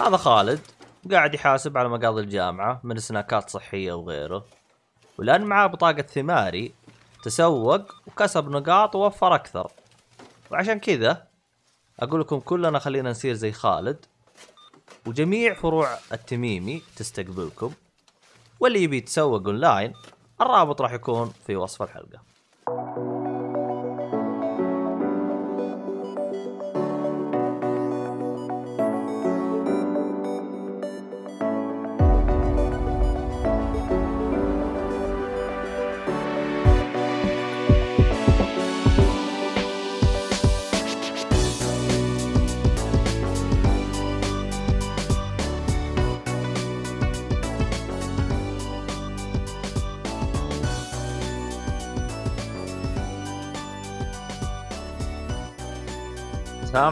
هذا خالد قاعد يحاسب على مقاضي الجامعة من سناكات صحية وغيره. ولأن معاه بطاقة ثماري تسوق وكسب نقاط ووفر أكثر. وعشان كذا أقول لكم كلنا خلينا نصير زي خالد. وجميع فروع التميمي تستقبلكم. واللي يبي يتسوق أونلاين الرابط راح يكون في وصف الحلقة.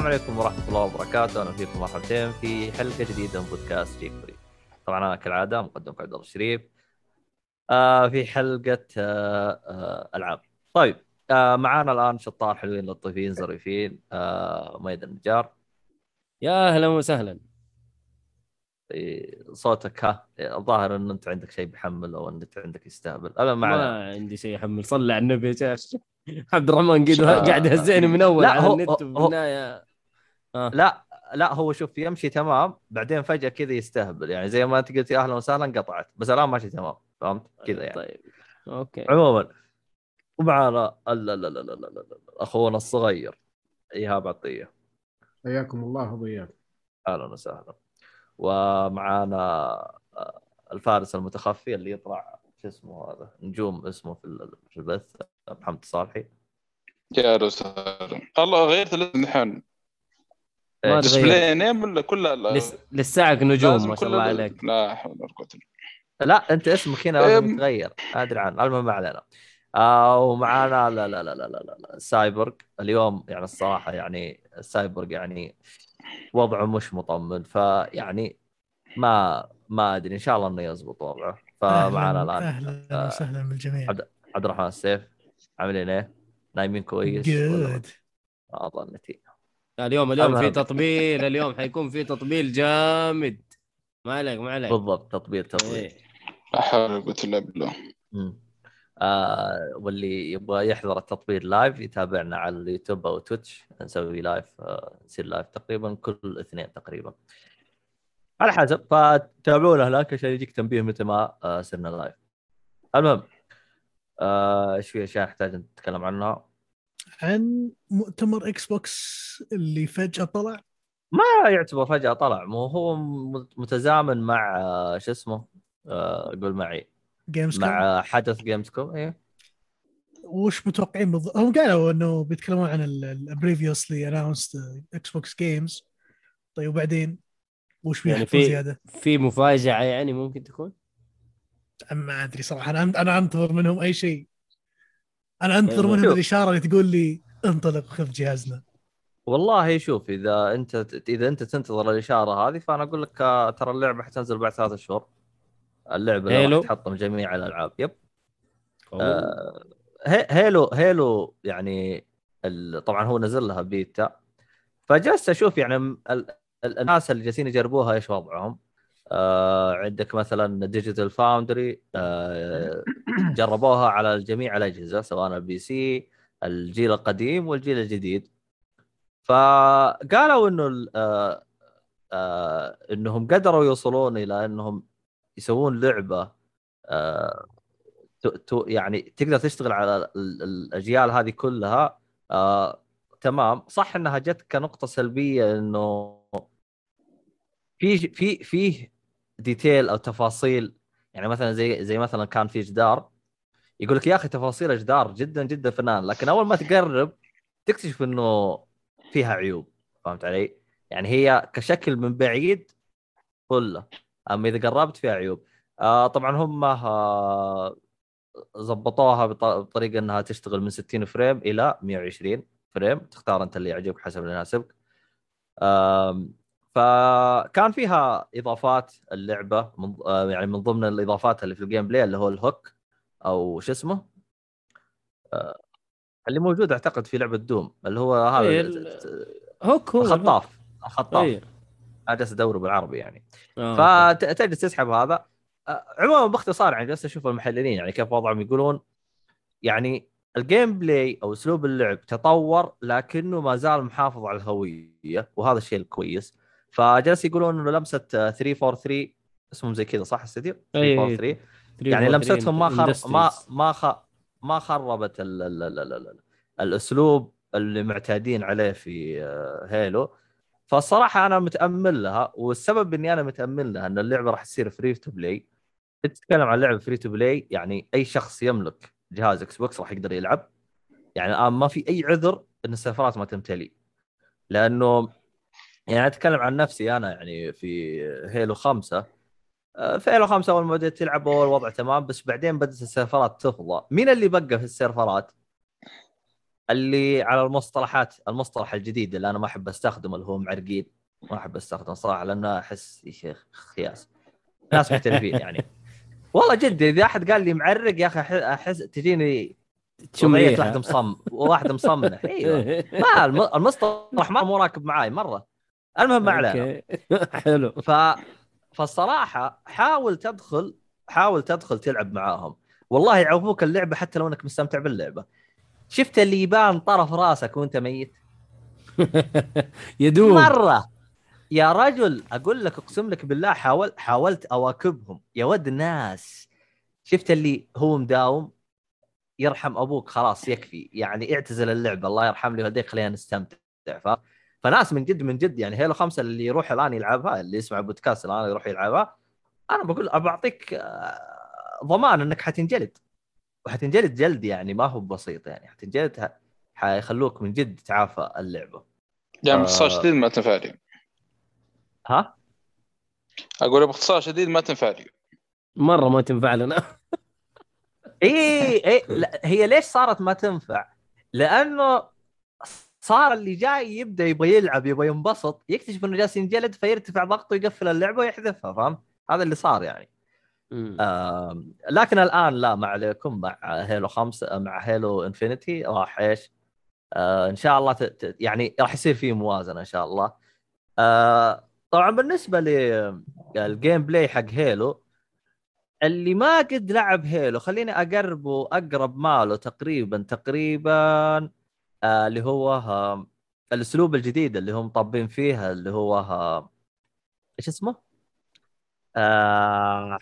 السلام عليكم ورحمة الله وبركاته، أهلا فيكم مرحبتين في حلقة جديدة من بودكاست Geek Free. طبعا أنا كالعادة مقدمكم عبد الله الشريف. آه في حلقة آه آه ألعاب. طيب آه معانا الآن شطار حلوين لطيفين ظريفين آه ميد النجار. يا أهلا وسهلا إيه، صوتك ها الظاهر إن أنت عندك شيء بيحمل أو أنت عندك يستهبل أنا ما عندي شيء احمل صلى على النبي يا عبد الرحمن. قاعد يهزئني من أول لا، على هو- النت هو- وفي النهايه لا لا هو شوف يمشي تمام بعدين فجأة كذا يستهبل. يعني زي ما انت قلت يا أهلا وسهلا قطعت بس الآن ماشي تمام. فهمت؟ كذا يعني. طيب. أوكي. عموما ومعنا أخونا الصغير إيهاب عطية. حياكم الله وبياكم أهلا وسهلا. ومعانا آه، الفارس المتخفي اللي يطلع شو اسمه هذا؟ نجوم اسمه في ال- في البث محمد صالحي. يا أهلا وسهلا الله غيرت الاسم الحين ما. تغير. ديسبلاي نيم ولا كلها لس... لساعك نجوم ما شاء كل الله ال- عليك لا حول ولا قوة لا أنت اسمك هنا لازم. يتغير أدري عنه المهم ما علينا آه ومعانا لا لا لا لا لا لا. السايبورغ اليوم يعني الصراحة يعني السايبورغ يعني وضعه مش مطمن فيعني ما ما أدري إن شاء الله إنه يزبط وضعه فمعانا الآن أهلا آه، وسهلا بالجميع عبد عبد الرحمن السيف عاملين إيه؟ نايمين كويس؟ جود ما ظنتي اليوم اليوم في. تطبيل اليوم حيكون في تطبيل جامد. ما عليك ما عليك. بالضبط تطبيل تطبيل إيه. لا حول ولا قوة إلا بالله. آه واللي يبغى يحضر التطبيل live يتابعنا على اليوتيوب أو تويتش. نسوي live آه نصير live تقريبا كل اثنين تقريبا. على حسب فتابعونا هناك عشان يجيك تنبيه متى ما آه صرنا live المهم آه، إيش في أشياء نحتاج نتكلم عنها. عن مؤتمر Xbox اللي فجأة طلع؟ ما يعتبر فجأة طلع مو هو متزامن مع آه، شو اسمه؟ آه، قول معي. Games مع حدث Gamescom إيه. وش متوقعين بالضبط هم قالوا إنه بيتكلمون عن ال previously announced Xbox games طيب وبعدين؟ وش يعني بيحطون في زيادة؟ في مفاجأة يعني ممكن تكون؟ ما أدري صراحة أنا أنا أنتظر منهم أي شيء. أنا أنتظر يلا. منهم. الإشارة اللي تقول لي انطلق خذ جهازنا والله شوف إذا أنت إذا أنت تنتظر الإشارة هذه فأنا أقول لك آه، ترى اللعبة حتنزل بعد ثلاثة شهور اللعبة اللي تحطم جميع الألعاب yep أوه. آه، هي- Halo Halo يعني طبعا هو نزل لها بيتا فجلست أشوف يعني ال- ال- الناس اللي جالسين يجربوها إيش وضعهم آه عندك مثلا Digital Foundry آه جربوها على جميع الأجهزة سواء ال PC الجيل القديم والجيل الجديد. فقالوا إنه آه آه إنهم قدروا يوصلون إلى إنهم يسوون لعبة آه يعني تقدر تشتغل على ال- ال- الأجيال هذه كلها آه تمام. صح إنها جت كنقطة سلبية إنه في في فيه ديتيل أو تفاصيل يعني مثلا زي زي مثلا كان في جدار يقول لك يا أخي تفاصيل الجدار جدا جدا فنان لكن أول ما تقرب تكتشف إنه فيها عيوب فهمت علي؟ يعني هي كشكل من بعيد فله أما إذا قربت فيها عيوب آه طبعا هم آه ضبطوها بط- بطريقة إنها تشتغل من 60 frame إلى 120 frame تختار أنت اللي يعجبك حسب اللي يناسبك آم، فكان فيها إضافات اللعبة من آه، يعني من ضمن الإضافات اللي في ال gameplay اللي هو ال hook أو شو اسمه؟ آه، اللي موجود أعتقد في لعبة Doom اللي هو هذا إيه، hook هو الخطاف. الخطاف. اي أنا جالس أدور بالعربي يعني. آه،. فتجلس تسحب هذا. عموما باختصار يعني جالس أشوف المحللين يعني كيف وضعهم يقولون. يعني ال gameplay أو أسلوب اللعب تطور لكنه ما زال محافظ على الهوية وهذا الشيء الكويس. فجالس يقولون إنه لمسة آه، 343 اسمهم زي كذا صح استديو؟ أي. 343 يعني 343 لمستهم ما. ما. ما. ما خربت ال... ال... ال... ال... ال... الأسلوب اللي معتادين عليه في آه، Halo فالصراحة أنا متأمل لها والسبب إني أنا متأمل لها إن اللعبة راح تصير free to play تتكلم عن لعبة free to play يعني أي شخص يملك جهاز Xbox راح يقدر يلعب يعني الان ما في أي عذر إن السيرفرات ما تمتلي لأنه يعني أتكلم عن نفسي أنا يعني في هيلو خمسة. آه، في هيلو خمسة أول ما بديت تلعب أول الوضع تمام بس بعدين بدأت السيرفرات تفضى مين اللي بقى في السيرفرات؟ اللي على المصطلحات المصطلح الجديد اللي أنا ما أحب أستخدمه اللي هو معرقين. ما أحب أستخدمه صراحة لأنه أحس يا شيخ خياس. ناس محترفين يعني. والله جد إذا أحد قال لي معرق يا أخي احس تجيني ريحة. واحد مصم واحد مصمنح أيوه. ما الم- المصطلح ما مو راكب معاي مرة. المهم ما علينا. حلو. ف فالصراحة حاول تدخل حاول تدخل تلعب معاهم. والله يعوفوك اللعبة حتى لو إنك مستمتع باللعبة. شفت اللي يبان طرف راسك وأنت ميت؟ يدوب. مرة. يا رجل أقول لك أقسم لك بالله حاول حاولت أواكبهم. يا ود الناس. شفت اللي هو مداوم؟ يرحم أبوك خلاص يكفي. يعني اعتزل اللعبة. الله يرحم لي والديك خلينا نستمتع ف... فناس من جد من جد يعني هيلو خمسة اللي يروح الآن يلعبها اللي يسمع بودكاست الآن يروح يلعبها أنا بقول أبى بعطيك آه، ضمان إنك حتنجلد. وحتنجلد جلد يعني ما هو بسيط يعني حتنجلد حيخلوك من جد تعافى اللعبة. يعني آه. باختصار شديد ما تنفع لي. ها؟ أقول باختصار شديد ما تنفع لي. مرة ما تنفع لنا. اي اي لا هي ليش صارت ما تنفع؟ لأنه صار اللي جاي يبدأ يبغى يلعب يبغى ينبسط يكتشف إنه جالس ينجلد فيرتفع ضغطه يقفل اللعبة ويحذفها فاهم؟ هذا اللي صار يعني. آم، لكن الآن لا ما عليكم مع Halo خمسة مع Halo Infinite راح إيش؟ آه إن شاء الله ت... ت... يعني راح يصير في موازنة إن شاء الله. آه طبعا بالنسبة لل gameplay حق Halo اللي ما قد لعب Halo خليني أقربه أقرب ماله تقريبا تقريبا آه اللي هو آه الأسلوب الجديد اللي هم طابين فيها اللي هو آه إيش اسمه؟ آه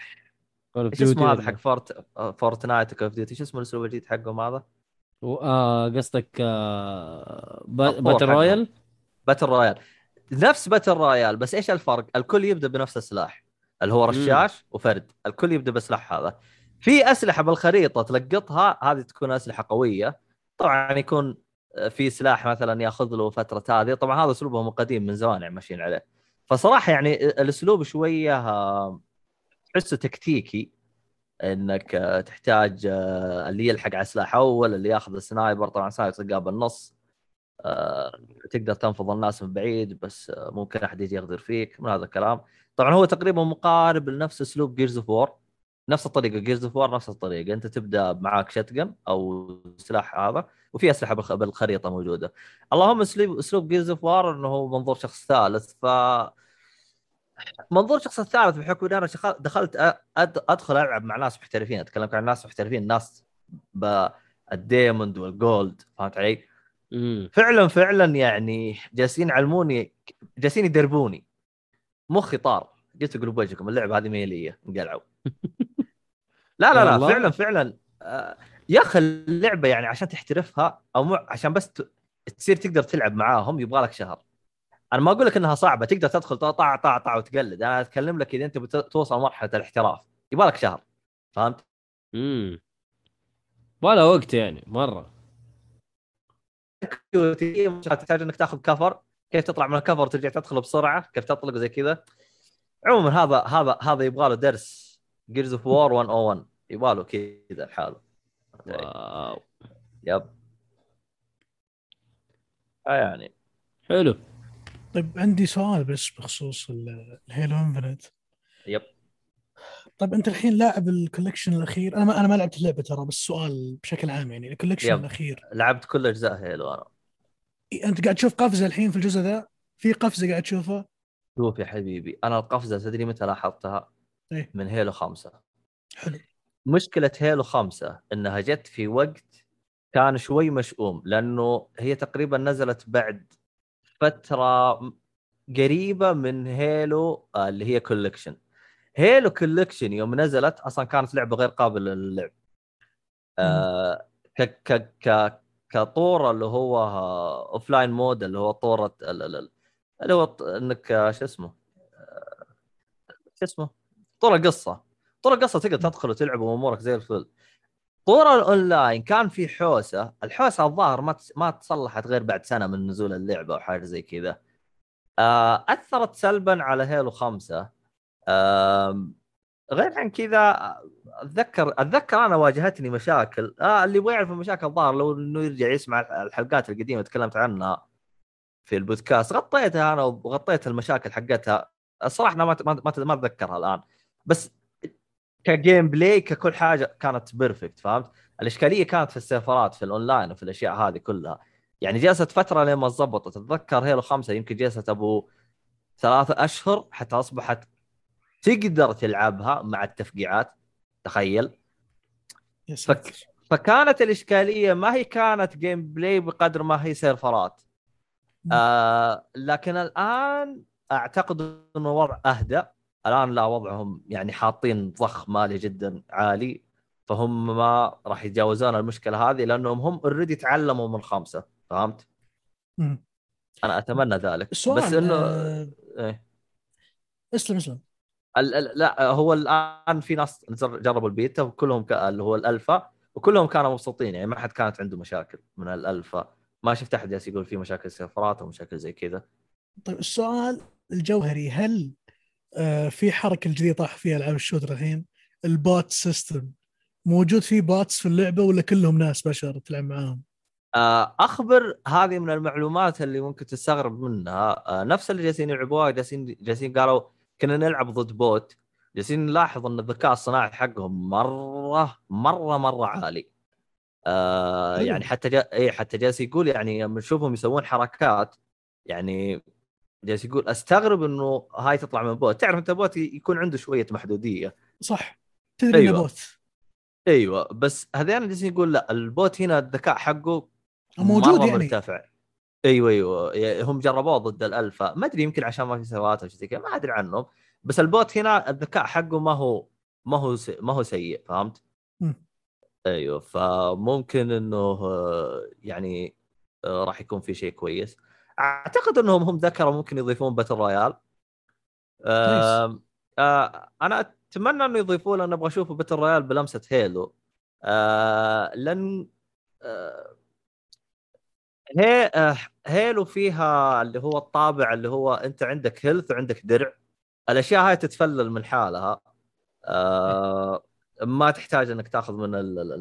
إيش اسمه هذا حق Fort آه، Fortnite و Call of Duty إيش اسمه الأسلوب الجديد حقهم هذا؟ آه، قصدك آه، battle. royale battle royale نفس battle royale بس إيش الفرق؟ الكل يبدأ بنفس السلاح اللي هو رشاش وفرد، الكل يبدأ بالسلاح هذا. في أسلحة بالخريطة تلقطها هذه تكون أسلحة قوية طبعا يكون في سلاح مثلا ياخذ له فترة هذه. طبعا هذا أسلوبهم قديم من زمان يعني ماشيين عليه. فصراحة يعني الأسلوب شوية تحسه تكتيكي إنك تحتاج آه، اللي يلحق على سلاح أول اللي ياخذ ال sniper. طبعا sniper تلقاه بالنص آه، تقدر تنفض الناس من بعيد بس آه، ممكن أحد يجي يغدر فيك. من هذا الكلام. طبعا هو تقريبا مقارب لنفس أسلوب Gears of War نفس الطريقة Gears of War نفس الطريقة. أنت تبدأ معاك shotgun أو سلاح هذا وفي أسلحة بالخ- بالخريطة موجودة. اللهم أسلوب أسلوب Gears of War إنه هو منظور شخص ثالث. ف منظور شخص الثالث بحكم إني أنا دخلت أدخل ألعب مع ناس محترفين. أتكلم عن ناس محترفين ناس بال diamond وال gold فهمت علي؟ مم. فعلا فعلا يعني جالسين يعلموني جالسين يدربوني. مخي طار قلت أقول بوجهكم اللعبة هذه ما هي لي انقلعوا لا لا لا؟ فعلا فعلا. آه، يا أخي اللعبة يعني عشان تحترفها أو مو عشان بس تصير تقدر تلعب معاهم يبغى لك شهر. أنا ما أقول لك إنها صعبة تقدر تدخل طاع طاع طاع وتقلد. أنا أتكلم لك إذا أنت بتوصل مرحلة الاحتراف يبغى لك شهر. فهمت؟ مم. ولا وقت يعني مرة. تحتاج إنك تاخذ cover. كيف تطلع من ال cover وترجع تدخل بسرعة؟ كيف تطلق زي كذا؟ عموما هذا هذا هذا يبغى له درس. Gears of War 101 يبغى له كذا لحاله. wow. Yep. آه يعني. حلو. طيب عندي سؤال بس بخصوص ال- ال Halo Infinite yep. طيب أنت الحين لاعب ال collection الأخير. أنا ما أنا ما لعبت اللعبة ترى بس سؤال بشكل عام يعني. ال collection yep. الأخير. لعبت كل أجزاء Halo أنا. أنت قاعد تشوف قفزة الحين في الجزء ذا؟ في قفزة قاعد تشوفها شوف يا حبيبي أنا القفزة تدري متى لاحظتها؟ إيه. من Halo خمسة. حلو. مشكلة Halo خمسة إنها جت في وقت كان شوي مشؤوم لأنه هي تقريبا نزلت بعد فترة قريبة من Halo آه، اللي هي collection Halo collection يوم نزلت أصلا كانت لعبة غير قابلة للعب. آه ك ك ك كطور اللي هو offline mode اللي هو طورة ال- ال- ال- اللي هو إنك آه، شو اسمه؟ آه، شو اسمه؟ طور القصة طور القصة تقدر تدخل وتلعب وامورك زي الفل. طور الأونلاين كان في حوسة. الحوسة الظاهر ما ما تصلحت غير بعد سنة من نزول اللعبة أو حاجة زي كذا. آه، أثرت سلبا على Halo خمسة. غير عن كذا أتذكر أتذكر أنا واجهتني مشاكل. آه اللي يبغى يعرف المشاكل الظاهر لو إنه يرجع يسمع الحلقات القديمة تكلمت عنها في البودكاست. غطيتها أنا وغطيت المشاكل حقتها. الصراحة ما, ما اتذكرها الآن. بس ك gameplay ككل حاجة كانت perfect فهمت؟ الإشكالية كانت في السيرفرات في الأونلاين وفي الأشياء هذه كلها. يعني جلست فترة لين ما ضبطت أتذكر Halo خمسة يمكن جلست أبو ثلاثة أشهر حتى أصبحت تقدر تلعبها مع التفقيعات تخيل. ساتر. فكانت الإشكالية ما هي كانت gameplay بقدر ما هي سيرفرات. آه لكن الآن أعتقد إنه وضع اهدى الآن لا وضعهم يعني حاطين ضخ مالي جدا عالي فهم ما راح يتجاوزون المشكلة هذه لأنهم هم already تعلموا من خمسة فهمت؟ مم. أنا أتمنى ذلك السؤال بس إنه آه، إيه. اسلم اسلم ال- ال- لا هو الآن في ناس جربوا البيتا وكلهم ك- اللي هو الألفا وكلهم كانوا مبسوطين يعني ما حد كانت عنده مشاكل من الألفا ما شفت أحد جالس يقول في مشاكل سيرفرات أو مشاكل زي كذا طيب السؤال الجوهري هل في حركة الجديده طاح فيها العاب ال shooter الحين ال bot system. موجود فيه bots في اللعبة ولا كلهم ناس بشر تلعب معاهم؟ آه، أخبر هذه من المعلومات اللي ممكن تستغرب منها. آه، نفس اللي جالسين يلعبوها جالسين جالسين قالوا كنا نلعب ضد bot. جالسين نلاحظ إن الذكاء الصناعي حقهم مره مره مرة عالي. آه. يعني حتى جا... اي حتى جالس يقول يعني لما نشوفهم يسوون حركات يعني جالس يقول أستغرب إنه هاي تطلع من bot. تعرف أنت bot يكون عنده شوية محدودية. صح. تدري أيوة. bot. أيوه. بس هذين جالسين يقول لا ال bot هنا الذكاء حقه موجود يعني. مرتفع. أيوه أيوه. هم جربوه ضد الألفا. ما أدري يمكن عشان ما في سيرفرات أو شيء زي كذا ما أدري عنهم. بس ال bot هنا الذكاء حقه ما هو ما هو سي... ما هو سيء فهمت؟ مم. أيوه. فممكن إنه آه، يعني آه، راح يكون في شيء كويس. أعتقد إنهم هم ذكروا ممكن يضيفون battle royale آم، آه أنا أتمنى إنه يضيفوا له نبغى أشوف battle royale بلمسة Halo آه لأن آه هي آه Halo فيها اللي هو الطابع اللي هو أنت عندك health وعندك درع. الأشياء هاي تتفلل من حالها. آه ما تحتاج إنك تأخذ من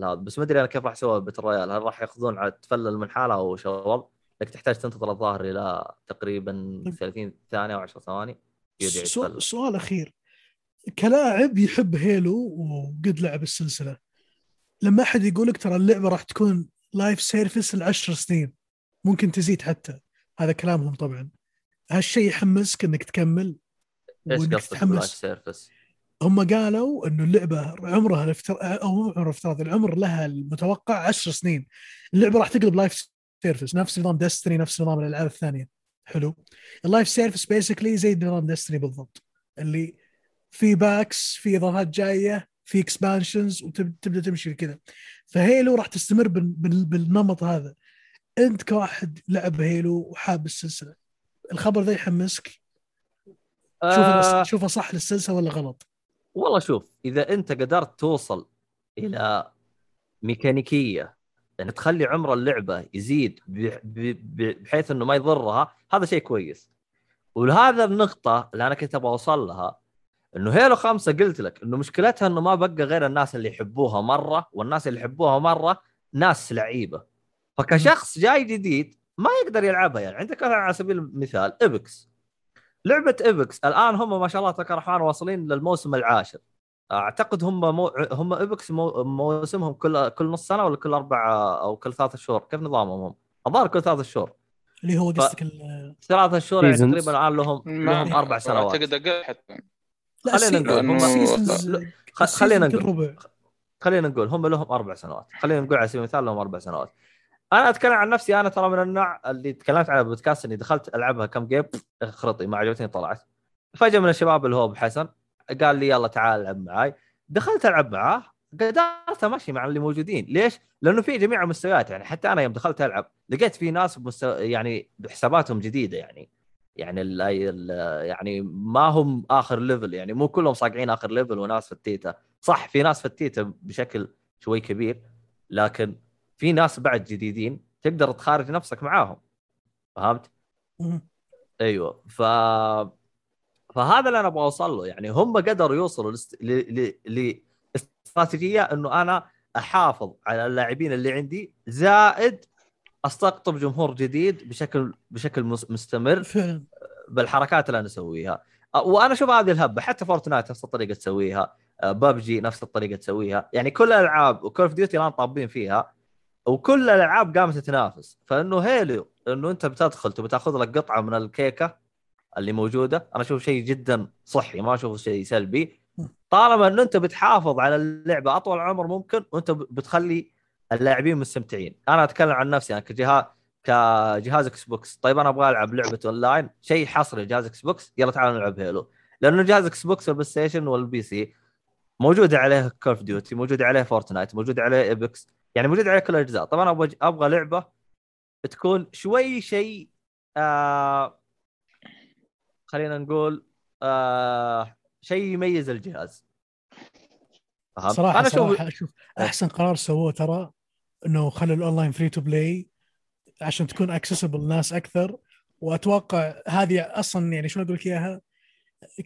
هذا. بس ما أدري أنا كيف راح يسوي battle royale هل راح يأخذون على تفلل من حالها أو شغل؟ إنك تحتاج تنتظر الظاهر إلى تقريبا طيب. 30 ثانية أو 10 ثواني سؤال, سؤال أخير. كلاعب يحب Halo وقد لعب السلسلة. لما أحد يقول لك ترى اللعبة راح تكون live service لعشر سنين ممكن تزيد حتى. هذا كلامهم طبعا. هالشيء يحمسك إنك تكمل إيش قصدك service؟ هم قالوا إنه اللعبة عمرها الافتر... أو مو عمرها افتراضي العمر لها المتوقع 10 سنين. اللعبة راح تقلب live service نفس نظام Destiny نفس نظام الألعاب الثانية. حلو. ال live service basically زي نظام Destiny بالضبط. اللي في packs في إضافات جاية في expansions وتبدا تمشي كذا. ف Halo راح تستمر بال... بال... بالنمط هذا. أنت كواحد لعب Halo وحاب السلسلة. الخبر ذا يحمسك؟ آه. شوفه صح للسلسلة ولا غلط؟ والله شوف إذا أنت قدرت توصل إلى ميكانيكية يعني تخلي عمر اللعبة يزيد بحيث إنه ما يضرها هذا شيء كويس. ولهذا النقطة اللي أنا كنت أبغى أوصل لها إنه هيلو خمسة قلت لك إنه مشكلتها إنه ما بقى غير الناس اللي يحبوها مرة والناس اللي يحبوها مرة ناس لعيبة. فكشخص جاي جديد ما يقدر يلعبها يعني. عندك على سبيل المثال ابكس لعبة ابكس الآن هم ما شاء الله تبارك الرحمن واصلين للموسم العاشر. أعتقد هم مو... هم ابكس مو... موسمهم كل كل نص سنة ولا كل أربع أو كل ثلاث شهور؟ كيف نظامهم هم؟ الظاهر كل ثلاث شهور. اللي هو قصدك ال- ثلاثة شهور يعني. تقريبا الان لهم لهم أربع سنوات. أعتقد أقل حتى. لا خلينا نقول هم- خلينا نقول خلينا نقول هم لهم أربع سنوات. خلينا نقول على سبيل المثال لهم أربع سنوات. أنا أتكلم عن نفسي أنا ترى من النوع اللي تكلمت على بودكاست إني دخلت ألعبها كم جيم خرطي ما عجبتني طلعت. فجأة من الشباب اللي هو أبو حسن قال لي يلا تعال العب معاي. دخلت العب معاه قدرت امشي مع اللي موجودين. ليش؟ لأنه في جميع المستويات يعني حتى أنا يوم دخلت ألعب لقيت في ناس بمستو... يعني بحساباتهم جديدة يعني. يعني ال... ال... يعني ما هم آخر level يعني مو كلهم صاقعين آخر level وناس في التيتا صح في ناس في التيتا بشكل شوي كبير لكن في ناس بعد جديدين تقدر تخارج نفسك معاهم. فهمت؟ أيوه. ف فهذا اللي أنا أبغى أوصل له. يعني هم قدروا يوصلوا لاست... ل... ل... لاستراتيجية إنه أنا أحافظ على اللاعبين اللي عندي زائد أستقطب جمهور جديد بشكل بشكل مس- مستمر فعلا. بالحركات اللي أنا أسويها. وأنا أشوف هذه الهبة حتى Fortnite نفس الطريقة تسويها ببجي نفس الطريقة تسويها. يعني كل الألعاب و Call of Duty الآن طابين فيها وكل الألعاب قامت تتنافس. فإنه Halo إنه أنت بتدخل تبي تأخذ لك قطعة من الكيكة اللي موجودة. أنا أشوف شيء جدا صحي ما اشوفه شيء سلبي. طالما انه أنت بتحافظ على اللعبة أطول عمر ممكن وأنت بتخلي اللاعبين مستمتعين. أنا أتكلم عن نفسي أنا كجهاز كجهاز Xbox طيب أنا أبغى ألعب لعبة اونلاين شيء حصري جهاز Xbox يلا تعال نلعب Halo لأنه جهاز Xbox وال PlayStation وال PC موجود عليه Call of Duty موجود عليه Fortnite موجود عليه Apex يعني موجود عليه كل الأجزاء. طبعا أبغى أبغى لعبة تكون شوي شيء آه خلينا نقول آه شيء يميز الجهاز. فهمت؟ صراحة أنا صراحة أشوف أشوف أحسن قرار سووه ترى إنه خلوا ال online free to play عشان تكون accessible للناس أكثر. وأتوقع هذه أصلا يعني شلون أقول لك إياها؟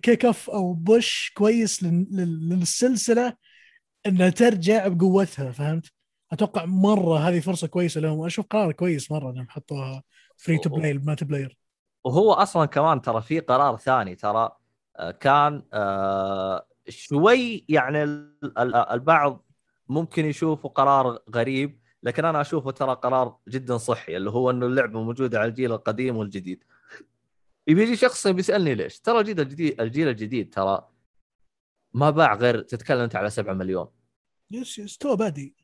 kick off أو push كويس لل- لل- للسلسلة إنها ترجع بقوتها فهمت؟ أتوقع مرة هذه فرصة كويسة لهم. واشوف قرار كويس مرة إنهم حطوها free to play ال multiplayer وهو أصلا كمان ترى في قرار ثاني ترى آه، كان آه، شوي يعني ال- ال- البعض ممكن يشوفه قرار غريب لكن أنا أشوفه ترى قرار جدا صحي اللي هو إنه اللعبة موجودة على الجيل القديم والجديد. يجي شخص بيسألني ليش؟ ترى الجيل الجديد الجيل الجديد ترى ما باع غير تتكلم أنت على 7 مليون. yes yes توه بادي.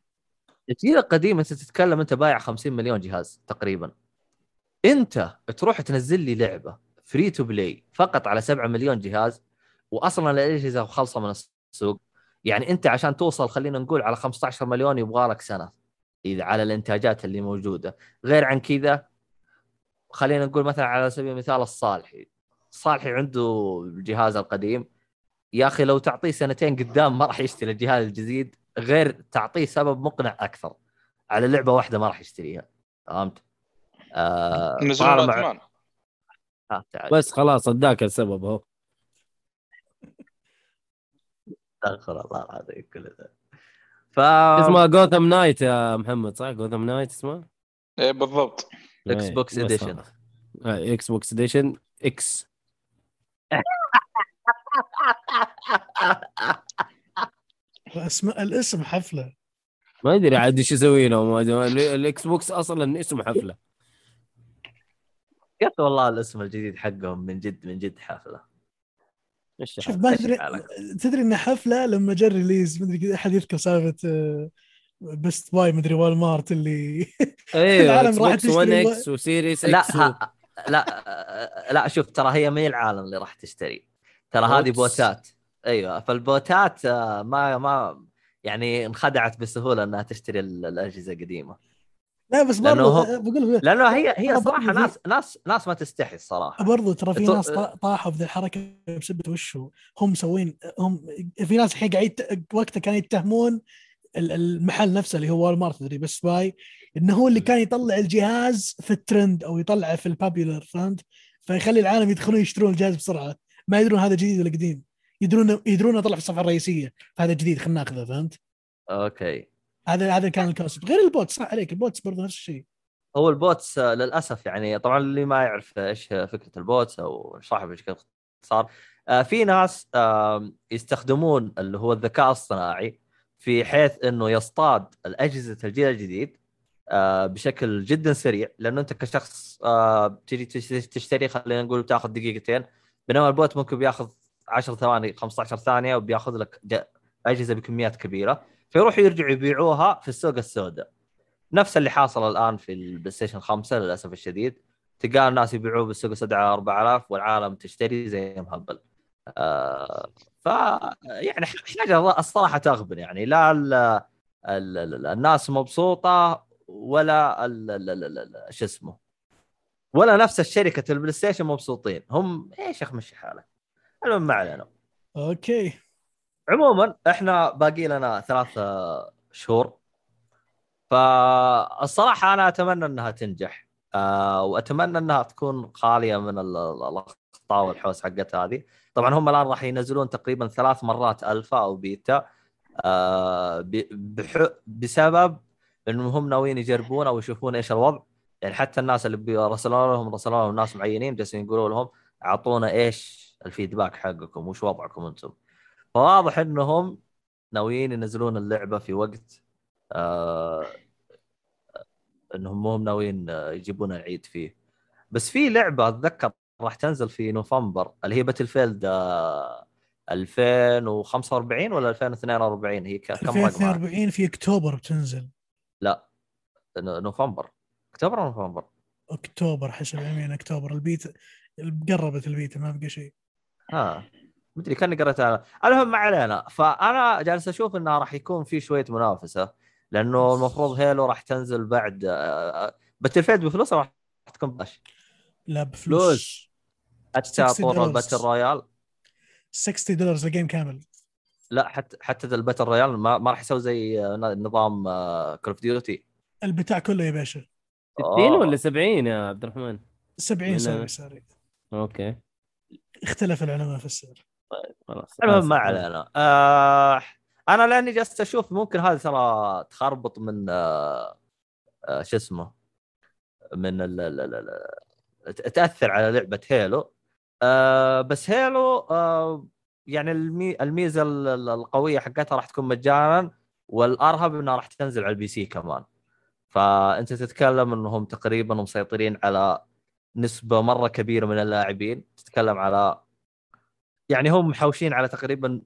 الجيل القديم أنت تتكلم أنت بايع 50 مليون جهاز تقريبا. انت تروح تنزل لي لعبة free to play فقط على 7 مليون جهاز واصلا الاجهزه خالصه من السوق. يعني أنت عشان توصل خلينا نقول على 15 مليون يبغى لك سنة إذا على الإنتاجات اللي موجودة. غير عن كذا خلينا نقول مثلا على سبيل المثال الصالحي. الصالحي عنده الجهاز القديم. يا أخي لو تعطيه سنتين قدام ما راح يشتري الجهاز الجديد غير تعطيه سبب مقنع أكثر. على لعبة واحدة ما راح يشتريها. فهمت؟ آه نزلوا طالما- باتمان آه،. بس خلاص اداك السبب اهو استغفر الله العظيم كل ذا ف اسمها Gotham Knight يا محمد صح؟ Gotham Knight اسمها إيه بالضبط. Xbox بس edition Xbox edition X اسماء الاسم حفلة. ما أدري عاد إيش يسوي لهم. ال- ال Xbox أصلا اسمه حفلة. قلت والله الاسم الجديد حقهم من جد من جد حفلة. إيش شوف؟ ما تدري؟ تدري انه حفلة لما جاء ريليز مدري كذا أحد يذكر سالفة آه، بيست باي مدري وال مارت اللي أيوه العالم راح تشتري. 1 و- إكس وسيريس لا و... ها لا لا شوف ترى هي ما هي العالم اللي راح تشتري. ترى هذه. بوتات. أيوه فالبوتات آه، ما ما يعني انخدعت بسهولة إنها تشتري ال- الأجهزة القديمة. لا بس لأنه برضو هو- آه، بقول لأنه هي هي ترى صراحة ناس ناس ناس ما تستحي الصراحة. برضو ترى في ناس طا- طاحوا في ذي الحركة بسبه وشو؟ هم مسوين هم في ناس الحين قاعد وقتها كانوا يتهمون ال- المحل نفسه اللي هو Walmart تدري Best Buy إنه هو اللي كان يطلع الجهاز في الترند أو يطلعه في ال popular فهمت؟ فيخلي العالم يدخلون يشترون الجهاز بسرعة. ما يدرون هذا جديد ولا قديم. يدرون يدرون يطلع في الصفحة الرئيسية هذا جديد خلينا ناخذه فهمت؟ أوكي. هذا هذا كان ال concept غير ال bot صح عليك. ال bots برضو نفس الشيء. هو ال bots آه، للأسف يعني طبعا اللي ما يعرف إيش فكرة ال bots أو نشرحها بشكل اختصار آه، في ناس يستخدمون اللي هو الذكاء الصناعي في حيث إنه يصطاد الأجهزة الجيل الجديد آه، بشكل جدا سريع. لأنه أنت كشخص تجي تش- تشتري خلينا نقول بتاخذ دقيقتين بينما ال bot ممكن بياخذ 10 ثواني 15 ثانية وبياخذ لك أجهزة بكميات كبيرة. فيروحوا يرجعوا يبيعوها في السوق السوداء. نفس اللي حاصل الآن في ال PlayStation 5 للأسف الشديد. تلقى الناس يبيعوه بالسوق السوداء على 4000 والعالم تشتري زي مهبل آه ف يعني حاجة الصراحة تغبن يعني. لا ال ال ال الناس مبسوطة ولا شو اسمه ولا نفس الشركة ال PlayStation مبسوطين. هم إيش أخي مشي حالك؟ المهم ما علينا. okay. عموما إحنا باقي لنا ثلاث شهور. فالصراحة أنا أتمنى إنها تنجح. آه وأتمنى إنها تكون خالية من ال- ال- الأخطاء والحوس حقت هذه. طبعا هم الآن راح ينزلون تقريبا ثلاث مرات ألفا أو بيتا. آه. بسبب إنهم هم ناويين يجربون أو يشوفون إيش الوضع. يعني حتى الناس اللي بيرسلوا لهم رسلوا لهم ناس معينين جالسين يقولوا لهم أعطونا إيش ال feedback حقكم وش وضعكم أنتم. فواضح إنهم ناويين ينزلون اللعبة في وقت آه إنهم مو ناويين آه، يجيبون العيد فيه. بس في لعبة أتذكر راح تنزل في نوفمبر اللي هي Battlefield آه 2045 ولا 2042 هي كم رقمها؟ 2042 في أكتوبر بتنزل. لا نوفمبر. أكتوبر ولا نوفمبر؟ أكتوبر حسب يمين أكتوبر. البيت قربت البيت ما بقى شيء. ها مدري كأني قرأتها. المهم ما علينا. فأنا جالس أشوف انها راح يكون في شوية منافسة لأنه المفروض Halo راح تنزل بعد Battlefield بفلوس راح تكون بلاش لا بفلوس. فلوس. حتى 60 طور. ال battle royale. 60 دولار ال game كامل. لا حتى حتى ال battle royale ما, ما راح يسوي زي آه، نظام Call of Duty البتاع كله يا باشا. 60 ولا 70 يا عبد الرحمن؟ 70 من- سعر سعري okay. اختلف العلماء في السعر. خلاص المهم ما علينا. آه أنا لأني جالس أشوف ممكن هذه ترى تخربط من آه آه شو اسمه من ال ال ال ال تأثر على لعبة Halo آه بس Halo آه يعني المي الميزة ال- ال- القوية حقتها راح تكون مجانا والأرهب إنها راح تنزل على البي سي كمان. فأنت تتكلم إنهم تقريبا مسيطرين على نسبة مرة كبيرة من اللاعبين تتكلم على يعني هم محوشين على تقريبا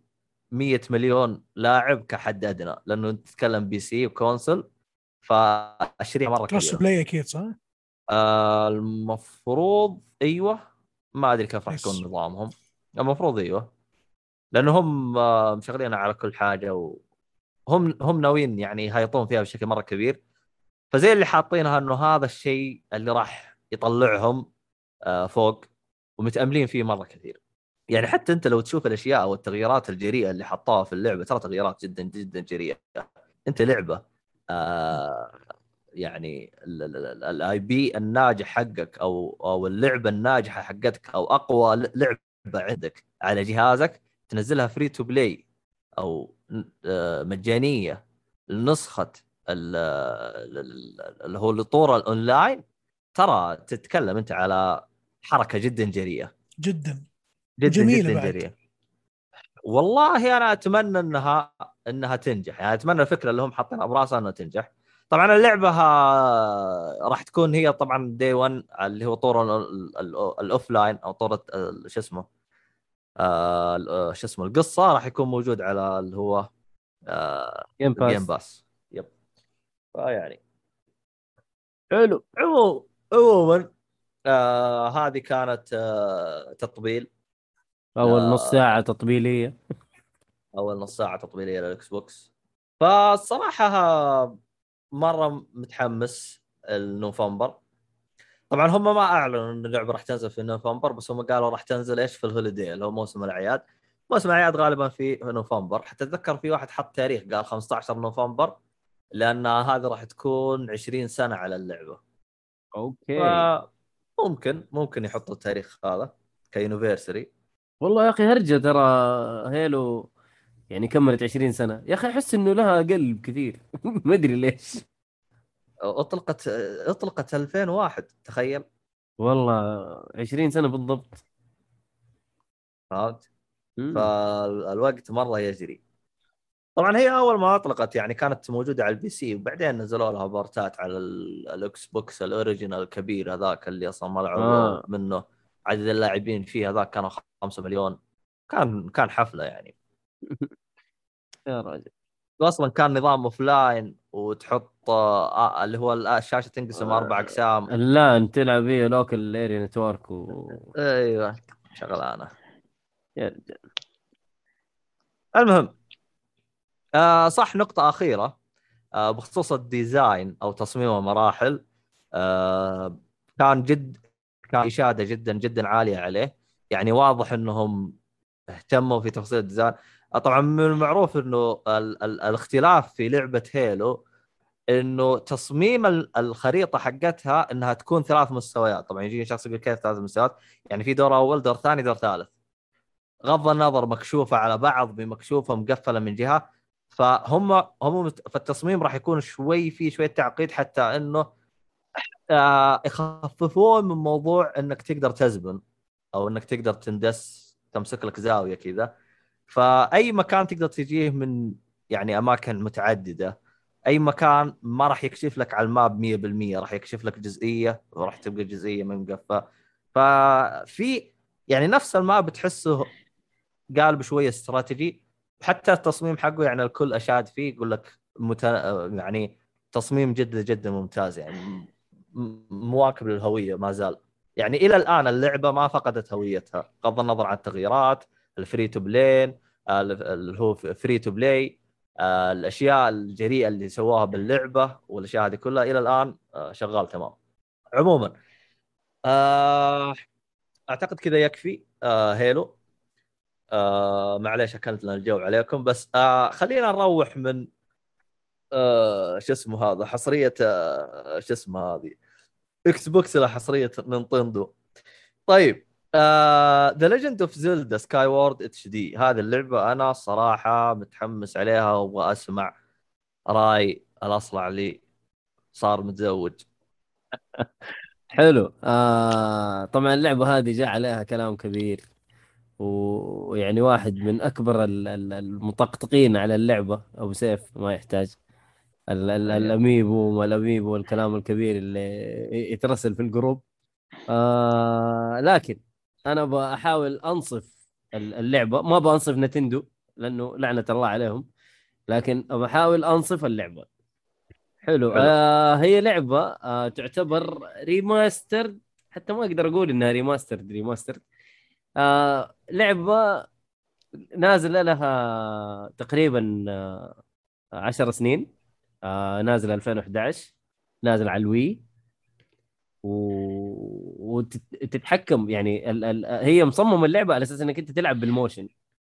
100 مليون لاعب كحد ادنى لأنه تتكلم بي سي وكونسل فالشريحه مرة كروس كبيرة. بلاي أكيد صح؟ آه المفروض أيوه. ما أدري كيف راح. يكون نظامهم. المفروض أيوه. لأنه هم آه مشغلين على كل حاجة وهم هم ناويين يعني يهيطون فيها بشكل مرة كبير. فزي اللي حاطينها إنه هذا الشيء اللي راح يطلعهم آه فوق ومتأملين فيه مرة كثير. يعني حتى أنت لو تشوف الأشياء أو التغييرات الجريئة اللي حطوها في اللعبة ترى تغييرات جدا جدا جريئة. أنت لعبة آه يعني الاي بي الناجح حقك أو أو اللعبة الناجحة حقتك أو أقوى لعبة عندك على جهازك تنزلها free to play أو آه، مجانية لنسخة ال- ال- ال- اللي هو الطور الأونلاين ترى تتكلم أنت على حركة جدا جريئة. جدا. جدا وجميلة جدا. جريئة. والله أنا أتمنى إنها إنها تنجح. يعني أتمنى الفكرة اللي هم حاطينها براسها إنها تنجح. طبعا اللعبة راح تكون هي طبعا day 1 اللي هو طور ال- ال- ال offline أو طور شو اسمه؟ آه آه، شو اسمه؟ القصة راح يكون موجود على اللي هو آه Game Pass Game Pass yep. فيعني حلو. عموما عموما آه هذه كانت آه تطبيل. أول لا. نص ساعة تطبيلية. أول نص ساعة تطبيلية لل Xbox فالصراحه مرة متحمس لنوفمبر. طبعا هم ما أعلنوا إن اللعبة راح تنزل في نوفمبر بس هم قالوا راح تنزل إيش؟ في ال holiday اللي هو موسم الأعياد. موسم الأعياد غالبا في نوفمبر. حتى أتذكر في واحد حط تاريخ قال 15 نوفمبر لأن هذه راح تكون 20 سنة على اللعبة. okay. فممكن ممكن يحطوا التاريخ هذا ك anniversary. والله يا أخي هرجة ترى Halo يعني كملت 20 سنة. يا أخي أحس إنه لها قلب كثير. ما أدري ليش. أطلقت أطلقت 2001 تخيل. والله 20 سنة بالضبط. فهمت. فالوقت مرة يجري. طبعا هي أول ما أطلقت يعني كانت موجودة على ال PC وبعدين نزلوا لها port ات على ال- ال Xbox ال original الكبير هذاك اللي أصلا ما لعبوا آه. منه. عدد اللاعبين فيه هذاك كانوا 5 مليون. كان كان حفلة يعني. يا راجل. واصلا كان نظام offline وتحط آه اللي هو ال- الشاشة تنقسم أربع أقسام. لا أنت تلعب هي local area network و أيوه شغلانة. يا رجال المهم آه صح نقطة أخيرة. آه بخصوص ال design أو تصميم المراحل آه كان جد كان إشادة جدا جدا عالية عليه. يعني واضح أنهم اهتموا في تفاصيل الديزاين. طبعا من المعروف أنه ال- ال- الاختلاف في لعبة هيلو إنه تصميم ال- الخريطة حقتها إنها تكون ثلاث مستويات. طبعا يجي شخص يقول كيف ثلاث مستويات؟ يعني في دور أول دور ثاني دور ثالث. غض النظر مكشوفة على بعض بمكشوفة مقفلة من جهة. فهم هم فالتصميم راح يكون شوي في شوية تعقيد حتى إنه آه يخففون من موضوع إنك تقدر تزبن. أو إنك تقدر تندس تمسك لك زاوية كذا. فأي مكان تقدر تجيه من يعني أماكن متعددة. أي مكان ما راح يكشف لك على الماب 100% راح يكشف لك جزئية وراح تبقى جزئية من مقفى. ففي يعني نفس الماب تحسه قالب شوية استراتيجي. حتى التصميم حقه يعني الكل أشاد فيه يقول لك مت... يعني تصميم جدا جدا ممتاز يعني. مواكب للهوية ما زال. يعني إلى الآن اللعبة ما فقدت هويتها بغض النظر عن التغييرات ال free to play اللي هو free to play الأشياء الجريئة اللي سووها باللعبة والأشياء هذه كلها إلى الآن آه، شغال تمام. عموما آه، أعتقد كذا يكفي آه، Halo. معليش أكلت لنا الجو عليكم بس خلينا نروح من شو اسمه هذا حصرية شو اسمه هذه Xbox إلى حصرية Nintendo. طيب The Legend of Zelda Skyward HD هذه اللعبة أنا صراحة متحمس عليها وابغى اسمع رأي الأصلع اللي صار متزوج. حلو. آه طبعا اللعبة هذه جاء عليها كلام كبير. ويعني واحد من أكبر ال- ال- المطقطقين على اللعبة ابو سيف ما يحتاج. الأميبو وما الأميبو والكلام الكبير اللي يترسل في الجروب. آه لكن أنا بحاول أنصف ال- اللعبه ما بنصف نتندو لأنه لعنة الله عليهم لكن بحاول أنصف اللعبة. حلو. آه هي لعبة آه تعتبر remaster حتى ما أقدر أقول إنها remaster remaster آه لعبة نازلة لها تقريبا آه 10 سنين. آه نازله 2011 نازله على الوي و... وتتحكم يعني ال... ال... هي مصممة اللعبة على أساس إنك أنت تلعب بال motion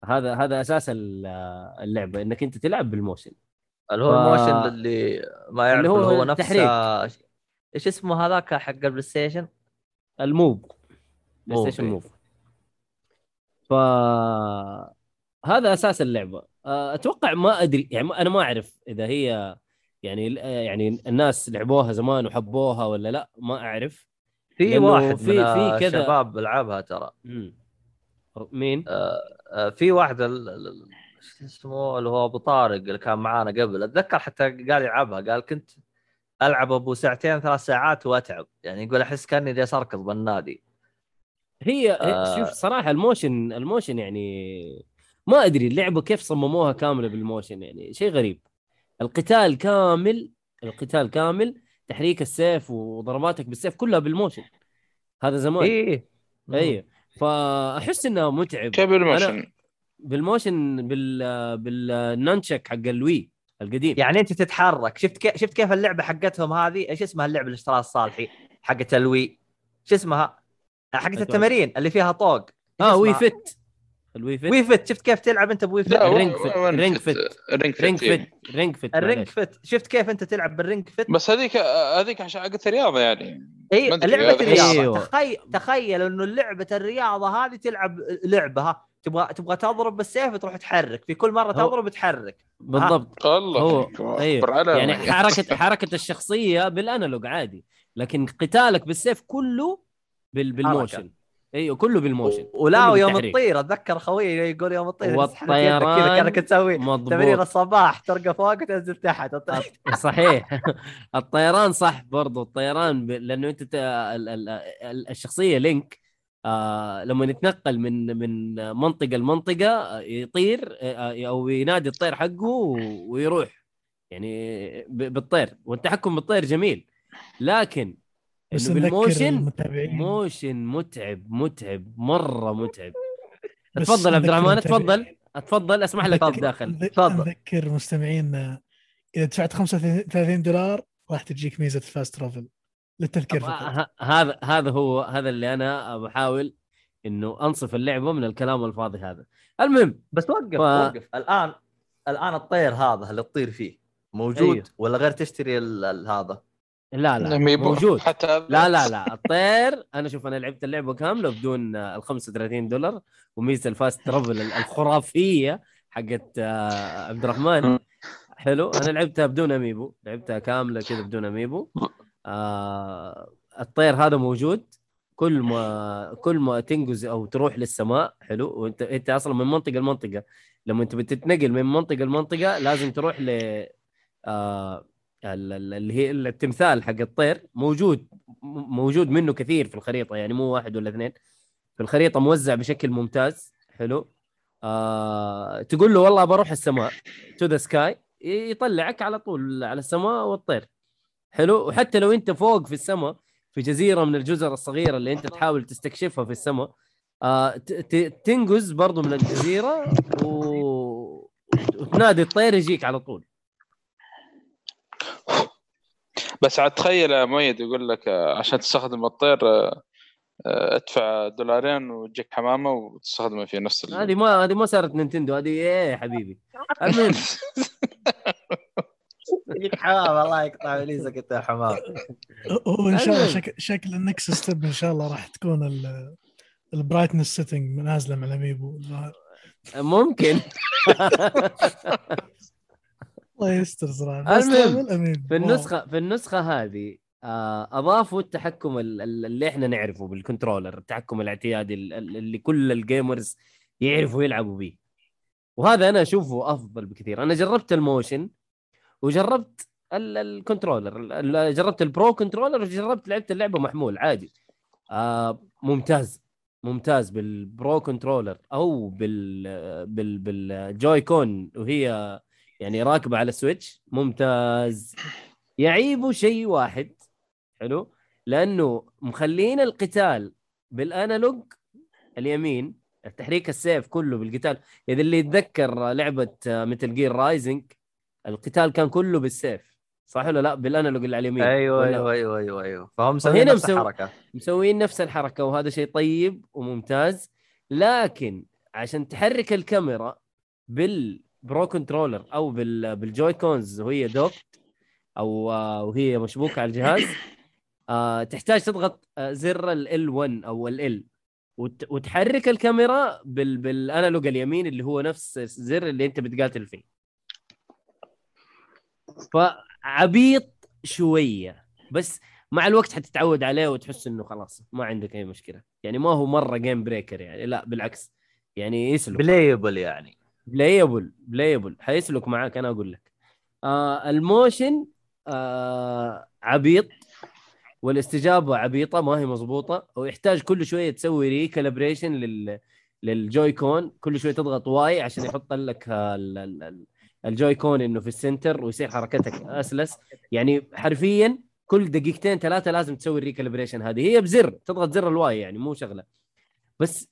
هذا هذا أساس ال- اللعبة إنك أنت تلعب بال motion اللي هو ف- ال motion اللي ما يعرف اللي هو هو, نفس التحريك. إيش اسمه هذاك حق البلاي ستيشن؟ ال Move بلاي ستيشن إيه. Move ف هذا أساس اللعبة آه، أتوقع ما أدري يعني أنا ما أعرف إذا هي يعني يعني الناس لعبوها زمان وحبوها ولا لا ما أعرف. في واحد في- في كذا- الشباب لعبها ترى. مين؟ آه، في واحد شو اسمه اللي هو أبو طارق اللي كان معانا قبل. أتذكر حتى قال يلعبها قال كنت ألعب أبو ساعتين ثلاث ساعات وأتعب. يعني يقول أحس كأني جالس اركض بالنادي. هي آه. آه. شوف صراحة ال motion ال motion يعني ما أدري اللعبه كيف صمموها كاملة بال motion يعني شيء غريب. القتال كامل القتال كامل تحريك السيف وضرباتك بالسيف كلها بال motion. هذا زمان. إيه. اي فأحس انها متعب. كيف بالموشن؟ بالموشن بال بالنانشك حق الوي القديم. يعني أنت تتحرك. شفت كيف شفت كيف اللعبة حقتهم هذه؟ إيش اسمها اللعبة اللي اشتراها الصالحي؟ حقت الوي. شو اسمها؟ حقت. التمارين اللي فيها طوق. آه وي؟ فت الوي فت وي فت شفت كيف تلعب أنت بوي الرينج وين- فت- فت؟ فت. الرينج فت رينج. فت رينج فت الرينج. فت شفت كيف أنت تلعب بالرينج فت بس هذيك هذيك عشان حقت الرياضه يعني إي لعبة الرياضة أيوة. تخيل تخيل إنه لعبة الرياضة هذه تلعب لعبها تبغى تبغى تضرب بالسيف تروح تحرك في كل مرة تضرب تحرك بالضبط الله هو- أيوه. يعني حركة حركة الشخصية بال analog عادي لكن قتالك بالسيف كله بال بال motion أيوه كله بال motion ولا بالتحريك. تطير أتذكر خوي يقول يوم يدك والطيران كذا كانك تسوي تمرين الصباح ترقى فوق وتنزل تحت. صحيح. الطيران صح برضو الطيران ب... لأنه أنت ت... ال... ال... ال- الشخصية لينك آه لما يتنقل من من منطقة لمنطقة آه، يطير آه أو ينادي الطير حقه و- ويروح. يعني ب... بالطير والتحكم بالطير جميل. لكن بس بالموشن موشن متعب متعب مرة متعب. تفضل عبد الرحمن. تفضل. اتفضل اسمح لك تدخل نذ- تفضل. نذكر مستمعين إذا دفعت 35 دولار راح تجيك ميزة الفاست ترافل للتذكير فقط. هذا هذا هو هذا اللي أنا بحاول إنه أنصف اللعبة من الكلام الفاضي هذا. المهم بس وقف ف- وقف. الآن الآن الطير هذا اللي تطير فيه موجود أيوه. ولا غير تشتري ال- ال- هذا؟ لا لا. موجود. حتى لا لا لا الطير أنا شوف أنا لعبت اللعبة كاملة بدون آه، ال 35 دولار وميزة الفاست ترافل ال- الخرافية حقت آه، عبد الرحمن حلو. أنا لعبتها بدون أميبو لعبتها كاملة كذا بدون أميبو. آه الطير هذا موجود. كل ما كل ما تنقز أو تروح للسماء حلو. وأنت أنت أصلا من منطقة لمنطقة. لما أنت بتتنقل من منطقة لمنطقة لازم تروح ل آه اللي هي التمثال حق الطير موجود موجود منه كثير في الخريطة يعني مو واحد ولا اثنين. في الخريطة موزع بشكل ممتاز حلو. آه تقول له والله بروح السماء to the sky يطلعك على طول على السماء والطير. حلو. وحتى لو انت فوق في السماء في جزيرة من الجزر الصغيرة اللي انت تحاول تستكشفها في السماء آه تنقز برضو من الجزيرة و... وتنادي الطير يجيك على طول. بس عاد تخيل يا مؤيد يقول لك آه، عشان تستخدم الطير آه، آه، ادفع دولارين وتجيك حمامة وتستخدمه في نفس ال... هذه ما هذه ما صارت نينتندو هذه إيه يا حبيبي المهم يجيك حمام الله يقطع وليسك أنت يا حمام وإن شاء الله المهم. شكل شكل ال next step إن شاء الله راح تكون ال brightness setting نازلة مع الأميبو الظاهر. ممكن الله يستر صراحة المهم، أميبو. في. النسخة في النسخة هذه آه، أضافوا التحكم ال- ال- اللي إحنا نعرفه بال controller التحكم الاعتيادي ال- ال- اللي كل ال gamers يعرفوا يلعبوا به وهذا أنا أشوفه أفضل بكثير أنا جربت ال motion وجربت ال- ال controller ال- ال- جربت ال Pro Controller وجربت لعبت اللعبة محمول عادي آه ممتاز ممتاز بال Pro Controller أو بال بال بال Joy-Con وهي يعني راكبة على السويتش ممتاز. يعيبه شيء واحد حلو لأنه مخلين القتال بال analog اليمين التحريك السيف كله بالقتال. إذا اللي يتذكر لعبة Metal Gear Rising القتال كان كله بالسيف صح ولا لا؟ بال analog اللي على اليمين أيوه ولا- أيوه أيوه أيوه أيوه. فهم مسويين نفس مسوي- الحركة. مسويين نفس الحركة وهذا شيء طيب وممتاز. لكن عشان تحرك الكاميرا بال Pro Controller أو بال بال Joy-Cons وهي docked أو وهي مشبوكة على الجهاز. آه، تحتاج تضغط آه، زر ال L أو ال وت- وتحرك الكاميرا بال بال analog اليمين اللي هو نفس الزر اللي أنت بتقاتل فيه. فعبيط شوية بس مع الوقت حتتعود عليه وتحس إنه خلاص ما عندك أي مشكلة. يعني ما هو مرة game breaker يعني لا بالعكس. يعني يسلك playable يعني. playable playable حيسلك معاك أنا أقول لك. آه ال motion آه عبيط والاستجابة عبيطة ما هي مضبوطة ويحتاج كل شوية تسوي recalibration لل لل Joy-Con. كل شوية تضغط Y عشان يحط لك ال- ال- ال- ال Joy-Con إنه في ال center ويصير حركتك أسلس. يعني حرفيا كل دقيقتين ثلاثة لازم تسوي ال recalibration هذه هي بزر تضغط زر ال Y يعني مو شغلة. بس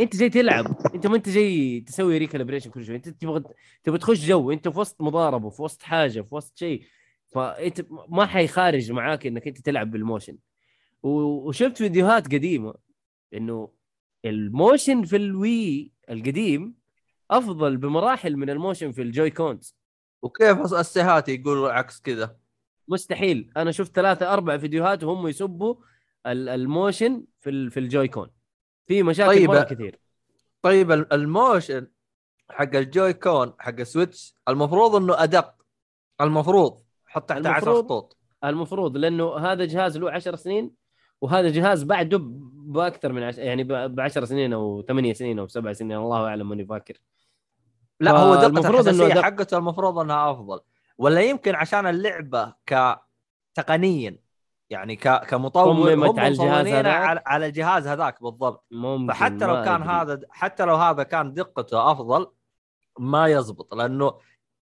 انت جاي تلعب انت ما انت جاي تسوي recalibration كل شوي انت تبغى تبغى تخش جو انت في وسط مضاربة في وسط حاجة في وسط شيء فانت ما حيخارج معاك انك انت تلعب بال motion. وشفت فيديوهات قديمة انه ال motion في ال Wii القديم أفضل بمراحل من ال motion في ال Joy-Cons. وكيف السهات يقولوا عكس كذا؟ مستحيل. أنا شفت ثلاثة أربع فيديوهات وهم يسبوا ال- ال motion في في ال Joy-Con. في مشاكل طيب. مرة كثير طيب ال- ال motion حق ال Joy-Con حق ال Switch المفروض إنه أدق المفروض حط تحت 10 المفروض. خطوط المفروض لأنه هذا جهاز له 10 سنين وهذا جهاز بعده بأكثر من عش... يعني ب 10 سنين أو 8 سنين أو 7 سنين الله أعلم ماني فاكر لا هو دقة إنه الحساسية دق- حقته المفروض إنها أفضل ولا يمكن عشان اللعبة ك تقنيا يعني ك... كمطور هم على الجهاز هذاك؟ على... على الجهاز هذاك بالضبط. ممكن فحتى لو كان أدري. هذا حتى لو هذا كان دقته أفضل ما يزبط. لأنه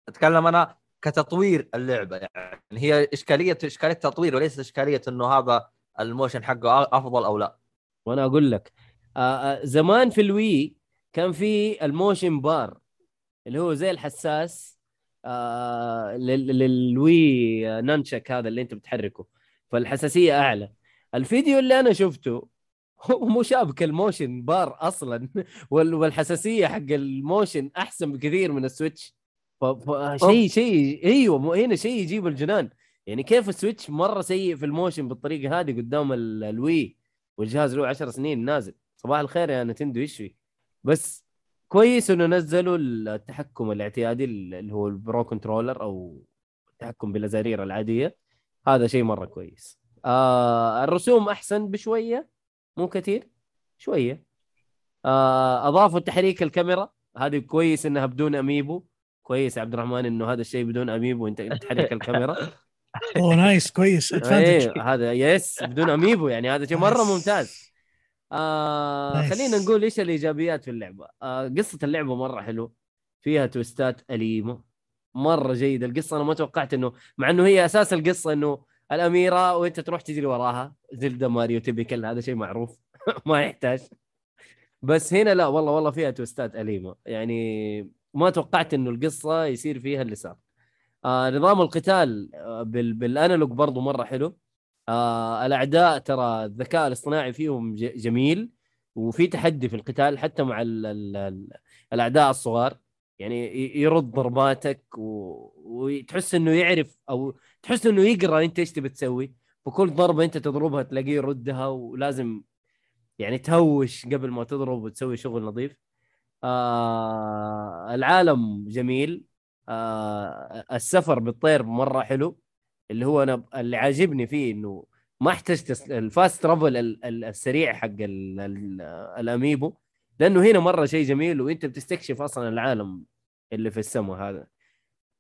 أتكلم أنا كتطوير اللعبة. يعني هي إشكالية إشكالية تطوير وليس إشكالية إنه هذا ال motion حقه أفضل أو لا. وأنا أقول لك آه آه زمان في ال Wii كان في ال motion bar اللي هو زي الحساس آه لل- لل Wii Nunchuk هذا اللي أنت بتحركه. فالحساسية أعلى. الفيديو اللي أنا شفته هو مو شابك ال motion bar أصلا وال- والحساسية حق ال motion أحسن بكثير من ال Switch. ف- ف- شيء أيوه مو- هنا شيء يجيب الجنان. يعني كيف ال Switch مرة سيء في ال motion بالطريقة هذه قدام ال- ال Wii والجهاز له 10 سنين نازل. صباح الخير يا Nintendo يشوي بس كويس إنه نزلوا التحكم الاعتيادي اللي هو ال Pro Controller أو التحكم بالازارير العادية. هذا شيء مرة كويس. آه الرسوم أحسن بشوية مو كثير شوية. آه أضافوا تحريك الكاميرا. هذه كويس إنها بدون amiibo. كويس يا عبد الرحمن إنه هذا الشيء بدون amiibo أنت تحرك الكاميرا. أوه nice كويس advantage إيه هذا yes بدون amiibo يعني هذا شيء مرة. ممتاز. آه. خلينا نقول إيش الإيجابيات في اللعبة؟ آه قصة اللعبة مرة حلوة. فيها تويستات أليمة. مرة جيدة. القصة أنا ما توقعت إنه مع إنه هي أساس القصة إنه الأميرة وأنت تروح تجري وراها زلدا ماريو تيبيكال هذا شيء معروف. ما يحتاج. بس هنا لا والله والله فيها تويستات أليمة. يعني ما توقعت إنه القصة يصير فيها اللي صار. آه نظام القتال آه بال بالأنالوج برضو مرة حلو. آه الأعداء ترى الذكاء الاصطناعي فيهم جميل. وفي تحدي في القتال حتى مع ال ال ال الأعداء الصغار. يعني يرد ضرباتك و... وتحس إنه يعرف أو تحس إنه يقرأ أنت إيش تبي تسوي. فكل ضربة أنت تضربها تلاقيه يردها ولازم يعني تهوش قبل ما تضرب وتسوي شغل نظيف. آه العالم جميل. آه السفر بالطير مرة حلو. اللي هو أنا اللي عاجبني فيه إنه ما احتجت ال fast travel ال- ال- السريع حق ال- ال- ال amiibo. لأنه هنا مرة شيء جميل وأنت بتستكشف أصلا العالم اللي في السماء هذا.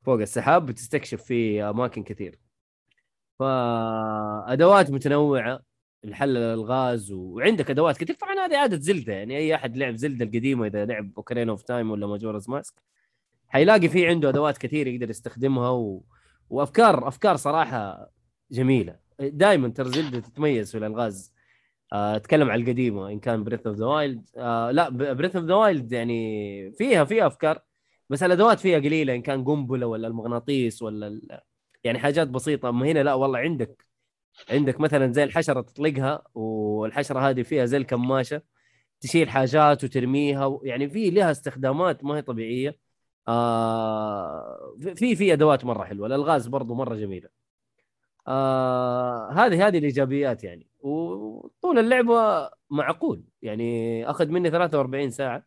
فوق السحاب بتستكشف فيه أماكن كثير. فأدوات متنوعة الحل الالغاز وعندك أدوات كثير. طبعا هذه عادة Zelda يعني أي أحد لعب Zelda القديمة إذا لعب Ocarina of Time ولا Majora's Mask حيلاقي في عنده أدوات كثير يقدر يستخدمها و... وأفكار أفكار صراحة جميلة. دائما ترى Zelda تتميز في الألغاز. أتكلم عن القديمة إن كان Breath of the Wild لا Breath of the Wild يعني فيها فيها أفكار بس الأدوات فيها قليلة إن كان قنبلة ولا المغناطيس ولا ال... يعني حاجات بسيطة. أما هنا لا والله عندك عندك مثلا زي الحشرة تطلقها والحشرة هذه فيها زي الكماشة تشيل حاجات وترميها و- يعني في لها استخدامات ما هي طبيعية. آه في في أدوات مرة حلوة الألغاز برضو مرة جميلة. آه هذه هذه الإيجابيات يعني. وطول اللعبة معقول. يعني أخذ مني 43 ساعة.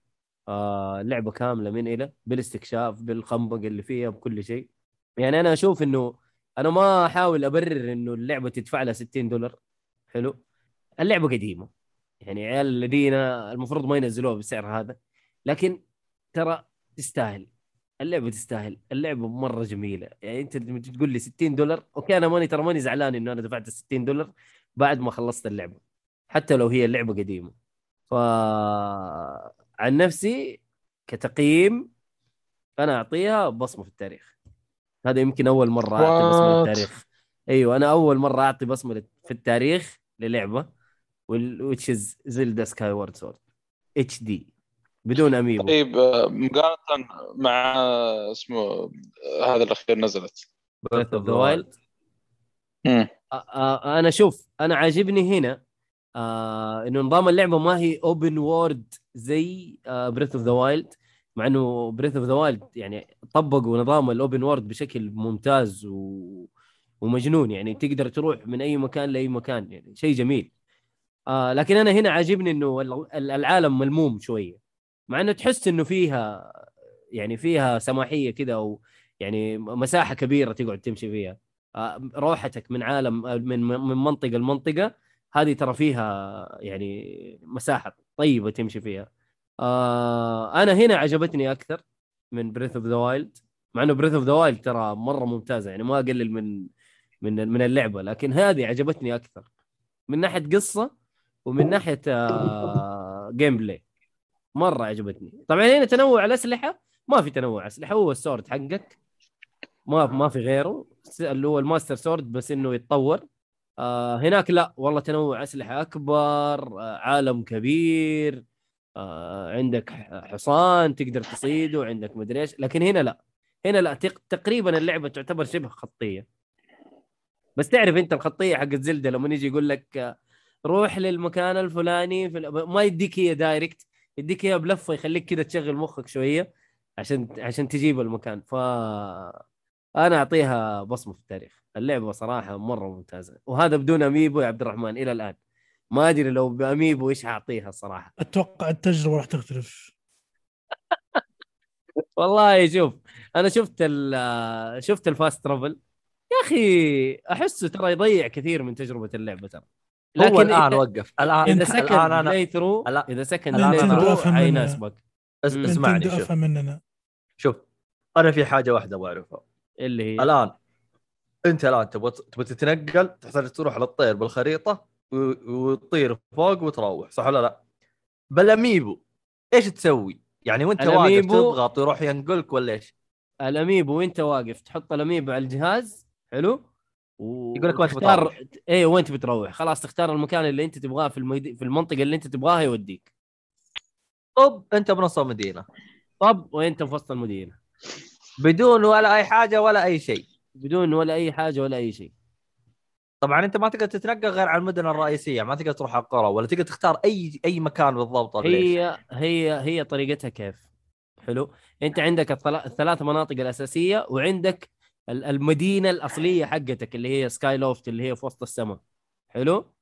آه لعبه كاملة من إلى بالاستكشاف بالخنبق اللي فيها بكل شيء. يعني أنا أشوف إنه أنا ما أحاول أبرر إنه اللعبة تدفع لها 60 دولار. حلو. اللعبة قديمة. يعني عيال الذين المفروض ما ينزلوها بالسعر هذا. لكن ترى تستاهل. اللعبة تستاهل. اللعبة مرة جميلة. يعني أنت تقول لي 60 دولار أوكي أنا ماني ترى ماني زعلان إنه أنا دفعت 60 دولار بعد ما خلصت اللعبة حتى لو هي اللعبه قديمة. ف عن نفسي كتقييم أنا أعطيها بصمة في التاريخ. هذا يمكن أول مرة أعطي بصمة What? للتاريخ أيوه أنا أول مرة أعطي بصمة في التاريخ للعبة which is Zelda Skyward Sword HD بدون amiibo طيب آه، مقارنة مع آه، اسمه آه، هذا الأخير نزلت. Breath of the Wild. أنا شوف أنا عاجبني هنا آه إنه نظام اللعبة ما هي open world زي Breath of the Wild مع إنه Breath of the Wild يعني طبقوا نظام ال open world بشكل ممتاز و... ومجنون يعني تقدر تروح من أي مكان لأي مكان يعني شيء جميل. آه لكن أنا هنا عاجبني إنه ال- ال- العالم ملموم شوية. مع إنه تحس إنه فيها يعني فيها سماحية كده أو يعني مساحة كبيرة تقعد تمشي فيها. آه، روحتك من عالم آه، من من منطقة لمنطقة هذه ترى فيها يعني مساحة طيبة تمشي فيها. آه أنا هنا عجبتني أكثر من Breath of the Wild مع إنه Breath of the Wild ترى مرة ممتازة يعني ما أقلل من من من اللعبة لكن هذه عجبتني أكثر. من ناحية قصة ومن ناحية آه gameplay مرة عجبتني. طبعا هنا تنوع الأسلحة ما في تنوع أسلحة هو ال sword حقك. ما ما في غيره. اللي هو ال Master Sword بس إنه يتطور. آه هناك لا والله تنوع أسلحة أكبر آه عالم كبير. آه عندك حصان تقدر تصيده عندك مدري إيش. لكن هنا لا. هنا لا تق- تقريبا اللعبة تعتبر شبه خطية. بس تعرف أنت الخطية حقت زلدة لما يجي يقول لك آه، روح للمكان الفلاني في ما يديك هي دايركت يديك اياها بلفة يخليك كذا تشغل مخك شوية عشان عشان تجيب المكان. ف أنا أعطيها بصمة في التاريخ. اللعبة صراحة مرة ممتازة. وهذا بدون أميبو يا عبد الرحمن إلى الآن. ما أدري لو ب amiibo إيش حاعطيها الصراحه أتوقع التجربة راح تختلف. والله شوف أنا شفت شفت ال fast travel. يا أخي أحسه ترى يضيع كثير من تجربة اللعبة ترى. هو الآن وقف الآن إذا second الآن playthrough لا. إذا second play أنا through. حيناسبك. اسمعني شوف مننا شوف أنا في حاجة واحدة أبغى أعرفها اللي هي الآن أنت الآن تبغى تبغى تتنقل تحتاج تروح على الطير بالخريطة وتطير فوق وتروح صح ولا لا؟ بالأميبو إيش تسوي؟ يعني وأنت واقف تضغط يروح ينقلك ولا إيش؟ الأميبو وأنت واقف تحط الأميبو على الجهاز حلو و... يقول لك وين تختار-. إيه وين تبي تروح؟ خلاص تختار المكان اللي انت تبغاه في الميد... في المنطقة اللي انت تبغاها يوديك. طب انت بنص المدينة. طب وانت في وسط المدينة؟ بدون ولا أي حاجة ولا أي شيء. بدون ولا أي حاجة ولا أي شيء. طبعا أنت ما تقدر تتنقل غير على المدن الرئيسية ما تقدر تروح على القرى ولا تقدر تختار أي أي مكان بالضبط هي هي هي طريقتها كيف؟ حلو. أنت عندك الثلا- الثلاث مناطق الأساسية وعندك المدينة الأصلية حقتك اللي هي سكاي لوفت اللي هي في وسط السماء. حلو؟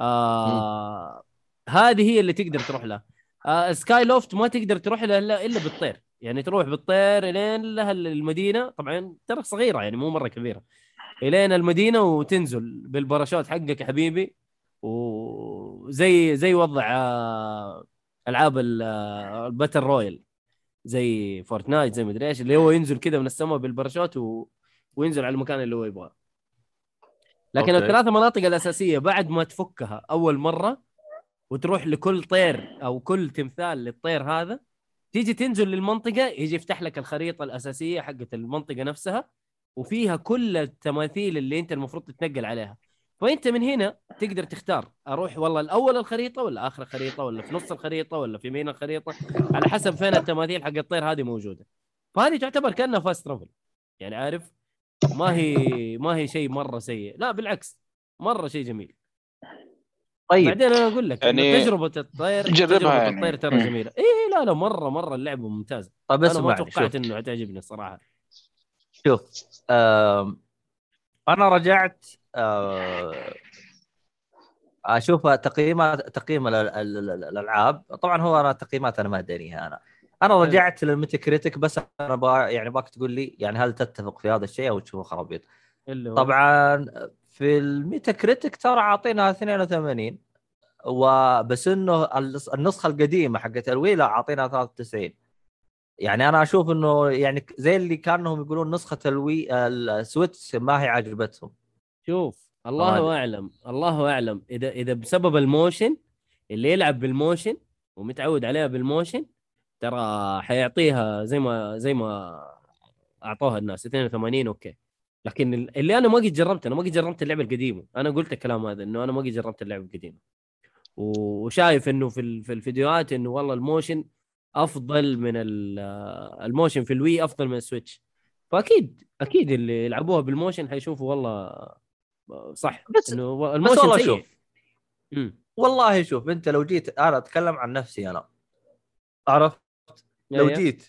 آه هذه هي اللي تقدر تروح لها. آه Skyloft ما تقدر تروح لها الا بالطير. يعني تروح بالطير إلين لها المدينة. طبعا ترى صغيرة يعني مو مرة كبيرة. إلين المدينة وتنزل بالباراشوت حقك يا حبيبي. وزي زي وضع آه، ألعاب ال- آه، ال battle royale زي Fortnite زي مدري إيش اللي هو ينزل كذا من السماء بالباراشوت و... وينزل على المكان اللي هو يبغاه لكن okay. الثلاث مناطق الأساسية بعد ما تفكها أول مرة وتروح لكل طير أو كل تمثال للطير هذا تيجي تنزل للمنطقة يجي يفتح لك الخريطة الأساسية حقت المنطقة نفسها وفيها كل التماثيل اللي أنت المفروض تتنقل عليها فأنت من هنا تقدر تختار أروح والله الأول الخريطة ولا آخر الخريطة ولا في نص الخريطة ولا في يمين الخريطة؟ على حسب فين التماثيل حق الطير هذه موجودة. فهذه تعتبر كأنها فاست ترافل يعني عارف ما هي ما هي شيء مرة سيء. لا بالعكس مرة شيء جميل. طيب. بعدين أنا أقول لك يعني تجربة الطير تجربة يعني. الطير ترى جميلة. اي لا لا مرة مرة اللعبه ممتازه طيب أنا ما توقعت إنه حتعجبني الصراحه شوف آم، أنا رجعت أشوف تقييمات تقييم ال- ال- ال- الألعاب. طبعا هو أنا تقييمات أنا ما أدريها أنا. أنا رجعت لل Metacritic بس أنا با يعني باك تقول لي يعني هل تتفق في هذا الشيء أو تشوفه خرابيط؟ طبعا في ال Metacritic ترى عاطينها 82 وبس إنه النس- النسخة القديمة حقت ال Wii لا عاطينها 93 يعني أنا أشوف إنه يعني زي اللي كأنهم يقولون نسخة ال Wii ال Switch ما هي عجبتهم شوف الله طبعاً. أعلم الله أعلم إذا إذا بسبب ال motion اللي يلعب بال motion ومتعود عليها بال motion ترى حيعطيها زي ما زي ما أعطوها الناس 82 okay. لكن ال- اللي أنا ما قد جربت أنا ما قد جربت اللعبة القديمة. أنا قلت الكلام هذا إنه أنا ما قد جربت اللعبة القديمة. وشايف إنه في في الفيديوهات إنه والله ال motion أفضل من ال- ال motion في ال Wii أفضل من ال Switch. فأكيد أكيد اللي يلعبوها بال motion حيشوفوا والله صح بس- إنه بس ال motion والله شوف. والله شوف انت لو جيت أنا اتكلم عن نفسي أنا عرفت لو يا. جيت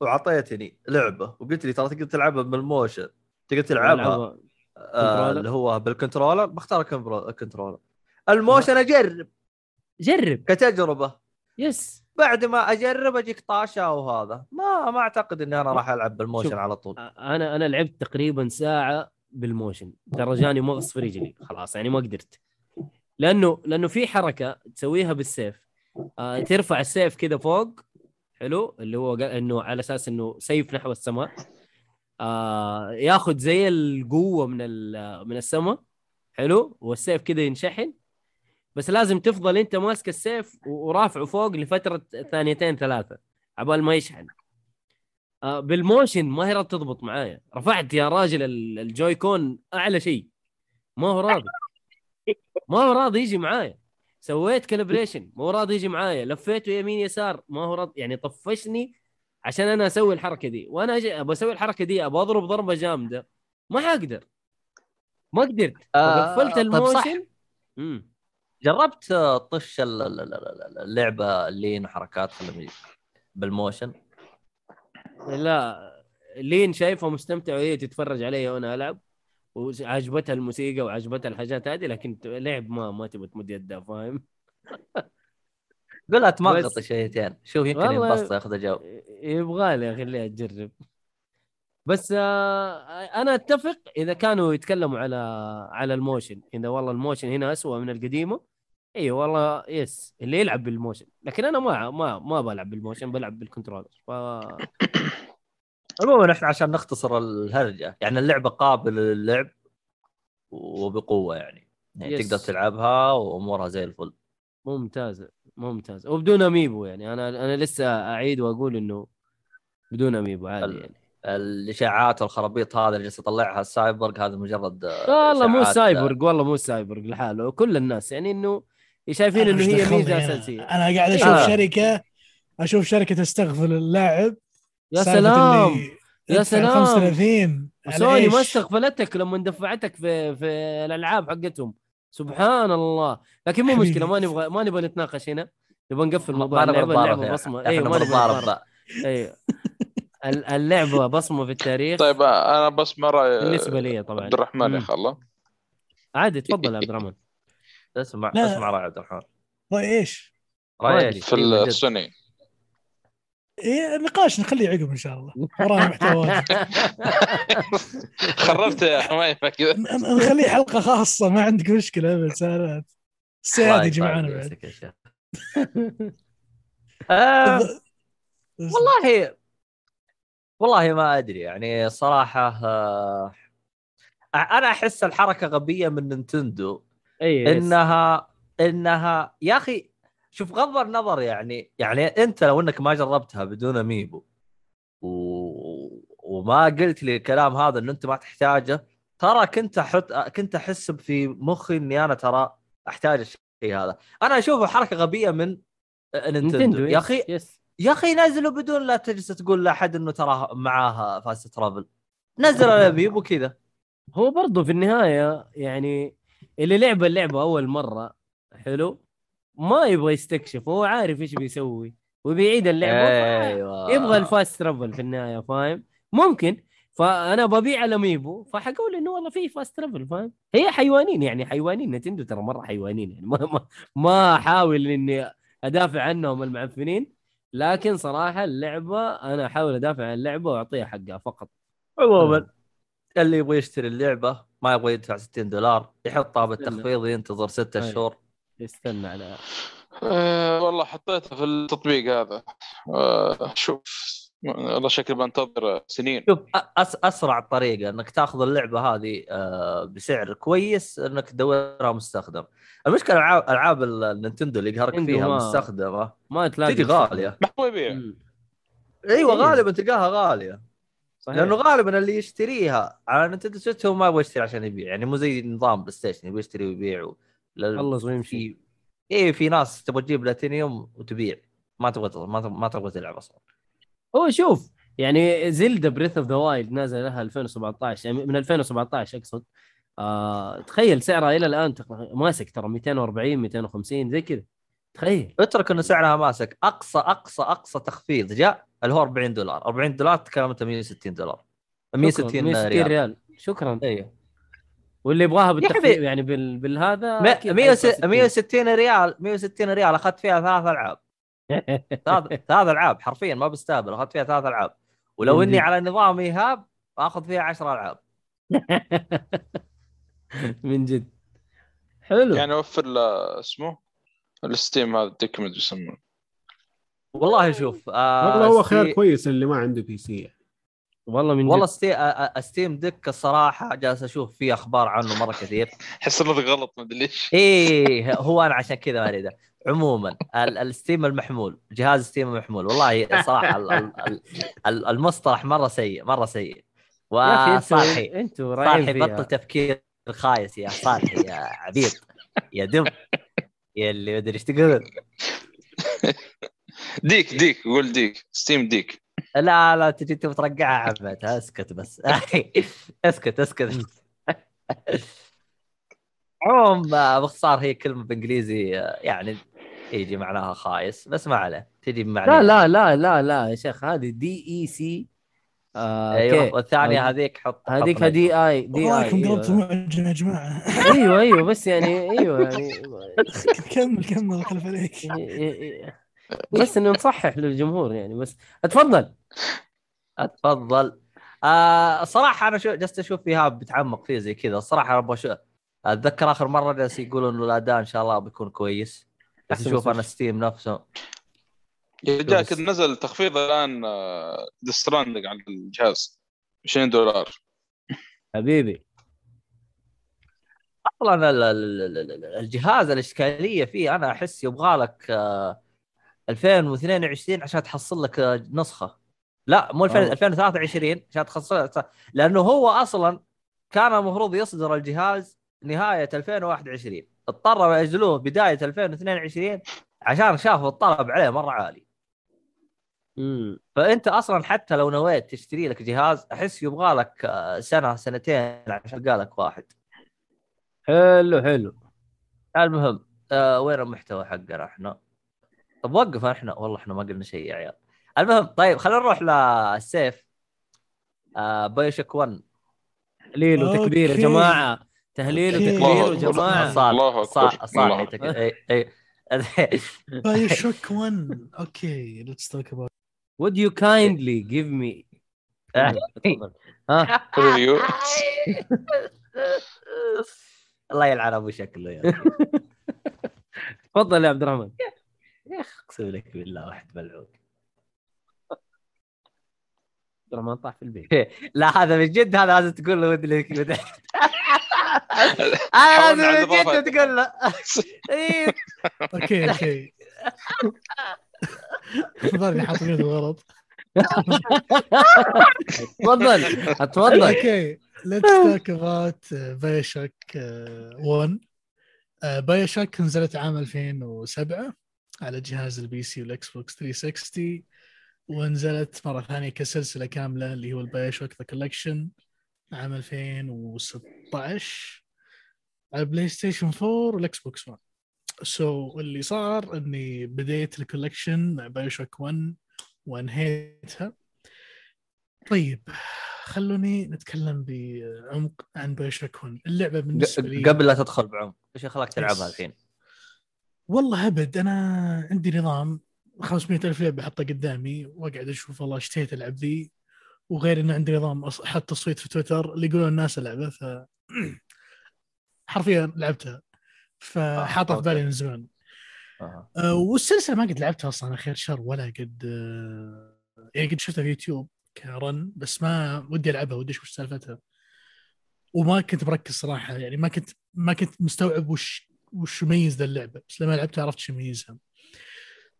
وعطيتني لعبة وقلت لي ترى تقدر تلعبها بال motion تقدر تلعبها. آه؟ اللي هو بال controller بختار ال contro- ال controller ال motion أجرب جرب كتجربه yes بعد ما أجرب أجيك طاشة وهذا ما ما أعتقد إني أنا راح ألعب بال motion. على طول أنا أنا لعبت تقريبا ساعة بال motion ترى جاني مغص في رجلي خلاص يعني ما قدرت. لأنه لأنه في حركة تسويها بالسيف. آه ترفع السيف كذا فوق حلو؟ اللي هو إنه على أساس إنه سيف نحو السماء. آه ياخذ زي القوة من من السماء حلو؟ والسيف كذا ينشحن. بس لازم تفضل أنت ماسك السيف ورافعه فوق لفترة ثانيتين ثلاثة. عبال ما يشحن. بال motion ما هي راضية تضبط معايا. رفعت يا راجل ال- ال Joy-Con أعلى شيء. ما هو راضي. ما هو راضي يجي معايا. سويت calibration ما هو راضي يجي معايا. لفيته يمين يسار. ما هو راضي. يعني طفشني عشان أنا أسوي الحركة دي. وأنا أجي أبغى أسوي الحركة دي. أبغى أضرب ضربة جامدة. ما حقدر. ما قدرت. آه، قفلت. ال motion. جربت آه، طش ال- ال- ال- ال- اللعبة لما يجي بال motion؟ لا لين شايفها مستمتع وهي تتفرج علي وأنا العب. وعجبتها الموسيقى وعجبتها الحاجات هذه لكن لعب ما ما تبغى تمد يدها فاهم؟ قول لها تمغط بس- شويتين. شوف يمكن ينبسط ياخذ جو. يبغى لي اخليها تجرب بس آه أنا أتفق إذا كانوا يتكلموا على على ال motion. إذا والله ال motion هنا أسوأ من القديمة اي والله yes اللي يلعب بال motion لكن أنا ما ما ما بلعب بال motion بلعب بال controller ف عموما إحنا عشان نختصر الهرجة يعني اللعبة قابلة للعب وبقوة يعني. يعني yes. تقدر تلعبها وأمورها زي الفل. ممتازة ممتازة. وبدون amiibo يعني. أنا أنا لسه أعيد وأقول إنه بدون amiibo عادي ال- يعني. الإشاعات والخرابيط هذا اللي جالس يطلعها السايبرغ هذا مجرد والله مو. سايبورغ والله مو سايبورغ لحاله. كل الناس يعني إنه شايفين إنه هي ميزة؟ أساسية أنا قاعد أشوف آه. شركة أشوف شركة تستغفل اللاعب يا سلام يا سلام. 35 على سوني ما؟ استغفلتك لما دفعتك في في الألعاب حقتهم سبحان الله لكن مو. مشكلة ما نبغى ما نبغى نتناقش هنا نبغى نقفل ما موضوع نبغى اللعبة اللعبة. بصمة أيوه ما نبغى. أيوه ال- اللعبة بصمة في التاريخ طيب أنا راي بالنسبة لي طبعا عبد الرحمن. يا الله عادي تفضل يا عبد الرحمن اسمع لا. اسمع راي عبد الرحمن راي إيش؟ راي؟ في إيه،. السوني إيه النقاش نخليه عقب إن شاء الله ورانا محتوى خربت يا حمايمه كذا نخليه حلقة خاصة ما عندك مشكلة أبد سالات السياد الله يجي يطال معنا بعد. آه، والله والله ما أدري يعني صراحة آه، أنا أحس الحركة غبية من نينتندو يس. إنها إنها يا أخي شوف غض النظر يعني يعني أنت لو إنك ما جربتها بدون amiibo و... وما قلت لي الكلام هذا إنه أنت ما تحتاجه ترى كنت أحط كنت أحس في مخي إني أنا ترى أحتاج الشيء هذا. أنا أشوفه حركة غبية من Nintendo, Nintendo يا أخي يا أخي نزلوا بدون لا تجلس تقول لأحد إنه ترى معاه fast travel. نزل ال amiib وكذا هو برضه في النهاية يعني اللي لعب اللعبة أول مرة حلو؟ ما يبغى يستكشف هو عارف إيش بيسوي وبيعيد اللعبة أيوه. يبغى ال fast travel في النهاية فاهم؟ ممكن. فأنا ببيع ال amiibo فحقول إنه والله في fast travel فاهم؟ هي حيوانين يعني حيوانين Nintendo ترى مرة حيوانين يعني ما ما, ما أحاول إني أدافع عنهم المعفنين لكن صراحة اللعبة أنا أحاول أدافع عن اللعبة وأعطيها حقها فقط. عموما اللي يبغى يشتري اللعبة ما يبغى يدفع 60 دولار يحطها. بالتخفيض ينتظر ستة. شهور استنى على أه والله حطيتها في التطبيق هذا أه شوف والله شكلي بنتظر سنين شوف أس أسرع طريقة إنك تاخذ اللعبة هذه آه، بسعر كويس إنك تدورها مستخدم المشكلة العاب ألعاب النينتندو اللي يقهرك فيها ما- مستخدمة ما تلاقي تجي غالية ما هو يبيع. إيوه إيه. غالبا تلقاها غالية صحيح. لأنه غالبا اللي يشتريها على Nintendo Switch هو ما يبغى يشتري عشان يبيع يعني مو زي نظام PlayStation يبغى يشتري ويبيع و... خلص ويمشي. في إيه في ناس تبغى تجيب بلاتينيوم وتبيع. ما تبغى ما تبغى, ما تبغى تلعب أصلا. هو شوف يعني Zelda Breath of the Wild نازل لها 2017 يعني من 2017 أقصد. آه تخيل سعرها إلى الآن ماسك ترى 240 250 زي كذا. تخيل. اترك إنه سعرها ماسك. اقصى اقصى أقصى تخفيض جاء اللي هو 40 دولار. 40 دولار تتكلم أنت 160 دولار. 160 160 ريال. ريال. شكرا. أيوه واللي يبغاها بالتخفيض. يعني بال... بالهذا م- أكيد 160 حيدفع 160 ريال 160 ريال. أخذت فيها ثلاث ألعاب. 60. ثلاث ثلاث ألعاب حرفيا ما بستهبل أخذت فيها ثلاث ألعاب. ولو إني. على نظام إيهاب أخذ فيها 10 ألعاب. من جد. حلو. يعني وفر له اسمه؟ الستيم هذا الدوكيمنت يسمونه. والله شوف آه والله هو خيار كويس اللي ما عنده بي سي والله من والله. ستي... آه، آه، ستيم ديك الصراحة جالس أشوف فيه أخبار عنه مرة كثير. أحس إنه غلط ما أدري ليش. إيه هو أنا عشان كذا ما اريده عموما ال- الستيم المحمول جهاز ستيم المحمول. والله صراحة ال- ال- ال- ال- المصطلح مرة سيء مرة سيء. وصالحي أنتوا فيها. بطل تفكير خايس يا صالحي يا عبيط يا دب يا اللي مدري إيش تقول. ديك ديك قول ديك. ستيم ديك. لا لا تجي تبغى ترقعها عمت اسكت بس. اسكت اسكت. عموم آه، باختصار هي كلمة بالانجليزي يعني يجي معناها خايس بس ما عليه. تجي بمعنى لا لا لا لا لا يا شيخ هذه دي اي سي آه، أيوه كي. والثانية هذيك حط هذيك دي اي دي اي رايكم قلبتوا معجم يا جماعة. أيوه أيوه بس يعني أيوه يعني. كمل كمل خلف عليك. بس إنه نصحح للجمهور يعني بس اتفضل. اتفضل. آه صراحة أنا شو جلست أشوف فيها بتعمق فيه زي كذا. الصراحه أبغى شو أتذكر آخر مرة جالس يقولوا إنه الأداء إن شاء الله بيكون كويس. بس أشوف أنا Steam نفسه. رجال. كذا نزل تخفيض الآن Death Stranding على الجهاز. 20 دولار. حبيبي. أصلا ال- ال- ال- ال- الجهاز الإشكالية فيه أنا أحس يبغى لك آه، 2022 عشان تحصل لك نسخة. لا مو 2000 آه. 2023 عشان تحصل لأنه هو أصلا كان المفروض يصدر الجهاز نهاية 2021 اضطروا ياجلوه بداية 2022 عشان شافوا الطلب عليه مرة عالي. فأنت أصلا حتى لو نويت تشتري لك جهاز أحس يبغى لك سنة سنتين عشان لك واحد. حلو حلو. المهم آه وين المحتوى حقنا؟ إحنا؟ طب وقف إحنا والله إحنا ما قلنا شيء يا عيال. المهم طيب خلينا نروح للسيف آه بايوشك 1 تهليل وتكبير يا. جماعة تهليل. وتكبير يا جماعة صار الله صار. صار الله تك- اي اي باي شوك 1 أوكي ليتس توك اباوت would you kindly give me تفضل. ها ريفيو الله يلعن أبو شكله يا. تفضل يا عبد الرحمن يا أخي اقسم لك بالله واحد ملعون. عبد الرحمن طاح في البيت. لا هذا من جد هذا لازم تقول له ودي لك ودي. أنا لازم من. جد تقول له. إيه. okay okay. ظهرني حاط يده غلط تفضل اتفضل okay let's talk about BioShock 1 BioShock نزلت عام 2007 على جهاز ال PC وال Xbox 360 ونزلت مرة ثانية كسلسلة كاملة اللي هو ال BioShock The Collection عام 2016 على ال PlayStation 4 وال Xbox 1 so so, اللي صار إني بديت ال collection مع BioShock 1 وانهيتها طيب خلوني نتكلم بعمق عن BioShock 1 اللعبه بالنسبة لي قبل لا تدخل بعمق إيش يخليك تلعبها. الحين؟ والله أبد أنا عندي نظام 500 ألف لعبة أحطها قدامي وأقعد أشوف والله اشتهيت ألعب ذي وغير انه عندي نظام أص- حط تصويت في تويتر اللي يقولون الناس ألعبه ف حرفيا لعبتها فحاطها في بالي. من زمان آه. والسلسلة ما قد لعبتها أصلا خير شر ولا قد أه، يعني قد شفتها في يوتيوب كرن بس ما ودي ألعبها ودي أشوف سالفتها وما كنت مركز صراحة يعني ما كنت ما كنت مستوعب وش وش يميز ذا اللعبة؟ بس لما لعبتها عرفت شو يميزها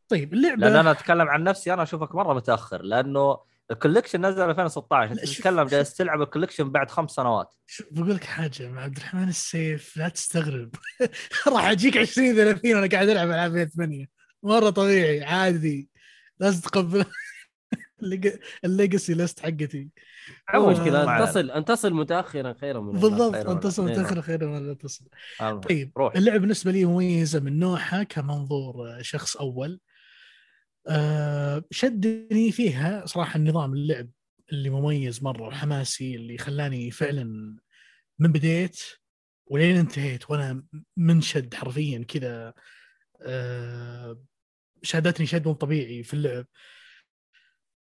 طيب اللعبه لأن أنا أتكلم عن نفسي أنا أشوفك مرة متأخر لأنه ال collection نزل 2016 لا، انت شوف- تتكلم. جالس تلعب ال collection بعد خمس سنوات. شوف بقول لك حاجة مع عبد الرحمن السيف لا تستغرب. راح أجيك 20 30 وأنا قاعد ألعب ألعاب 8 مرة طبيعي عادي. لازم تقبل ال legacy ليست حقتي. مو مشكله معنا. ان تصل ان تصل متاخرا خيرا من بالضبط خير ولا- انت تصل خير. تاخر خير ولا تصل. المهم، طيب روح. اللعبه بالنسبة لي مميزه من نوعها كمنظور آه، شخص أول. أه شدني فيها صراحة النظام اللعب اللي مميز مرة وحماسي اللي خلاني فعلا من بديت ولين انتهيت وأنا منشد حرفيا كذا. أه شادتني شد مو طبيعي في اللعب.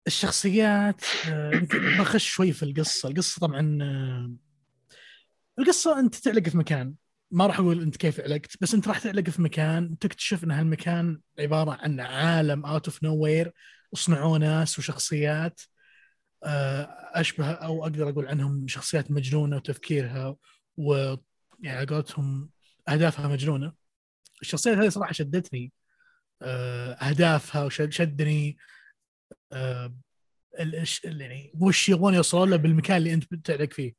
الشخصيات آه، بخش شوي في القصة. القصة طبعا آه، القصة انت تعلق في مكان. ما راح أقول انت كيف علقت بس انت راح تعلق في مكان تكتشف إن هالمكان عبارة عن عالم out of nowhere وصنعوه ناس وشخصيات آه، أشبه أو أقدر أقول عنهم شخصيات مجنونة وتفكيرها و يعني قولتهم أهدافها مجنونة. الشخصيات هذه صراحة شدتني أهدافها وشدني يعني وش يبغون يوصلون له بالمكان اللي انت بتعلق فيه.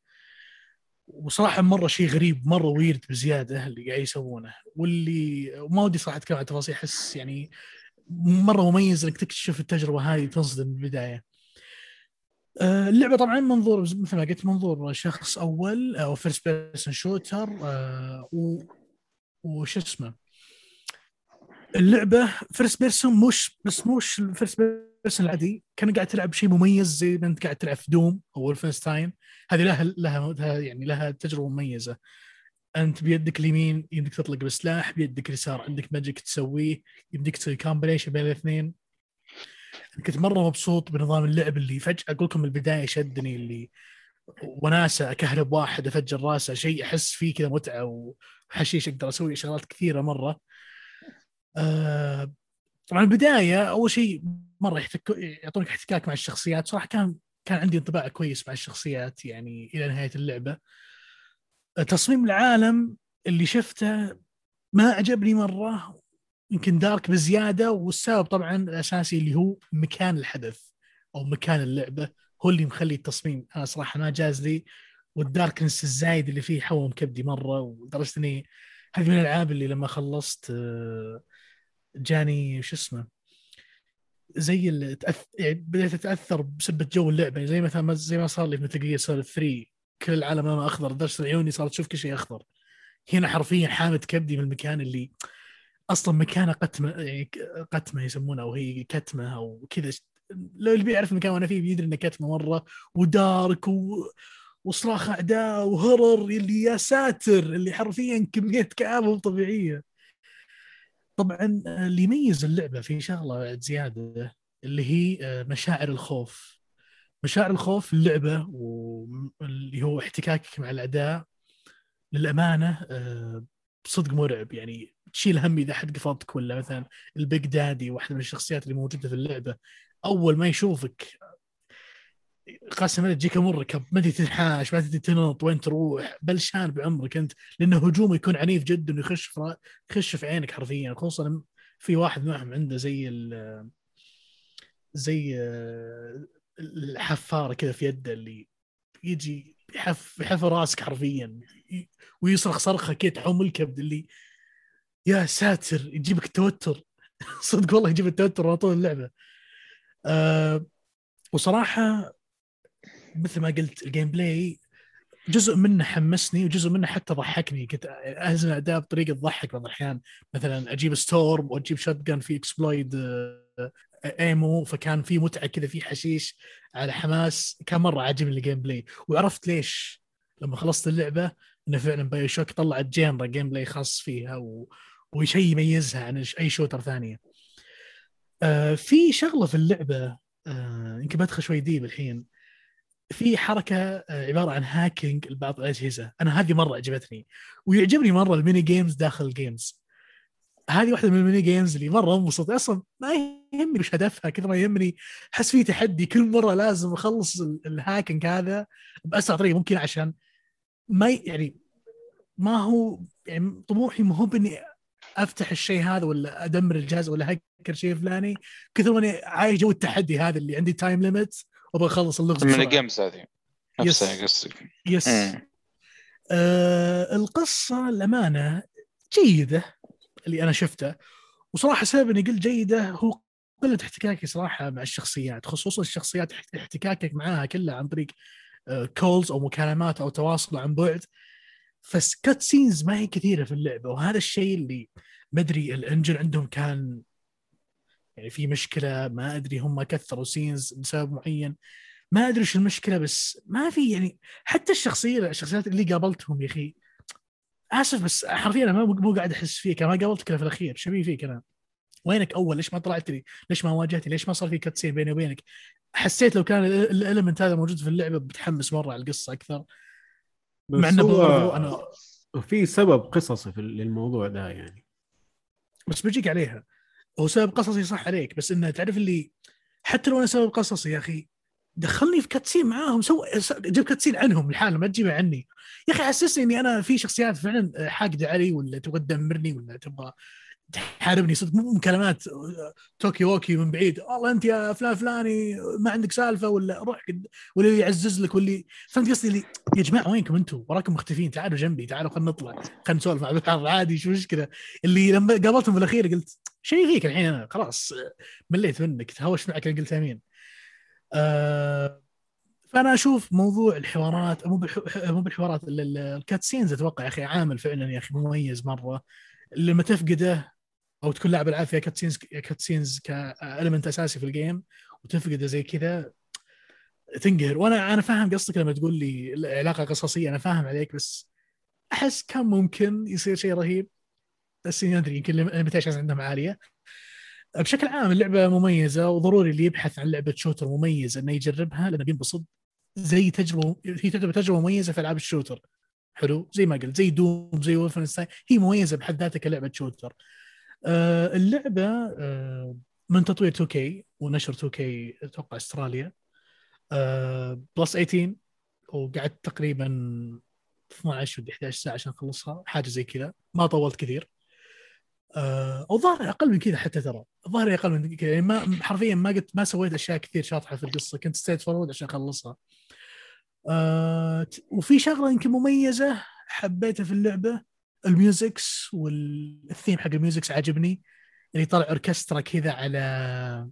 وصراحة مرة شيء غريب مرة ويرد بزيادة اللي قاعد يسوونه. واللي ما ودي صراحة أتكلم عن تفاصيل أحس يعني مرة مميز إنك تكتشف التجربة هذه تنصدم من البدايه. آه، اللعبة طبعا منظور مثل ما قلت منظور شخص أول أو first person shooter وش اسمه؟ اللعبة first person مش بس مش ال first person العادي كان قاعد تلعب شيء مميز زي ما أنت قاعد تلعب في Doom أو Wolfenstein هذه لها لها يعني لها تجربة مميزة. أنت بيدك اليمين يمديك تطلق بسلاح بيدك اليسار عندك magic تسويه يمديك تسوي combination بين الاثنين. كنت مرة مبسوط بنظام اللعب اللي فجأة أقول لكم البداية شدني اللي وناسة اكهرب واحد أفجر راسه شيء أحس فيه كذا متعة وحشيش أقدر أسوي شغلات كثيرة مرة. آه طبعا البداية أول شيء مرة يحتك يعطونك احتكاك مع الشخصيات. صراحة كان كان عندي انطباع كويس مع الشخصيات يعني إلى نهاية اللعبة. تصميم العالم اللي شفته ما عجبني مرة يمكن دارك بزيادة والسبب طبعا الأساسي اللي هو مكان الحدث أو مكان اللعبة. هو اللي مخلي التصميم. أنا صراحة ما جاز لي والداركنس الزايد اللي فيه حوم كبدي مرة ولدرجه إني هذه من الألعاب اللي لما خلصت آه، جاني شو اسمه زي اللي تأث... يعني بديت أتأثر بسبه جو اللعبة. زي مثلا زي ما صار لي في Metal Gear Solid 3 كل العالم لونه أخضر لدرجة إن عيوني صارت تشوف كل شيء أخضر. هنا حرفيا حامت كبدي من المكان اللي أصلا مكانه قتمة يعني قتمة يسمونها أو هي كتمة أو كذا. لو اللي بيعرف المكان وأنا فيه بيدري إنه كتمة مرة و dark و... وصراخ أعداء وهرر اللي يا ساتر اللي حرفيا كمية كآبه مو طبيعية. طبعا آه، اللي يميز اللعبة في شغلة زيادة اللي هي آه، مشاعر الخوف. مشاعر الخوف اللعبة واللي هو احتكاكك مع الاعداء للأمانة آه، صدق مرعب. يعني تشيل هم إذا حد قفطك ولا مثلا البيج دادي واحدة من الشخصيات اللي موجودة في اللعبة أول ما يشوفك قسما تجيك مركب ما تدري تنحاش ما تدري تنط وين تروح بلشان بعمرك أنت لأنه هجومه يكون عنيف جدا ويخش في يخش في عينك حرفيا. خصوصا في واحد معهم عنده زي ال زي الحفارة كذا في يده اللي يجي يحف يحف راسك حرفيا ويصرخ صرخة كذا تحوم الكبد اللي يا ساتر يجيبك التوتر. صدق والله يجيب التوتر على طول اللعبة. أه وصراحة مثل ما قلت ال gameplay جزء منه حمسني وجزء منه حتى ضحكني. كنت أهزم اعداء بطريقة تضحك بعض الأحيان. مثلا أجيب storm وأجيب shotgun في explode ammo فكان في متعة كذا في حشيش على حماس. كان مرة عاجبني ال gameplay وعرفت ليش؟ لما خلصت اللعبة إنه فعلا BioShock طلعت جينرا gameplay خاص فيها و... وشيء يميزها عن أي shooter ثانية. آه في شغلة في اللعبة آه يمكن بدخل شوي deep الحين. في حركة آه، عبارة عن hacking لبعض الأجهزة. أنا هذه مرة عجبتني. ويعجبني مرة ال mini games داخل ال games هذه واحدة من ال mini games اللي مرة انبسط أصلا ما يهمني وش هدفها كذا ما يهمني أحس في تحدي. كل مرة لازم أخلص ال- ال hacking هذا بأسرع طريقة ممكن عشان ما يعني ما هو يعني طموحي ما هو بإني أفتح الشيء هذا ولا أدمر الجهاز ولا أهكر شيء فلاني. كثر ماني عايش جو التحدي هذا اللي عندي time limit وابغى أخلص اللغز من. ال games هذه yes. نفسها قصدك yes مم. آه القصة الأمانة جيدة اللي أنا شفته وصراحة سبب إني قلت جيدة هو قلة احتكاكي صراحة مع الشخصيات خصوصا الشخصيات احت- احتكاكك معاها كلها عن طريق calls أو مكالمات أو تواصل عن بعد فـ cutscenes ما هي كثيرة في اللعبة وهذا الشيء اللي مدري ال engine عندهم كان يعني في مشكلة ما أدري هم cut scenes بسبب معين. ما أدري إيش المشكلة بس ما في يعني حتى الشخصية الشخصيات اللي قابلتهم يا أخي آسف بس حرفيا أنا مو مو قاعد أحس فيك أنا ما قابلتك في الأخير شبيه فيك أنا وينك أول؟ ليش ما طلعت لي؟ ليش ما واجهتني؟ ليش ما صار في cutscene بيني وبينك؟ حسيت لو كان ال- ال element هذا موجود في اللعبة بتحمس مرة على القصة أكثر. مع إنه هو أنا وفي سبب قصصي في للموضوع ده يعني. بس بجيك عليها. هو سبب قصصي صح عليك بس إنه تعرف اللي حتى لو أنا سبب قصصي يا أخي دخلني في cutscene معاهم سو جيب cutscene عنهم لحالهم ما تجيبها عني. يا أخي حسسني إني أنا في شخصيات فعلا حاقدة علي ولا تبغى تدمرني ولا تبغى تحاربني صدق مو مكالمات talkie walkie من بعيد. والله أنت يا فلان فلاني ما عندك سالفة ولا روح واللي يعزز لك واللي فهمت قصدي؟ اللي يا جماعة وينكم أنتم وراكم مختفين تعالوا جنبي تعالوا خلينا نطلع خلينا نسولف مع بعض عادي شو المشكلة؟ اللي لما قابلتهم في الأخير قلت شيء فيك الحين أنا خلاص مليت منك تهاوشت معك قلت آمين. آه فأنا أشوف موضوع الحوارات مو مو بالحوارات ال- ال- ال cutscenes أتوقع يا أخي عامل فعلا يا أخي مميز مرة. لما تفقده أو تكون لاعب العاب فيها cutscenes cutscenes ك element أساسي في ال game وتفقده زي كذا تنقهر. وأنا أنا فاهم قصدك لما تقول لي العلاقة قصصية أنا فاهم عليك بس أحس كان ممكن يصير شيء رهيب بس ما أدري يمكن ال limitations عندهم عالية. بشكل عام اللعبة مميزة وضروري اللي يبحث عن لعبة shooter مميزه إنه يجربها لأنه بينبسط. زي تجربة هي تعتبر تجربة مميزة في ألعاب ال shooter حلو؟ زي ما قلت زي Doom زي Wolfenstein هي مميزة بحد ذاتها كلعبة shooter اللعبة آه من تطوير 2K ونشر 2K أتوقع أستراليا. آه plus 18 وقعدت تقريبا 12 ولا 11 ساعة عشان أخلصها حاجة زي كذا. ما طولت كثير. آه الظاهر أقل من كذا حتى ترى. الظاهر أقل من كذا. يعني ما حرفيا ما قلت ما سويت أشياء كثير شاطحة في القصة. كنت straightforward عشان أخلصها. آه وفي شغلة يمكن مميزة حبيتها في اللعبة. ال musics وال theme حق ال musics عجبني اللي طلع أوركسترا كذا على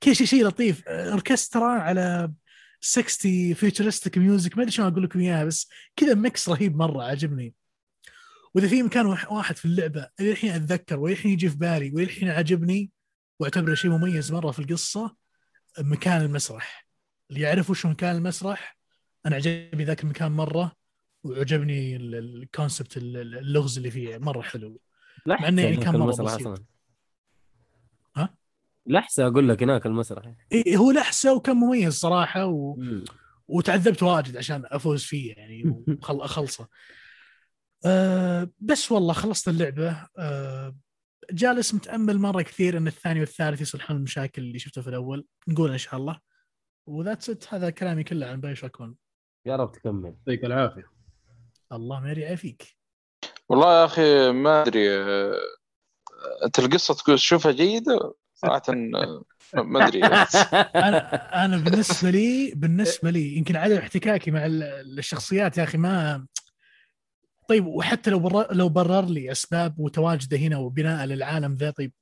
كذا شيء شيء لطيف. أوركسترا على 60 futuristic music ما أدري شلون أقول لكم إياها بس كذا mix رهيب مرة عجبني واذا في مكان واح- واحد في اللعبة اللي الحين أتذكر والحين يجي في بالي والحين عجبني وأعتبره شيء مميز مرة في القصة مكان المسرح. اللي يعرف وش مكان المسرح أنا عجبني ذاك المكان مرة. وعجبني ال- ال- الكونسبت ال- ال- اللغز اللي فيه مرة حلو. مع إنه يعني كان المسرح بسيط. ها؟ لحسة أقول لك هناك المسرح. إيه هو لحسة وكان مميز صراحة و... مم. وتعذبت واجد عشان أفوز فيه يعني وخل أخلصه. أه بس والله خلصت اللعبة. أه جالس متأمل مرة كثير إن الثاني والثالث يصلحون المشاكل اللي شفتها في الأول. نقول إن شاء الله. و that's it هذا كلامي كله عن بايو 1 يا رب تكمل. يعطيك العافية. الله ما يعافيك والله يا أخي ما أدري آه، أنت القصة تقول تشوفها جيدة صراحة آه، ما أدري. أنا أنا بالنسبة لي بالنسبة لي يمكن عدم احتكاكي مع ال- الشخصيات يا أخي ما طيب وحتى لو برر لو برر لي أسباب وتواجده هنا وبناء للعالم ذا طيب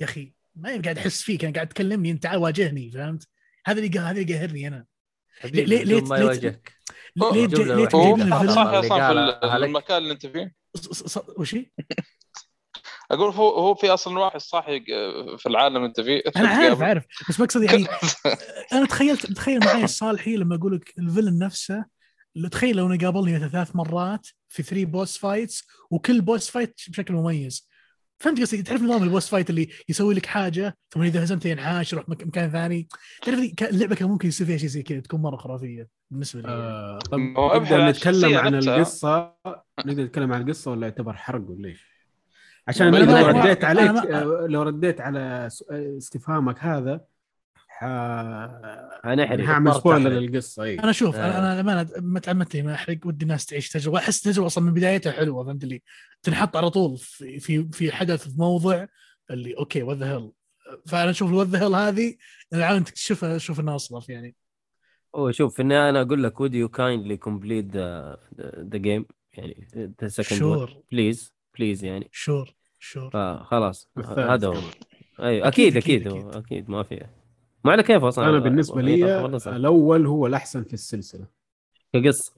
يا أخي ما يبقى قاعد احس فيك أنا قاعد تكلمني انت تعال واجهني فهمت؟ هذا اللي هذا اللي قاهرني أنا. ليه- ليه- ما ليه- يواجهك. ليه ليه صح. المكان اللي انت فيه؟ وش هي؟ أقول هو هو في أصلا واحد صاحي آه، في العالم اللي انت فيه. أنا عارف عارف. بس بقصد يعني أنا تخيلت تخيل معي الصالحي لما أقول لك الفيلن نفسه تخيل لو انه قابلني ثلاث مرات في three boss fights وكل boss fight بشكل مميز. فهمت قصدي تعرف نظام ال boss fight اللي يسوي لك حاجة ثم إذا هزمت ينعاش يروح مك- مكان ثاني تعرف اللعبة كان ممكن يصير فيها شيء زي كذا تكون مرة خرافية بالنسبة لي. آه طب ابحث نقدر نتكلم عن. القصة نقدر نتكلم عن القصة ولا يعتبر حرق ولا إيش؟ عشان لو رديت عليك لو رديت على استفهامك هذا ح... هنحرق. هعمل سبويلر. للقصة إي. أنا شوف آه. أنا ما تعمدت ما أحرق ودي الناس تعيش تجربة. أحس التجربه أصلا من بدايتها حلوة فهمت اللي؟ تنحط على طول في في في حدث في موضع اللي أوكي وات ذا هيل فأنا أشوف وات ذا هيل هذه العالم تكتشفها شوف إنها اصرف يعني. هو شوف في النهايه أنا أقول لك would you kindly complete the, the game يعني the second one. شور بليز بليز يعني. شور شور فخلاص والثالث هذا هو. أيوه أكيد، أكيد أكيد، أكيد أكيد, أكيد ما في. ما على كيف أصلا أنا بالنسبة لي. الأول هو الأحسن في السلسلة كقصة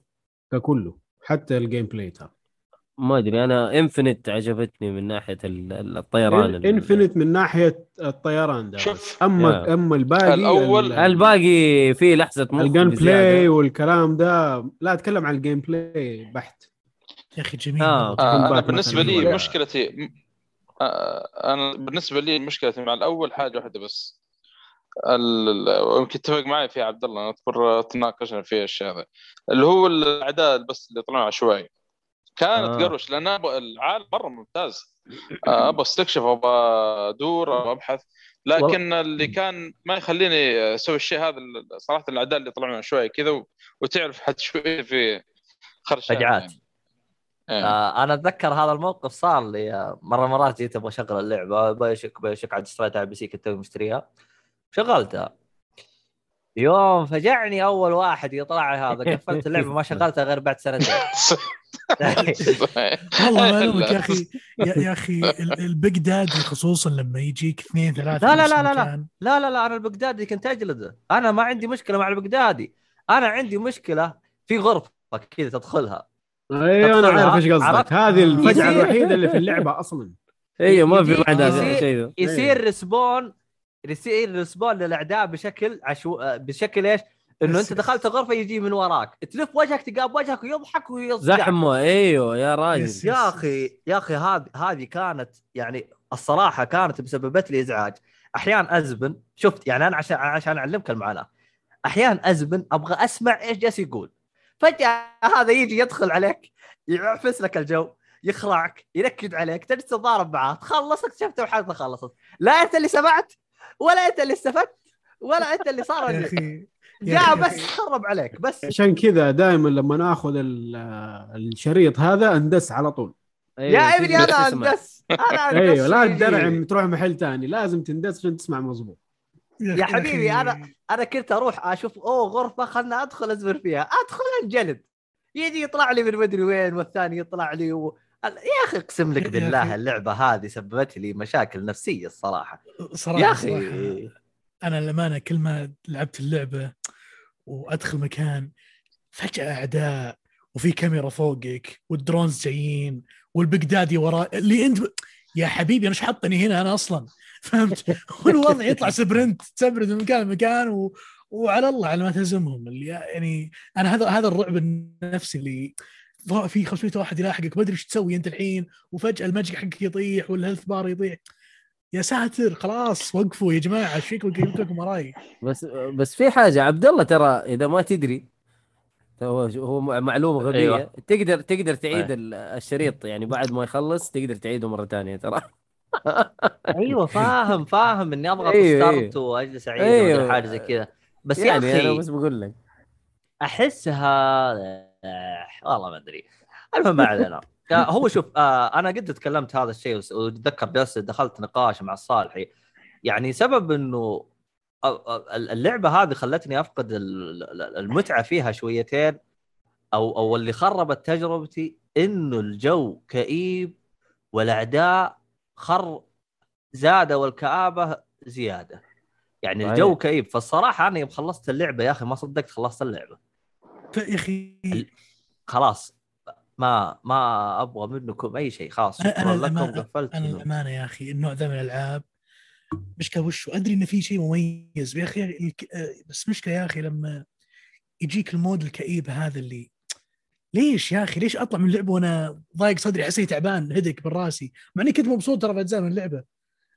ككله حتى الجيم بلاي ترى ما أدري أنا انفنت عجبتني من ناحية ال- ال- الطيران ال- انفنت من ناحية الطيران ده شوف. أما يا. أما الباقي الأول- ال- الباقي فيه لحظة مخ الجيم بزيادة. بلاي والكلام ده لا أتكلم عن الجيم بلاي بحت يا أخي جميل آه. آه، أنا بالنسبة. لي مشكلتي م- آه، أنا بالنسبة لي مشكلتي مع الأول حاجة واحدة بس ويمكن تتفق معي في عبد الله نذكر تناقشنا في الشيء هذا اللي هو الأعداء بس اللي طلعوا عشوائي كانت آه. قروش لأن العالم مره ممتاز آه، أبغى استكشف أبغى ادور أبحث لكن اللي كان ما يخليني أسوي الشيء هذا صراحة الأعداء اللي طلعوا شوية كذا وتعرف حتى شوية في خرشات فجعات. يعني. إيه. آه أنا أتذكر هذا الموقف صار لي آه، مرة مرات جيت أبغى أشغل اللعبة بيشك بيشك عاد اشتريتها على ال PC كنت مشتريها شغلتها. يوم فجعني أول واحد يطلع لي هذا قفلت اللعبة ما شغلتها غير بعد سنتين. والله ما ألومك لا. يا أخي يا, يا أخي ال- ال Big Daddy خصوصا لما يجيك اثنين ثلاثة لا، لا، لا، لا، لا. لا لا لا أنا ال Big Daddy كنت أجلده. أنا ما عندي مشكلة مع ال Big Daddy أنا عندي مشكلة في غرفة كذا تدخلها. أيوه أنا عارف إيش؟ قصدك. هذه الفجعة الوحيدة اللي في اللعبة أصلا. أيوه ما في بعد هذا يصير- الشيء يصير respawn يصير respawn للاعداء بشكل عشو... بشكل إيش؟ إنه أنت دخلت غرفة يجي من وراك. تلف وجهك تقاب وجهك ويضحك ويصدع. زحمة. أيوه يا yes. راجل يا أخي يا أخي هذه هذه كانت يعني الصراحة كانت مسببت لي إزعاج. أحيانا أزبن. شفت يعني أنا عشان عشان أعلمك المعاناة. أحيانا أزبن أبغى أسمع إيش جالس يقول. فجأة هذا يجي يدخل عليك يعفس لك الجو يخرعك ينكد عليك تجلس تتضارب معاه تخلص اكتشفت الحلقة خلصت. لا أنت اللي سمعت ولا انت اللي استفدت ولا انت اللي صار يا أخي يا جاء بس خرب عليك بس. عشان كذا دائما لما ناخذ ال- الشريط هذا أندس على طول. أيوة، يا ابني تقدر أنا. أندس. أنا أندس. أيوه لا يجي. تدرعم تروح محل ثاني لازم تندس عشان تسمع مظبوط يا حبيبي،. أنا- أنا كنت أروح أشوف أوه غرفة خلنا أدخل ازمر فيها. أدخل أنجلد. يجي يطلع لي من مدري وين والثاني يطلع لي و... يا أخي اقسم لك بالله. اللعبة هذه سببت لي مشاكل نفسية الصراحة. صراحة يا أخي. صراحة. أنا للأمانة كل ما لعبت اللعبة وأدخل مكان فجأة أعداء وفي كاميرا فوقك وال drones جايين وال Big Daddy وراء اللي أنت يا حبيبي أنا إيش حطني هنا أنا أصلا؟ فهمت؟ والوضع يطلع sprint تسبرد من مكان لمكان و... وعلى الله على ما تهزمهم. اللي يعني أنا هذا هذا الرعب النفسي اللي في 500 واحد يلاحقك ما أدري إيش تسوي أنت الحين وفجأة ال magic حقك يطيح وال health bar يطيح يا ساتر خلاص وقفوا يا جماعة إيش فيكم قلت لكم وراي بس بس في حاجة عبد الله ترى إذا ما تدري هو هو معلومة غبيه أيوة. أيوة. تقدر تقدر تعيد. ال- الشريط يعني بعد ما يخلص تقدر تعيده مرة ثانية ترى أيوه فاهم فاهم إني اضغط أيوة، ستارت وأجلس أعيد أيوة. حاجة زي كذا بس يا يعني أنا أخي بس بقول لك أحسها والله ما أدري. المهم ما علينا. آه، هو شوف آه، أنا قد تكلمت هذا الشيء وأتذكر جلست دخلت نقاش مع الصالحي يعني سبب إنه آه، آه، اللعبة هذه خلتني أفقد ال- ال- المتعة فيها شويتين أو أو اللي خربت تجربتي إنه الجو كئيب والأعداء خر زادوا الكآبه زيادة. يعني. الجو كئيب. فالصراحة أنا يوم خلصت اللعبة يا أخي ما صدقت خلصت اللعبة. يا أخي. خلاص ما ما أبغى منكم أي شيء خلاص شكرا لكم الأمانة- قفلت أنا الأمانة يا أخي النوع ذا من الألعاب. مشكلة وشو؟ أدري إنه في شيء مميز. يا أخي آه، بس مشكلة يا أخي لما يجيك ال mood الكئيب هذا اللي ليش يا أخي؟ ليش أطلع من اللعبة وأنا ضايق صدري؟ حسيت تعبان هدك من راسي مع إني كنت مبسوط ترى في اجزاء من اللعبة.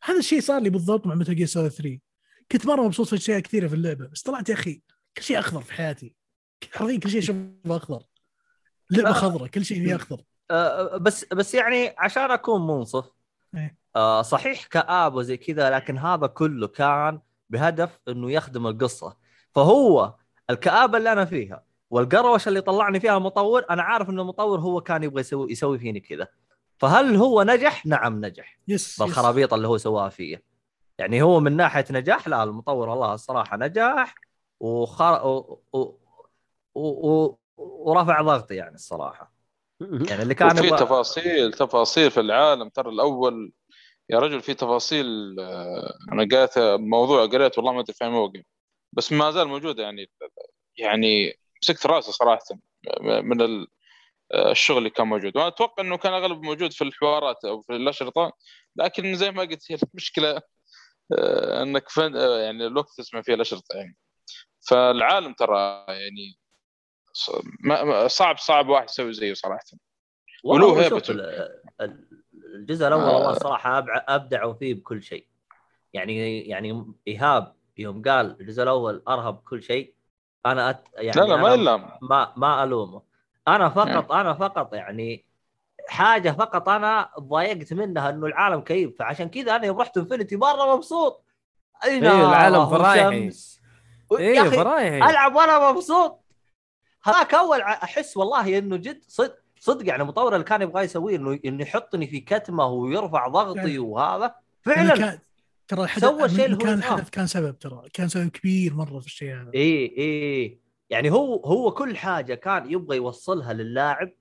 هذا الشيء صار لي بالضبط مع Metal Gear Solid 3 كنت مرة مبسوط في أشياء كثيرة في اللعبة بس طلعت يا أخي كل شيء أخضر في حياتي. حرفيا كل شيء اشوفه أخضر لعبة آه. خضراء كل شيء فيه أخضر آه، بس بس يعني عشان أكون منصف إيه. آه، صحيح كآب وزي كذا لكن هذا كله كان بهدف إنه يخدم القصة فهو الكآبه اللي أنا فيها والقروشه اللي طلعني فيها المطور أنا عارف انه المطور هو كان يبغى يسوي يسوي فيني كذا فهل هو نجح؟ نعم نجح يس يس. بالخرابيط اللي هو سواها فيه يعني هو من ناحية نجاح لا المطور والله الصراحة نجح وخر... و... و... و... و... ورفع ضغطي يعني الصراحة. يعني اللي كان يبغى تفاصيل تفاصيل في العالم ترى الأول يا رجل في تفاصيل آه، أنا قريت موضوع قريت والله ما أدري فين موقع بس ما زال موجود يعني يعني مسكت راسي صراحة من ال- آه، الشغل اللي كان موجود. وأنا أتوقع إنه كان أغلب موجود في الحوارات أو في الأشرطة لكن زي ما قلت هي المشكلة آه، إنك فن يعني الوقت تسمع فيه الأشرطة يعني. فالعالم ترى يعني صعب صعب واحد يسوي زيه صراحة. وله هيبته. ال- ال- الجزء الأول آه. والله الصراحه أبع- أبدعوا فيه بكل شيء. يعني يعني إيهاب يوم قال الجزء الأول أرهب كل شيء. أنا أت... يعني لا لا ما أنا إلا ما ما ألومه. أنا فقط أنا فقط يعني حاجة فقط أنا ضايقت منها إنه العالم كئيب. فعشان كذا أنا يوم رحت انفنتي مرة مبسوط. اي إيه، العالم فرايحي. أخي فرايحي. ألعب وأنا مبسوط. هذاك أول أحس والله إنه جد صدق صدق يعني المطور اللي كان يبغى يسويه إنه إنه يحطني في كتمه ويرفع ضغطي فعلا. وهذا. أنا فعلا كان ترى سوى الشيء اللي هو كان. الحدث كان سبب ترى كان سبب كبير مرة في الشيء هذا. إيه إيه. يعني هو هو كل حاجة كان يبغى يوصلها للاعب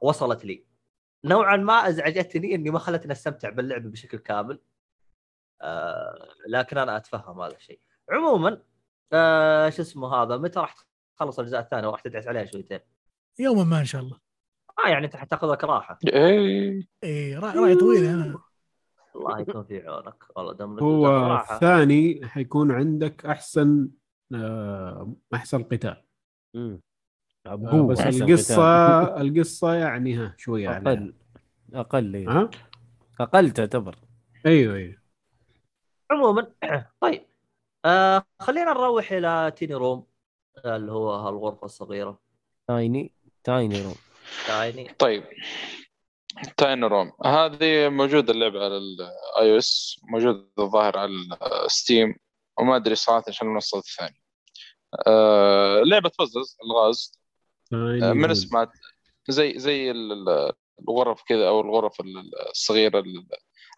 وصلت لي. نوعا ما أزعجتني إني ما خلتني أستمتع باللعبه بشكل كامل. آه لكن أنا أتفهم هذا الشيء. عموما آه شو اسمه هذا متى راح تخلص الاجزاء الثانية وراح تدعس عليها شويتين. يوما ما إن شاء الله. آه يعني انت حتاخذ لك راحه إيه. إيه را- راي طويل أنا الله يكون في عونك. والله دام لك هو راحة. الثاني حيكون عندك أحسن آه، أحسن قتال. آه، بقوة بس أحسن القصة قتال. القصة يعني ها شوية عليها أقل. أقل إيه. ها؟ أقل تعتبر. أيوه أيوه. عموما طيب. آه خلينا نروح إلى Tiny Room. اللي هو الغرفه الصغيرة. Tiny Tiny Room يعني طيب. Tiny Room هذه موجودة اللعبة على ال iOS موجودة الظاهر على ال Steam وما أدري صراحة عشان المنصه الثانية آه لعبة puzzles ألغاز. آه من اسمها زي زي ال- ال- الغرف كذا أو الغرف ال- الصغيرة ال-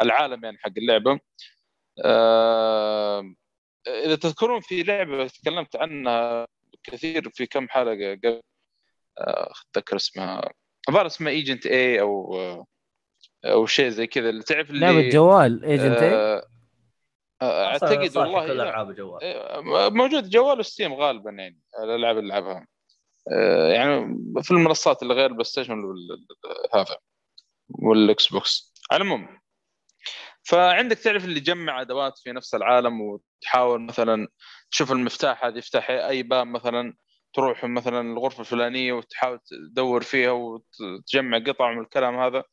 العالم يعني حق اللعبة. آه إذا تذكرون في لعبة تكلمت عنها كثير في كم حلقة قبل آه، أتذكر اسمها الظاهر اسمها Agent A أو أو شيء زي كذا. اللي تعرف اللي لعبة جوال Agent A آه، آه، أعتقد والله كل. ألعاب الجوال آه، موجود جوال و Steam غالبا يعني الالعاب اللي ألعبها. آه، يعني في المنصات اللي غير ال PlayStation هذا وال Xbox. على العموم فعندك تعرف اللي يجمع أدوات في نفس العالم وتحاول مثلا تشوف المفتاح هذا يفتح أي باب مثلا تروح مثلا الغرفة الفلانية وتحاول تدور فيها وتجمع قطع من الكلام هذا.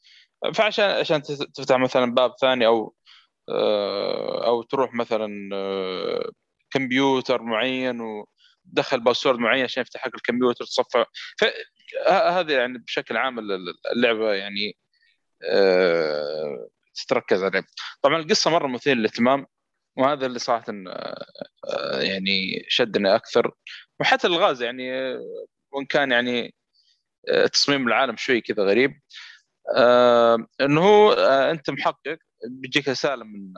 فعشان عشان تفتح مثلا باب ثاني أو آه، أو تروح مثلا آه، كمبيوتر معين وتدخل باسورد معين عشان يفتح لك الكمبيوتر تصفع فهذا يعني بشكل عام اللعبة يعني آه، تتركز عليه طبعا القصة مرة مثيرة للاهتمام. وهذا اللي صراحة آه، آه، يعني شدني أكثر. وحتى الغاز يعني آه، وإن كان يعني تصميم العالم شوي كذا غريب. إنه هو أنت محقق بيجيك رسالة من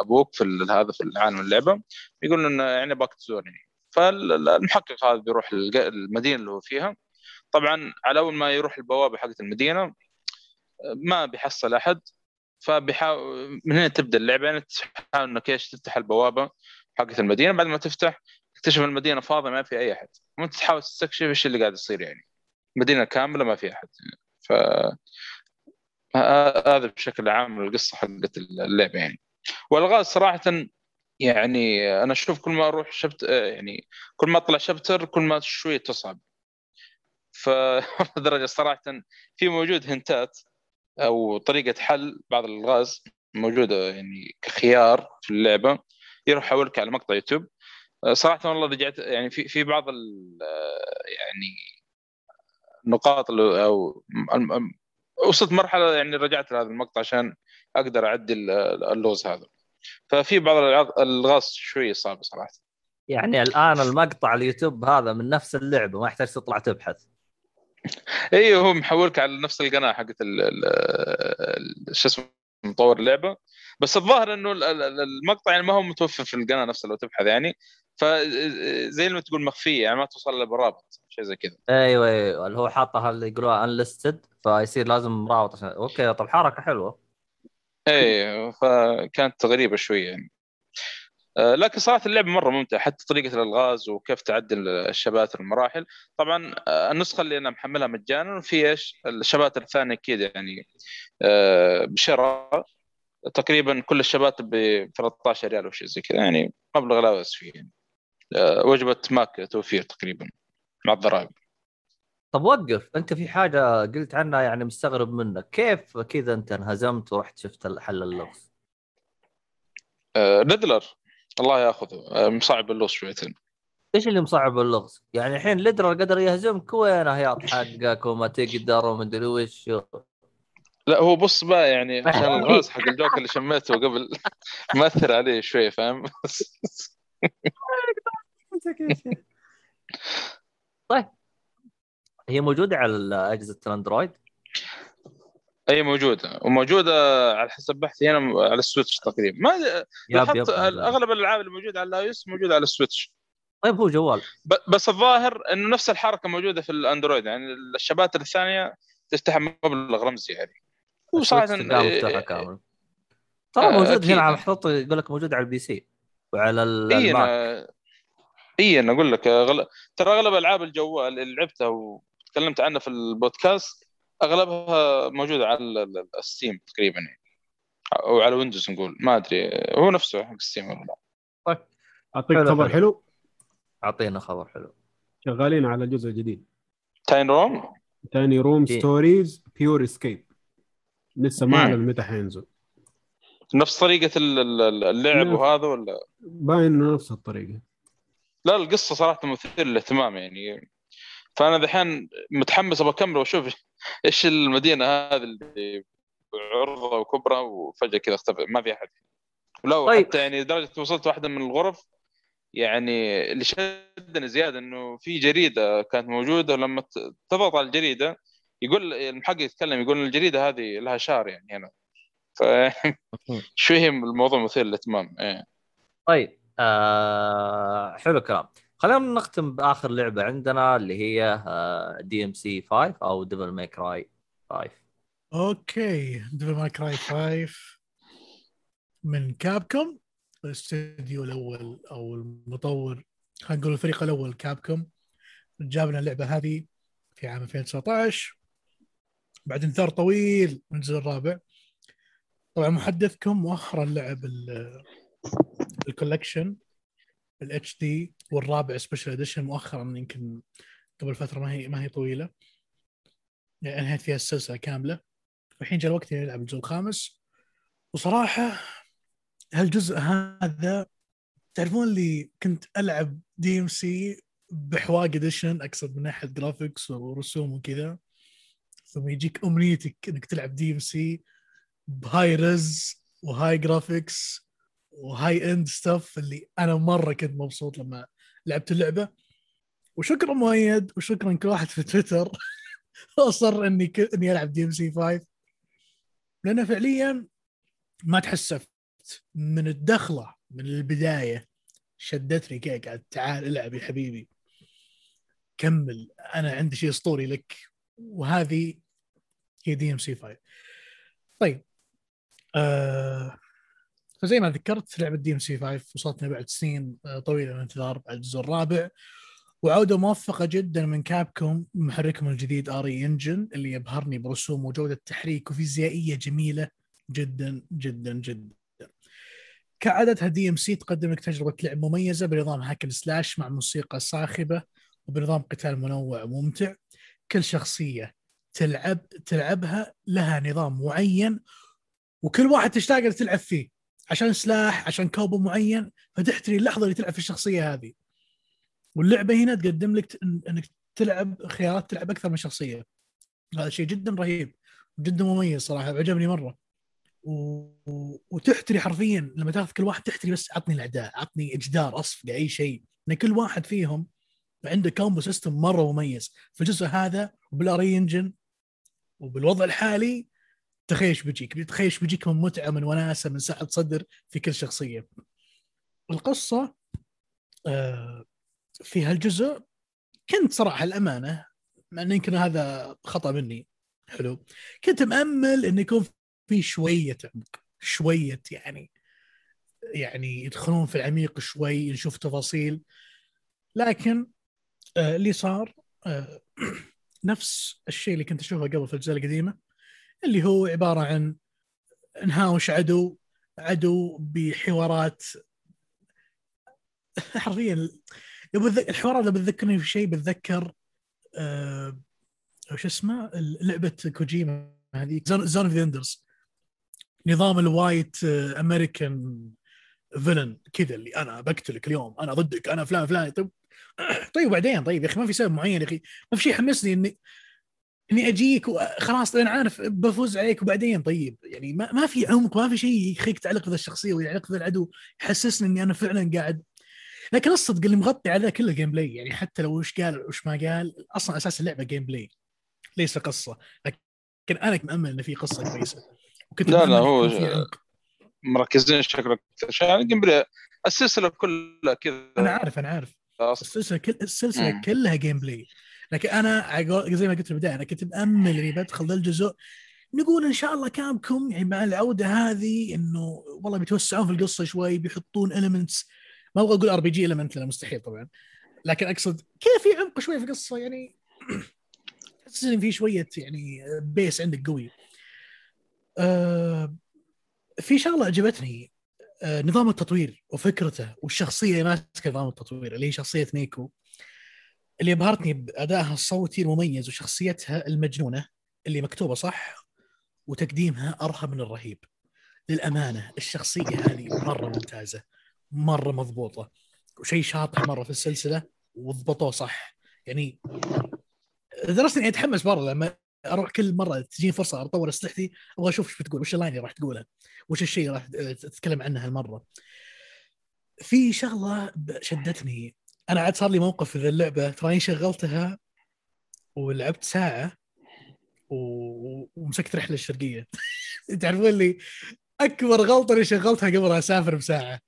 أبوك في هذا في العالم اللعبة يقول إنه يعني باك تزورني فالمحقق هذا بيروح المدينة اللي هو فيها. طبعا على أول ما يروح البوابة حقت المدينة ما بيحصل أحد. فبيحاول من هنا تبدأ اللعبة يعني تحاول إنك إيش تفتح البوابة حقت المدينة بعد ما تفتح تكتشف المدينة فاضية ما في أي أحد. وانت تحاول تستكشف إيش اللي قاعد يصير يعني. مدينة كاملة ما في أحد. ف هذا بشكل عام القصة حقت اللعبة يعني. والغاز صراحة يعني أنا أشوف كل ما أروح شبت يعني كل ما أطلع شابتر كل ما شوي تصعب. فلدرجه صراحة في موجود هنتات أو طريقة حل بعض الالغاز موجودة يعني كخيار في اللعبة يروح يحولك على مقطع يوتيوب. صراحة والله رجعت يعني في في بعض ال- يعني النقاط أو وصلت مرحلة يعني رجعت لهذا المقطع عشان أقدر أعدل اللغز هذا. ففي بعض الالغاز شوي صعبه صراحة. يعني الآن المقطع اليوتيوب هذا من نفس اللعبة ما يحتاج تطلع تبحث. أيوه هو محولك على نفس القناة حقت شو اسمه مطور اللعبة. بس الظاهر إنه ال- ال- المقطع يعني ما هو متوفر في القناة نفسها لو تبحث يعني. فزي ما تقول مخفية يعني ما توصل له بالرابط شيء زي كذا. أيوه أيوه اللي هو حاطها اللي يقولوها unlisted فيصير لازم رابط عشان okay طب حركة حلوة. إيه فكانت غريبة شوية يعني. لكن صراحة اللعبه مرة ممتعه حتى طريقة الألغاز وكيف تعدل ال chapters المراحل. طبعا آه، النسخة اللي أنا محملها مجانا وفي إيش؟ ال chapters الثانية أكيد يعني آه، بشراء. تقريبا كل ال chapters ب 13 ريال أو شيء زي كذا يعني مبلغ لا بأس فيه يعني. آه، وجبة ماك توفير تقريبا مع الضرائب. طب وقف أنت في حاجة قلت عنها يعني مستغرب منك. كيف كذا أنت انهزمت ورحت شفت حل اللغز؟ آه، Riddler الله ياخذه. آه، مصعب اللغز شويتين إيش اللي مصعب اللغز؟ يعني الحين Riddler قدر يهزمك وين هياط حقك وما تقدر ومدري وش. لا هو بص بقى يعني عشان الغاز حق الجوك اللي شميته قبل مأثر عليه شوي فاهم؟ هي موجودة على اجهزه ال Android؟ أي موجودة. وموجودة على حسب بحثي هنا على ال Switch تقريبا. ما لاحظت اغلب الألعاب اللي موجودة على ال iOS موجودة على ال Switch. طيب هو جوال. بس الظاهر إنه نفس الحركة موجودة في ال Android. يعني ال chapters الثانية تفتح مبلغ رمزي يعني وصراحه إيه، مفتوحة كامل. ترى آه، موجود. هنا على محطوط يقول لك موجود على ال PC وعلى اي ال Mac أنا اي أنا أقول لك أغل... ترى أغلب العاب الجوال اللي لعبتها وتكلمت عنها في البودكاست أغلبها موجودة على ال- ال- ال Steam تقريبا يعني. أو على Windows نقول ما أدري. هو نفسه حق Steam ولا لا؟ أعطيك خبر حلو. أعطينا خبر حلو. شغالين على الجزء الجديد Tiny Room؟ Tiny Room إيه. Stories Pure Escape لسه ما. أعلن متى حينزل. نفس ال- اللعب. وهذا ولا؟ باين إنه نفس الطريقة. لا القصة صراحة مثير للاهتمام يعني. فأنا دحين متحمس أبغى أكمل وأشوف إيش المدينة هذه اللي عرضه وكبرى وفجأة كذا اختفى؟ ما في أحد. ولو طيب. حتى يعني لدرجة وصلت واحدة من الغرف يعني اللي شدني زيادة إنه في جريدة كانت موجودة ولما ت- تضغط على الجريدة يقول المحقق يتكلم يقول الجريدة هذه لها شعر يعني هنا. ف شوي الموضوع مثير للاهتمام؟ إيه. طيب آه حلو الكلام. خلينا نختم بآخر لعبة عندنا اللي هي دي ام سي 5 أو ديفل ماي كراي 5 أوكي ديفل ماي كراي 5 من كابكوم الاستوديو الأول أو المطور خلينا نقول الفريق الأول كابكوم. جاب لنا اللعبة هذه في عام 2019 بعد انتظار طويل من الجزء الرابع طبعا محدثكم مؤخرا لعب ال- الـ collection. الـ HD والرابع special edition مؤخرا يمكن قبل فترة ما هي ما هي طويلة. يعني انهيت فيها السلسلة كاملة. الحين جاء الوقت إني ألعب الجزء الخامس. وصراحة هالجزء هذا تعرفون اللي كنت ألعب DMC بحواق edition أقصد من ناحية graphics ورسوم وكذا. ثم يجيك أمنيتك إنك تلعب DMC ب high res و high graphics و high end stuff اللي أنا مرة كنت مبسوط لما لعبت اللعبة. وشكرا مؤيد وشكرا كل واحد في تويتر. أصر إني ك... إني ألعب DMC 5 لأنه فعليا ما تحسفت. من الدخلة من البداية شدتني كذا قاعد تعال العب يا حبيبي. كمل أنا عندي شيء أسطوري لك. وهذه هي DMC 5 طيب. آه فزي ما ذكرت لعبة DMC 5 وصلتنا بعد سنين آه، طويلة من الانتظار بعد الجزء الرابع. وعودة موفقة جدا من كابكوم محركهم الجديد RE Engine اللي يبهرني برسوم وجودة تحريك وفيزيائية جميلة جدا جدا جدا. كعادتها DMC تقدم لك تجربة لعب مميزة بنظام hack and slash مع موسيقى صاخبه وبنظام قتال منوع وممتع. كل شخصية تلعب تلعبها لها نظام معين وكل واحد تشتاق تلعب فيه؟ عشان سلاح عشان combo معين فتحتري اللحظة اللي تلعب في الشخصية هذه. واللعبة هنا تقدم لك إنك تلعب خيارات تلعب أكثر من شخصية. هذا شيء جدا رهيب جدا مميز صراحة عجبني مرة. و... وتحتري حرفيا لما تاخذ كل واحد تحتري بس عطني الأعداء عطني جدار اصفقه أي شيء. إن كل واحد فيهم عنده combo system مرة مميز. في الجزء هذا وبال RE Engine وبالوضع الحالي تخيل إيش بيجيك. تخيل إيش بيجيك من متعة من وناسة من سعه صدر في كل شخصية. القصة آه، في هالجزء كنت صراحة الامانه مع إنه يمكن هذا خطأ مني. حلو. كنت مأمل إنه يكون في شوية عمق شوية يعني يعني يدخلون في العميق شوي نشوف تفاصيل. لكن آه اللي صار آه نفس الشيء اللي كنت أشوفه قبل في الأجزاء القديمة. اللي هو عبارة عن نهاوش عدو عدو بحوارات. حرفيا الذ- الحوارات اللي بتذكرني في شيء بتذكر آه وش اسمه؟ لعبة كوجيما هذه زون اوف اندرز نظام الوايت آه، امريكان villain كذا اللي أنا بقتلك اليوم أنا ضدك أنا فلان فلان. طيب طيب وبعدين طيب يا أخي ما في سبب معين يا أخي. ما في شيء يحمسني إني إني أجيك وخلاص أنا عارف بفوز عليك وبعدين طيب يعني ما, ما في عمق ما في شيء يخليك تعلق بذا الشخصية ويعلق بذا العدو يحسسني إني أنا فعلا قاعد. لكن الصدق اللي مغطي على كله gameplay يعني حتى لو وش قال وش ما قال أصلا أساس اللعبة gameplay ليس قصة. لكن أنا مأمل انه في قصة كويسة. وكنت لا، لا، هو. مركزين شكلك عشان gameplay السلسلة كلها كذا. أنا عارف أنا عارف. السلسلة كل السلسلة. كلها gameplay لكن أنا زي ما قلت في البداية أنا كنت مأمل إني بدخل ذا الجزء. نقول إن شاء الله كابكوم يعني مع العودة هذه إنه والله بيتوسعون في القصة شوي بيحطون elements ما أبغى أقول RPG element لأنه مستحيل طبعا. لكن أقصد كذا في عمق شوي في القصة يعني تحس في شوية يعني بيس عندك قوي. آه في شغلة عجبتني آه نظام التطوير وفكرته والشخصية اللي ماسكة نظام التطوير اللي هي شخصية نيكو. اللي ابهرتني بأدائها الصوتي المميز وشخصيتها المجنونة اللي مكتوبة صح وتقديمها أرهب من الرهيب. للأمانة الشخصية هذه مرة ممتازة مرة مضبوطة. وشيء شاطح مرة في السلسلة وضبطوه صح. يعني درست اني أتحمس مرة لما أروح كل مرة تجيني فرصة أطور أسلحتي أبغى أشوف إيش بتقول وش الـ line اللي راح تقولها وش الشيء راح تتكلم عنه هالمرة. في شغلة شدتني أنا عاد صار لي موقف في ذا اللعبة تراني شغلتها ولعبت ساعة و... ومسكت رحلة الشرقيه تعرفون اللي أكبر غلطة اللي شغلتها قبل أسافر بساعة.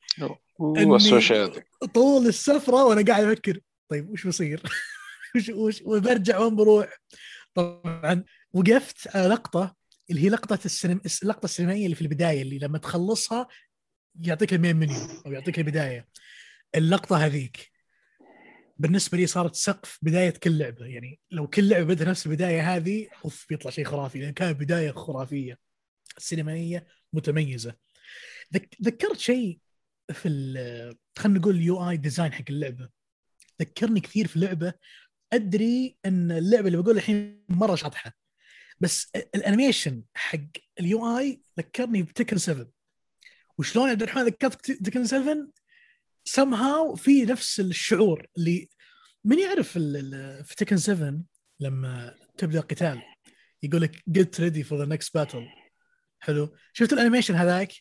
طول السفرة وأنا قاعد أفكر طيب وش بيصير؟ وش وش وبرجع وين بروح؟ طبعا وقفت على لقطة اللي هي لقطة السينما اللقطة السينمائية اللي في البداية اللي لما تخلصها يعطيك المين منيو أو يعطيك البداية اللقطة هذيك بالنسبة لي صارت سقف بداية كل لعبة. يعني لو كل لعبة بدها نفس البداية هذه أوف بيطلع شيء خرافي لأن كانت بداية خرافية سينمائية متميزة. ذك- ذكرت شيء في خلينا نقول الـ UI design حق اللعبة. ذكرني كثير في لعبه أدري إن اللعبة اللي بقول الحين مرة شاطحه بس الـ animation حق الـ UI ذكرني ب Tekken 7 وشلون عبد الرحمن ذكرت Tekken 7 how في نفس الشعور اللي من يعرف في Tekken 7 لما تبدأ قتال يقول لك get ready for the next battle حلو؟ شفت الـ animation هذاك؟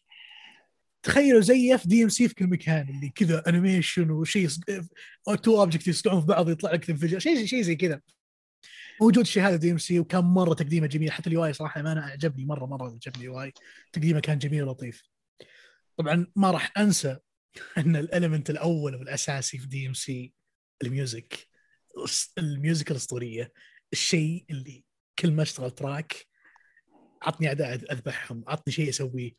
تخيلوا زيه في DMC في كل مكان اللي كذا animation وشيء two object يصقعون في بعض يطلع لك تنفجر شيء شيء زي كذا. موجود الشيء هذا DMC وكان مرة تقديمه جميل حتى الـ UI صراحة ما أنا أعجبني مره مرة عجبني الـ UI تقديمه كان جميل ولطيف. طبعا ما راح أنسى ان الـ element الأول والأساسي في DMC ال music ال music الاسطوريه الشيء اللي كل ما أشتغل track عطني اعداء أذبحهم عطني شيء أسويه.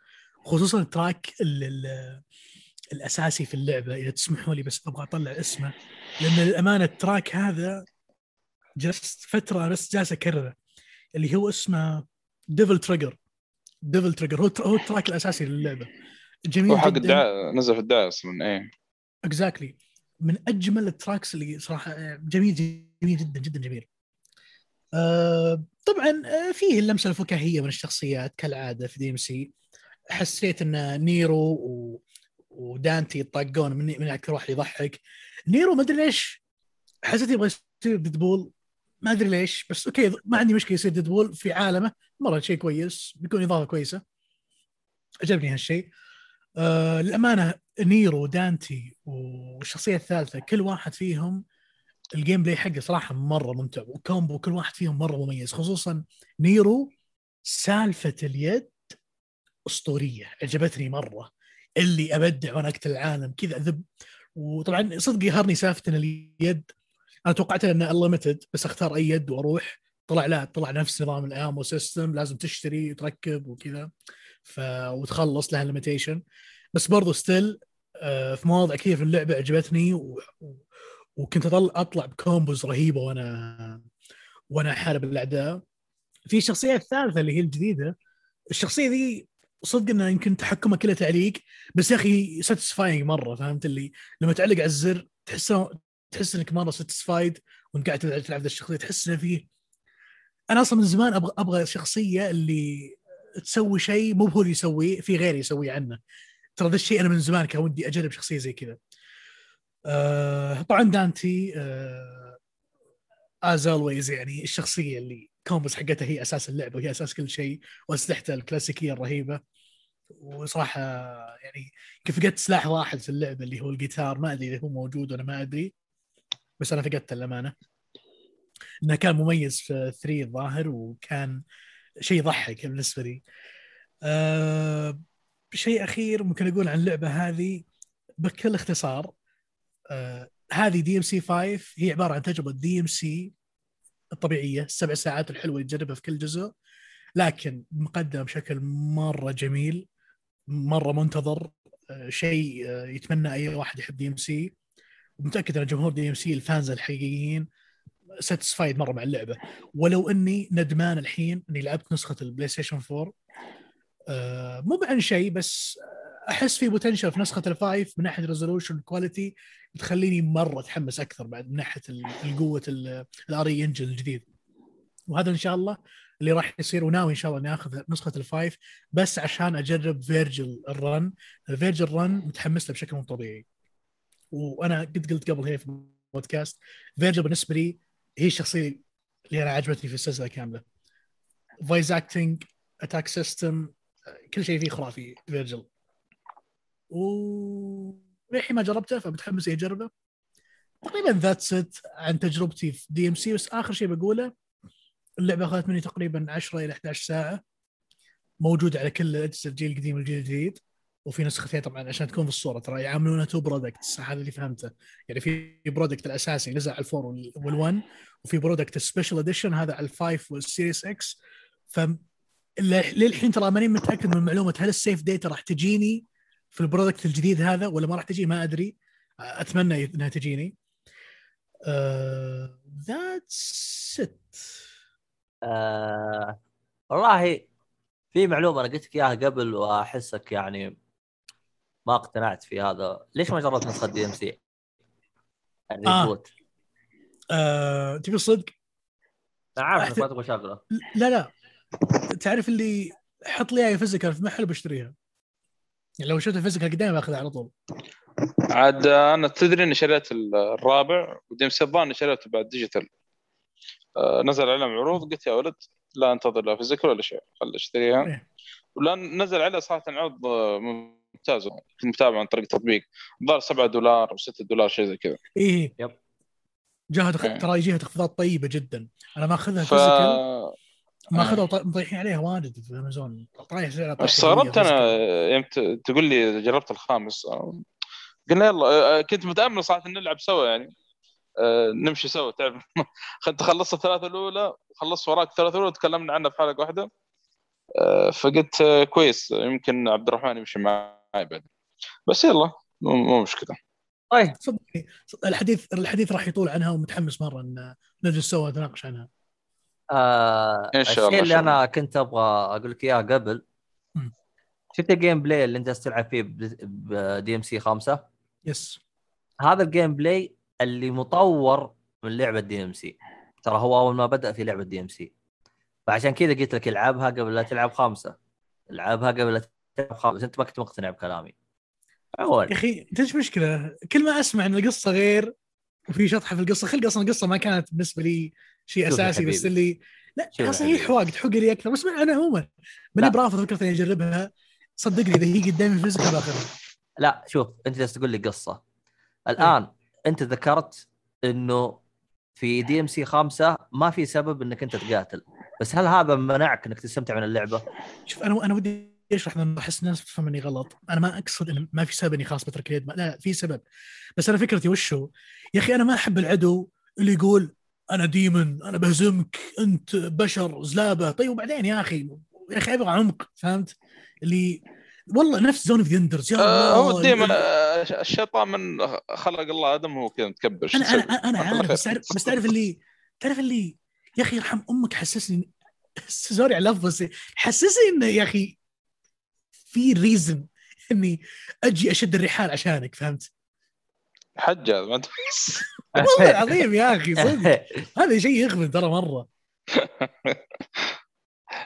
خصوصا ال track ال ال الأساسي في اللعبة إذا تسمحوا لي بس أبغى أطلع اسمه لأن للأمانة ال track هذا جلست فترة بس جالس أكرره اللي هو اسمه Devil Trigger Devil Trigger هو هو ال track الأساسي للعبة. جميل هو حق جدا. الدعاء نزل في الدعاية أصلا إيه. exactly من أجمل ال tracks اللي صراحة جميل جميل جدا جدا جميل. آه طبعا آه، فيه اللمسة الفكاهية من الشخصيات كالعادة في DMC حسيت إن نيرو و... ودانتي يطاقون من من أكثر واحد يضحك. نيرو ما أدري ليش حسيت يبغى يصير Deadpool. ما أدري ليش بس أوكي ما عندي مشكلة يصير Deadpool في عالمه. مرة شيء كويس بيكون إضافة كويسة. عجبني هالشيء. آه للأمانة نيرو ودانتي والشخصية الثالثة كل واحد فيهم ال gameplay حقه صراحة مرة ممتع و combo كل واحد فيهم مرة مميز خصوصا نيرو سالفة اليد أسطورية عجبتني مرة. اللي أبدع وأنا أقتل العالم كذا ذب وطبعا صدق يهرني سالفة اليد أنا توقعت انه unlimited بس أختار أي يد وأروح. طلع لا طلع نفس نظام ال ammo system لازم تشتري وتركب وكذا. ف وتخلص لها limitation بس برضو still في مواضع كثير في اللعبة عجبتني و... وكنت اطلع أطلع ب combos رهيبة وأنا وأنا أحارب الأعداء. في الشخصيه الثالثه اللي هي الجديدة. الشخصية ذي صدق انه يمكن تحكمها كله تعليق بس يا أخي satisfying مرة فهمت اللي؟ لما تعلق على الزر تحس تحس إنك مرة satisfied وانت قاعد تلعب تلعب ذا الشخصية تحس إنه فيه. أنا أصلا من زمان أبغى أبغى شخصية اللي تسوي شيء مو هو اللي يسويه في غيري يسويه عنه ترى ذا الشيء أنا من زمان كان ودي أجرب شخصية زي كذا. آه طبعا دانتي آه as always يعني الشخصية اللي ال combos حقتها هي أساس اللعبة وهي أساس كل شيء وأسلحته الكلاسيكية الرهيبة. وصراحة يعني كيف فقدت سلاح واحد في اللعبة اللي هو الجيتار ما أدري إذا هو موجود ولا ما أدري بس أنا فقدته للأمانة. إنه كان مميز في 3 الظاهر وكان شيء يضحك بالنسبة لي. أه شيء أخير ممكن أقول عن اللعبة هذه بكل اختصار. أه هذه DMC 5 هي عبارة عن تجربة DMC الطبيعية السبع ساعات الحلوة اللي تجربها في كل جزء لكن مقدم بشكل مرة جميل مرة منتظر. آه، شيء آه، يتمنى أي واحد يحب DMC ومتأكد أن جمهور DMC ال fans الحقيقيين satisfied مرة مع اللعبة. ولو إني ندمان الحين إني لعبت نسخة ال PlayStation 4 آه، مو عن شيء بس أحس في potential في نسخة ال five من ناحية resolution quality تخليني مرة أتحمس أكثر بعد من ناحية القوة ال RE engine الجديد. وهذا إن شاء الله اللي راح يصير وناوي إن شاء الله إني آخذ نسخة ال five بس عشان أجرب فيرجل ال run ال Vergil run متحمس له بشكل مو طبيعي. وأنا قد قلت قبل هي في البودكاست فيرجل بالنسبة لي هي الشخصية اللي أنا عجبتني في السلسلة كاملة. voice acting attack system كل شيء فيه خرافي. فيرجل و ما جربته فمتحمس أجربه. تقريبا that's it عن تجربتي في DMC بس آخر شيء بقوله اللعبة أخذت مني تقريبا 10 إلى 11 ساعة. موجوده على كل أجهزة الجيل القديم والجيل الجديد. وفي نسختين طبعا عشان تكون في الصورة ترى يعاملونه two products هذا اللي فهمته. يعني في product الأساسي نزل على ال four وال1 وفي product special edition هذا على ال five وال Series X. ف للحين ترى ماني متأكد من معلومه هل ال save data راح تجيني في ال product الجديد هذا ولا ما راح تجي؟ ما أدري. أتمنى إنها تجيني. that's uh, it آه والله في معلومة أنا قلت لك إياها قبل وأحسك يعني ما اقتنعت في هذا ليش ما جربت نسخه DMC؟ ال reboot آه. آه، تبي الصدق؟ أنا عارف أحت... ما تبغى شغلة لا لا تعرف اللي حط لي إياها physical في محل بشتريها يعني لو شفت ال physical قدامي باخذها على طول عاد أنا تدري إني شريت الرابع و DMC الظاهر إني شريته بعد digital آه نزل عليهم عروض قلت يا ولد لا أنتظر لا physical ولا شيء خل أشتريها إيه. ولا نزل عليها صراحة عروض ممتازه كنت متابع عن طريق التطبيق الظاهر 7 دولار أو 6 دولار شيء زي كذا. إيه. yep. جاها تخ... إيه. ترى يجيها تخفيضات طيبة جدا. أنا ماخذها ف... فيزيكال ماخذها آه. مطيحين عليها واجد في أمازون. طايح سعرها استغربت أنا يوم تقول لي جربت الخامس قلنا يلا كنت متأمل صراحة نلعب سوا يعني. نمشي سوا تعرف. انت خلصت الثلاثة الأولى وخلصت وراك الثلاثة الأولى تكلمنا عنها في حلقة واحدة. فقلت كويس يمكن عبد الرحمن يمشي معي بعد بس يلا مو مشكلة. طيب صدقني الحديث الحديث راح يطول عنها ومتحمس مرة إن نجلس سوا نتناقش عنها. آه إن شاء الشيء اللي أنا كنت أبغى أقول لك إياه قبل. شفت ال gameplay اللي أنت تلعب فيه ب DMC خمسة؟ yes. هذا ال gameplay اللي مطور من لعبة DMC ترى هو أول ما بدأ في لعبة DMC فعشان كذا قلت لك العبها قبل لا تلعب خمسة. العبها قبل لا تلعب خمسه أنت ما كنت مقتنع بكلامي. يا أخي أنت إيش مشكلة؟ كل ما أسمع إن القصة غير وفي شطحة في القصة خلق أصلا القصة ما كانت بالنسبة لي شيء أساسي بس اللي لا صحيح واقع طاح قلي أكثر. بس أنا عموما ماني برافض فكرة إني أجربها. صدقني إذا هي قدامي physical باخذها. لا شوف أنت جالس تقول لي قصة. الآن م. أنت ذكرت إنه في DMC خامسة ما في سبب إنك أنت تقاتل. بس هل هذا منعك إنك تستمتع من اللعبة؟ شوف أنا أنا ودي اشرح لأن احس الناس تفهمني غلط؟ أنا ما أقصد انه ما في سبب إني خلاص بترك اليد. لا, لا في سبب. بس أنا فكرتي وش هو؟ يا أخي أنا ما أحب العدو اللي يقول أنا demon أنا بهزمك أنت بشر زلابة. طيب وبعدين يا أخي يا أخي أبغى عمق فهمت؟ اللي والله نفس Zone of the Enders يا آه هو demon آه، الشيطان من خلق الله آدم هو كذا متكبر. أنا أنا أنا عارف بس تعرف بس تعرف اللي تعرف اللي يا أخي يرحم أمك حسسني sorry على اللفظ بس حسسني إنه يا أخي في reason إني أجي أشد الرحال عشانك فهمت؟ حج هذا ما والله العظيم يا أخي صدق. هذا شيء يغبن ترى مرة.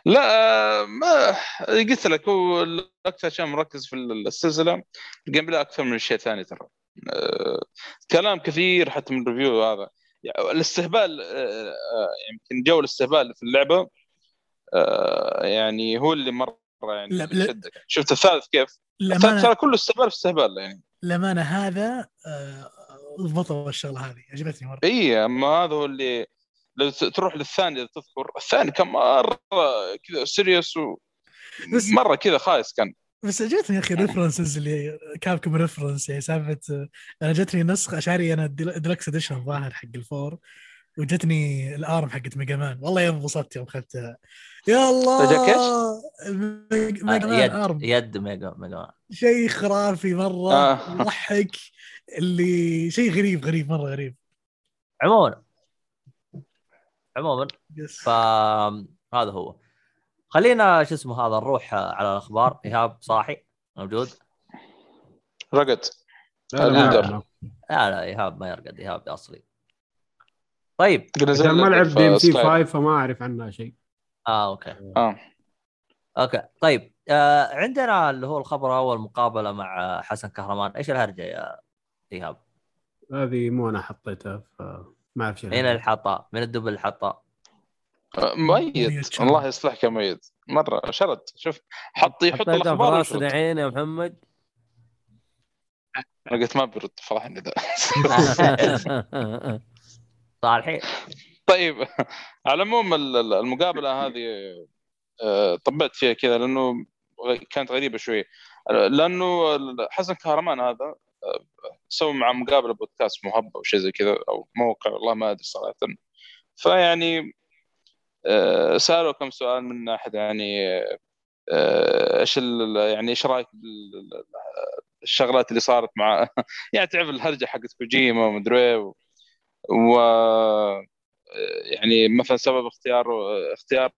لا ما قلت لك هو أكثر شيء مركز في السلسلة. ال gameplay أكثر من شيء ثاني ترى. أه كلام كثير حتى من ال review هذا. يعني الاستهبال آه، آه، يمكن جو الاستهبال في اللعبة آه، يعني هو اللي مره يعني لا- لا. شفت الثالث كيف؟ الثالث ترى كله استهبال في استهبال يعني. للأمانة هذا آه، ضبطوا الشغله هذه عجبتني مرة. إي أما هذا هو اللي لو تروح للثاني إذا تذكر. الثاني كان مرة كذا serious و بس- مرة كذا خايس كان. بس عجبتني يا أخي references اللي Capcom reference يعني سالفة آه، أنا جتني نسخة اشعري أنا deluxe edition ظاهر حق ال four. وجتني ال arm حقت Mega Man والله يوم انبسطت يوم اخذتها يا الله؟ Meg- Mega Man آه، يد arm يد Mega Mega شيء خرافي مرة. آه. يضحك. اللي شيء غريب غريب مرة غريب. عموما. عموما. yes فهذا هو. خلينا شو اسمه هذا نروح على الأخبار. إيهاب صاحي موجود. رقد. لا لا ما الليدر. أعرف. لا لا إيهاب ما يرقد. إيهاب أصلي. طيب. عشان ما لعب DMC 5 فما أعرف عنها شيء. آه أوكي. آه. أوكي. طيب آه عندنا اللي هو الخبر الأول مقابلة مع حسن كهرمان. إيش الهرجة يا إيهاب؟ هذه مو أنا حطيتها فما أعرف شيء مين اللي حطها؟ مين الدب اللي حطها؟ آه، مؤيد شرد. الله يصلحك يا مؤيد مرة شرد. شوف حط يحط الأخبار راس ويشوط. العين يا محمد. أنا قلت ما برد فرحني ذا. صالحي طيب على العموم ال- ال- المقابلة هذه آه، طبيت فيها كذا لأنه كانت غريبة شوي لأنه حسن كهرمان هذا آه، سوى مع مقابلة بودكاست مهب أو شيء زي كذا أو موقع والله ما أدري صراحة. فيعني آه، سألوا كم سؤال من ناحيه يعني إيش يعني إيش رأيك بال- الشغلات اللي صارت مع يعني تعرف الهرجة حقت كوجيما ومدري إيه و... يعني مثلا سبب اختيار اختيارك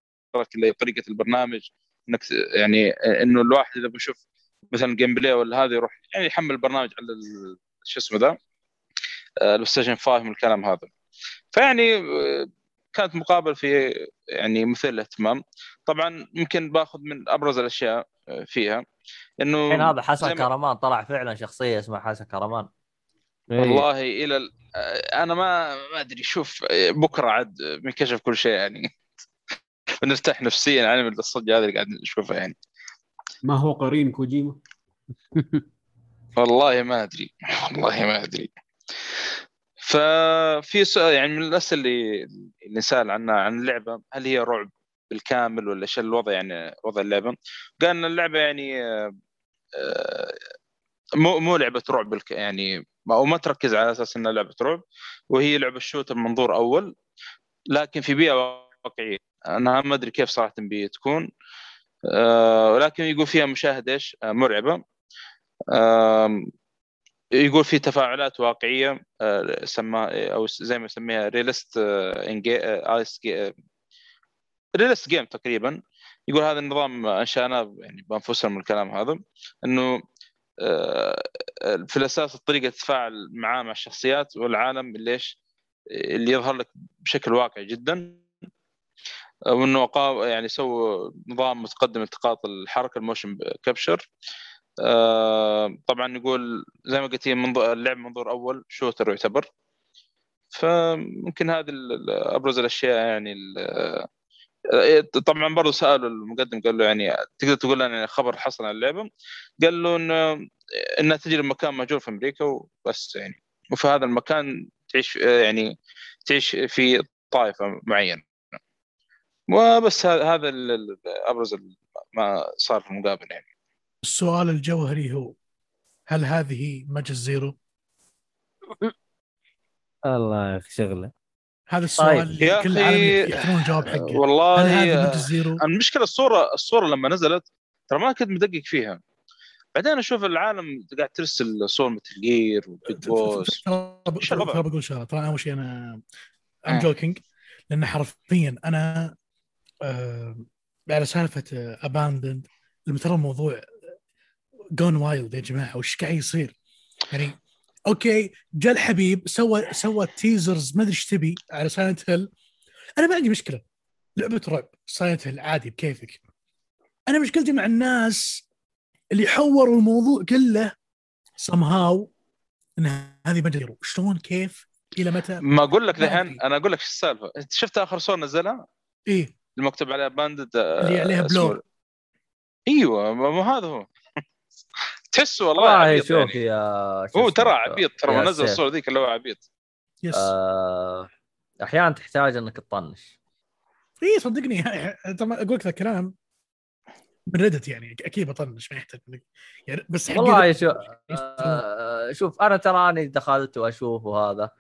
لطريقة البرنامج إنك يعني إنه الواحد إذا بيشوف مثلا gameplay ولا هذا يروح يعني يحمل البرنامج على شو اسمه the آه، البلايستيشن 5 والكلام هذا فيعني آه، كانت مقابلة في يعني مثير للاهتمام طبعا يمكن باخذ من أبرز الأشياء آه، فيها إنه الحين هذا حسن ما- كهرمان طلع فعلا شخصية اسمها حسن كهرمان إيه. والله إلى ال... أنا ما ما أدري شوف بكرة عاد بنكشف كل شيء يعني. بنرتاح نفسيا يعني من الصجه هذه اللي قاعد نشوفها يعني. ما هو قرين كوجيما؟ والله ما أدري والله ما أدري. ففي سؤال يعني من الأسئلة اللي اللي نسال عنها عن اللعبة هل هي رعب بالكامل ولا إيش الوضع يعني وضع اللعبة؟ قال إن اللعبة يعني آه، آه، مو مو لعبة رعب بالك يعني أو ما تركز على أساس إنها لعبة رعب وهي لعبة shooter منظور أول لكن في بيئة واقعية. أنا ما أدري كيف صراحة بتكون آه، ولكن يقول فيها مشاهده إيش؟ آه، مرعبة. آم، يقول في تفاعلات واقعية آه، سما أو زي ما يسميها realist آيس realist game تقريبا. يقول هذا النظام أنشأناه يعني بأنفسنا من الكلام هذا إنه آه، في الأساس الطريقة تتفاعل معاه مع الشخصيات والعالم اللي إيش اللي يظهر لك بشكل واقعي جدا. وإنه قا- يعني سووا نظام متقدم التقاط الحركة الموشن كابشر آه، طبعا يقول زي ما قلت هي اللعب منظور أول شوتر يعتبر. فممكن هذه أبرز الأشياء يعني آه، طبعا برضه سألوا المقدم قال له يعني تقدر تقول لنا يعني خبر حصل عن اللعبة؟ قال له إنه إنها تجري بمكان مهجور في أمريكا وبس يعني. وفي هذا المكان تعيش آه، يعني تعيش في طائفة معينة. وبس هذا أبرز ما صار في المقابله يعني. السؤال الجوهري هو هل هذه Metal Gear؟ الله يا أخي شغلة. هذا السؤال طيب. يا كل العالم يحترون الجواب حقه والله آه، Gear؟ المشكلة الصورة الصورة لما نزلت ترى ما كنت مدقق فيها بعدين أشوف العالم قاعد ترسل صور Metal Gear و Big Boss ترى بقول شغلة ترى أول شيء أنا ام آه. joking لأن حرفيا أنا آه على سالفة Abandoned لما ترى الموضوع جون وايلد يا جماعة وش قاعد يصير؟ يعني أوكي جاء الحبيب سوى سوى teasers ما أدري إيش تبي على Silent Hill أنا ما عندي مشكلة. لعبة رعب Silent Hill عادي بكيفك. أنا مشكلتي مع الناس اللي حوروا الموضوع كله somehow إن هذه مجرى شلون كيف إلى متى؟ ما أقول لك ما الحين. أنا أقول لك إيش السالفة. إنت شفت آخر صور نزلها؟ إيه. المكتوب عليها Abandoned اللي عليها blur إيوه ما ما هذا هو. تحسه والله والله عبيط شوف يعني. يا هو؟ ترى عبيط ترى نزل سيف. الصور ذيك اللي هو عبيط. يس. آه، أحيانا تحتاج إنك تطنش. إيه صدقني طبعا أقول لك الكلام من ريدت يعني أكيد بطنش ما يحتاج يعني بس والله Reddit- شو آه، شوف أنا تراني دخلت وأشوف وهذا.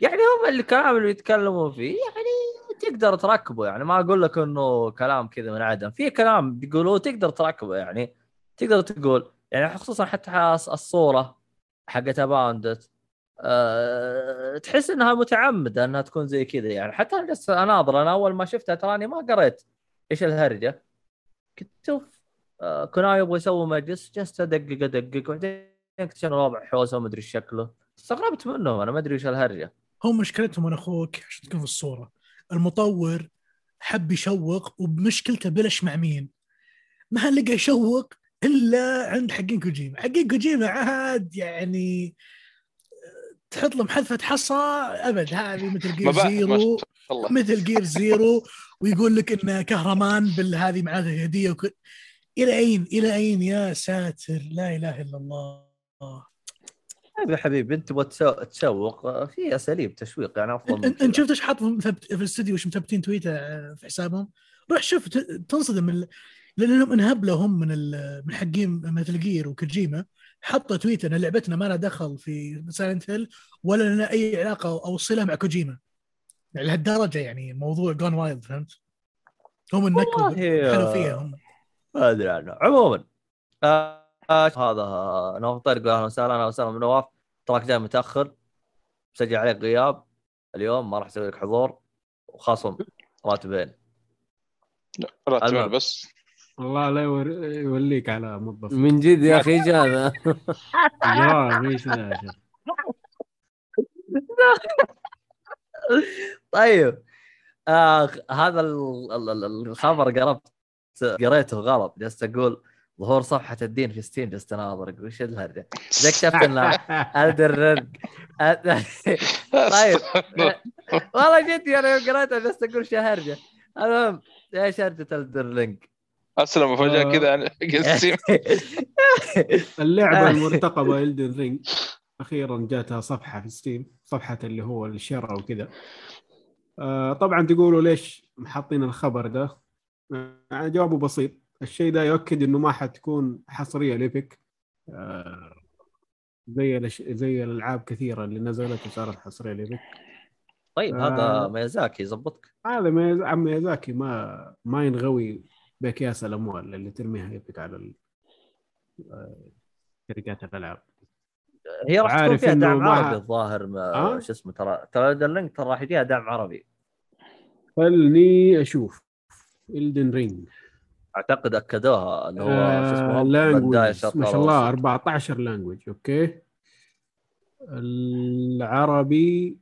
يعني هم الكلام اللي يتكلموا فيه يعني تقدر تركبه. يعني ما أقول لك إنه كلام كذا من عدم. في كلام بيقولوه تقدر تركبه يعني. تقدر تقول يعني خصوصا حتى الص- الصورة حقت اباندت أه تحس إنها متعمدة إنها تكون زي كذا يعني. حتى جالس اناظر أنا أول ما شفتها تراني ما قريت إيش الهرجة. كنت شوف آه، كونامي يبغى يسوي مجلس جلست أدقق أدقق وبعدين اكتشف الوضع حوسه وما أدري إيش شكله. استغربت منهم أنا ما أدري إيش الهرجة. هم مشكلتهم أنا أخوك عشان تكون في الصورة. المطور حب يشوق وبمشكلته بلش مع مين؟ ما لقى يشوق إلا عند حقين كوجيما، حقين كوجيما عاد يعني تحط لهم حذفه حصى أبد. هذه Metal Gear زيرو Metal Gear زيرو ويقول لك انه كهرمان بالهذه معاه هدية وك... إلى أين؟ إلى أين يا ساتر؟ لا إله إلا الله. طيب يا حبيبي أنت تبغى تسو- تسوق في أساليب تسويق يعني أفضل من انت انت. شفت إيش حاط في الاستديو وش مثبتين تويتر في حسابهم؟ روح شوف تنصدم لأنهم انهبلوا هم من ال- من حقين مثل جير وكوجيما حطوا تويتر إن لعبتنا ما لها دخل في Silent Hill ولا لنا أي علاقة أو صلة مع كوجيما يعني لهالدرجة يعني الموضوع gone wild فهمت؟ هم النكبة حلو فيها هم. ما أدري عنه. عموما آه آه هذا آه، نواف طارق أهلا وسهلا أهلا وسهلا نواف. تراك جاي متأخر مسجل عليك غياب. اليوم ما راح أسوي لك حضور وخصم راتبين. راتب المهم. بس. الله لا يوليك على موظف من جد يا أخي إيش هذا؟ جواب إيش ذا يا شيخ؟ طيب آه هذا ال- ال- ال- الخبر قربت قريته غلط جلست أقول ظهور صفحة الدين في Steam جلست أناظر أقول إيش الهرجة؟ إذا اكتشفت ان الدر طيب والله جدي أنا يوم قريتها جلست أقول إيش الهرجه؟ المهم إيش هرجة الدر؟ أسلم مفاجاه آه. كذا يعني اللعبة آه. المرتقبة Elden Ring. أخيرا جاتها صفحة في Steam صفحة اللي هو الشراء وكذا. آه طبعا تقولوا ليش حاطين الخبر ده؟ آه جوابه بسيط. الشيء ده يؤكد إنه ما حتكون حصرية ليبك آه زي الأش... زي الألعاب كثيرة اللي نزلت وصارت حصرية ليبك طيب آه. هذا ميازاكي يظبطك. هذا ميز... عم ميازاكي ما ما ينغوي باكياس الاموال اللي ترميها يبك على. آه، شركات الألعاب هي راح تكون فيها دعم عربي الظاهر ما آه؟ شو اسمه ترى ترى الدر رينج ترى راح يجيها دعم عربي خلني أشوف Elden Ring أعتقد أكدوها اللي هو آه، شو اسمه بداية ما شاء الله الأوسط. 14 language okay العربي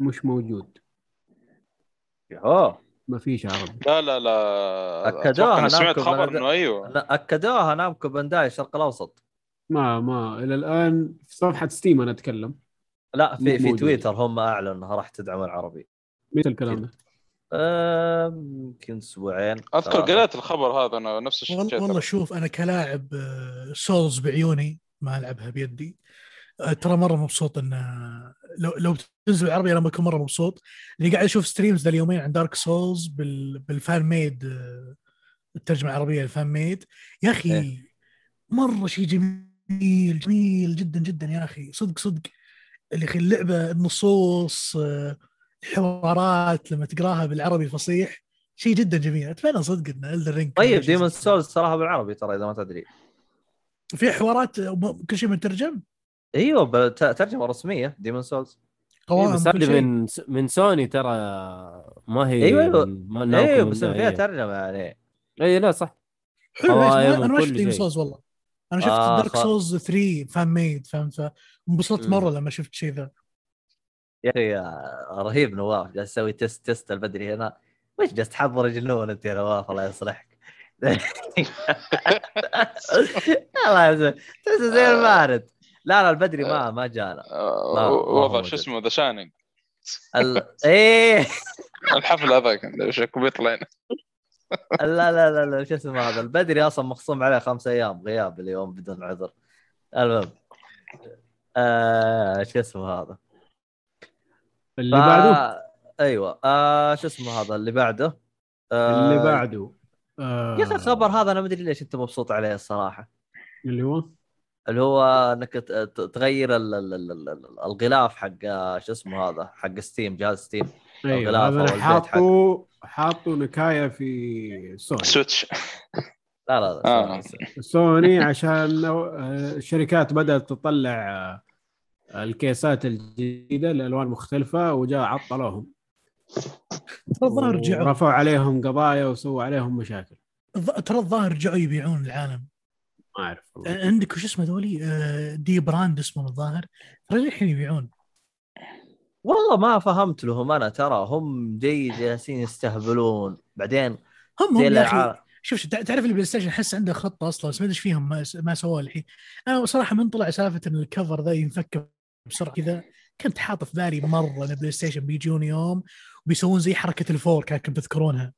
مش موجود يوهو. ما فيش عربي لا لا لا أكدوها أتوقع اني سمعت خبر بلد- إنه أيوه لا أكدوها نامكو بانداي الشرق الأوسط ما ما إلى الآن في صفحة Steam أنا أتكلم لا في في. تويتر هم اعلنوا انها راح تدعم العربي متى الكلام ده؟ يمكن أسبوعين أذكر. قريت الخبر هذا أنا نفس الشيء والله. والله شوف أنا كلاعب آه، Souls بعيوني ما ألعبها بيدي ترى مرة مبسوط إن آه، لو لو تنزل بالعربي أنا بكون مرة مبسوط. اللي قاعد أشوف streams ذا اليومين عن Dark Souls بال بال fan made آه، الترجمة العربية ال fan made يا أخي إيه. مرة شيء جميل جميل جدا جدا يا أخي. صدق صدق. اللي أخي اللعبة النصوص آه، الحوارات لما تقراها بالعربي الفصيح شيء جدا جميل. أتمنى صدق إن Elden Ring طيب Demon's Souls صراحة بالعربي ترى إذا ما تدري. في حوارات كل شيء مترجم؟ أيوه ترجمة رسمية Demon's Souls إيه قوائم بس هذه من من سوني ترى ما هي أيوة. من- ما أيوه بس فيها إيه. ترجمة يعني. اي لا صح. حلو أنا ما شفت ديمون. سولز والله. أنا شفت آه، دارك سولز 3 فان ميد فهمت فانبسطت مم. مرة لما شفت شيء ذا. يا أخي آه، رهيب نواف جالس أسوي تيست تيست البدري هنا. وش جالس تحضر جنون أنت يا نواف الله يصلحك. الله يسلمك تحس زي المارد لا لا البدري ما ما جانا. آه، ما- ما هو وضع. شو اسمه ذا شاينينج ال... إيه. الحفل هذاك وش بيطلع هنا. لا لا لا لا شو اسمه هذا؟ البدري أصلا مخصوم عليه خمس أيام غياب اليوم بدون عذر. المهم آه شو اسمه هذا؟ اللي بعده؟ أيوه آه شو اسمه هذا اللي بعده؟ آه اللي بعده آه يا أخي الخبر هذا أنا ما أدري ليش أنت مبسوط عليه الصراحة. اللي هو؟ اللي هو إنك ت- ت- تغير ال- ال- ال- ال- ال- الغلاف حق شو اسمه هذا حق ستيم جهاز ستيم الغلاف البيت حاطه حاطه نكاية في سوني. سويتش. لا لا لا آه. سوني. عشان آه، الشركات بدأت تطلع آه، الكيسات الجديدة لألوان مختلفة وجاء عطلوهم. الظاهر رجعوا رفعوا عليهم قضايا وسووا عليهم مشاكل. ترى الظاهر رجعوا يبيعون العالم. ما أعرف والله. عندك وش اسمه ذولي؟ dbrand اسمه الظاهر. ترى للحين يبيعون؟ والله ما فهمت لهم أنا ترى هم جاي جالسين يستهبلون. بعدين هم هم يا أخي الالعاب شوف شوف تع- تعرف ال PlayStation أحس عنده خطة أصلا بس ما أدري إيش فيهم ما, ما سووه الحين. أنا صراحة من طلع سالفة إن ال cover ذا ينفك بسرعة كذا كنت حاطه في بالي مرة إن ال PlayStation بيجون يوم وبيسوون زي حركة ال four كانكم تذكرونها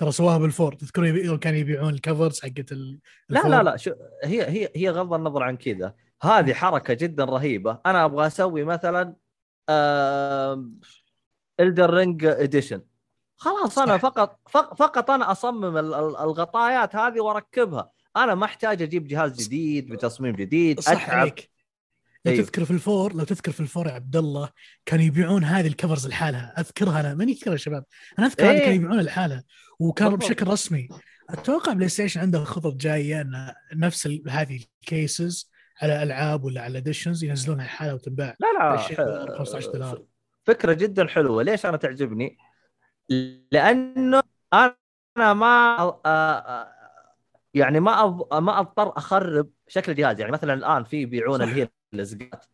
ترى سواها بال four تذكرون. كانوا يبيعون ال covers حقت ال... لا؟ لا لا شو هي هي هي غض النظر عن كذا. هذه حركة جدا رهيبة. أنا أبغى أسوي مثلا Elden Ring edition خلاص أنا. فقط فق- فقط أنا أصمم ال- ال- الغطايات هذه وأركبها. أنا ما أحتاج أجيب جهاز جديد بتصميم جديد. صح أتعب. عليك. لو أيوه. تذكر في ال four لو تذكر في ال four يا عبد الله كانوا يبيعون هذه ال covers لحالها أذكرها أنا ماني اذكرها يا شباب أنا أذكر هذه إيه. كانوا يبيعونها لحالها وكانوا بالضبط. بشكل رسمي أتوقع PlayStation عنده خطط جاية إن نفس هذه ال cases على ألعاب ولا على editions ينزلونها لحالها وتنباع لا لا 20 دولار 15 دولار فكرة جدا حلوة ليش أنا تعجبني؟ لأنه أنا ما يعني ما. ما أضطر أخرب شكل الجهاز يعني مثلا الآن في يبيعون صح. اللزقات.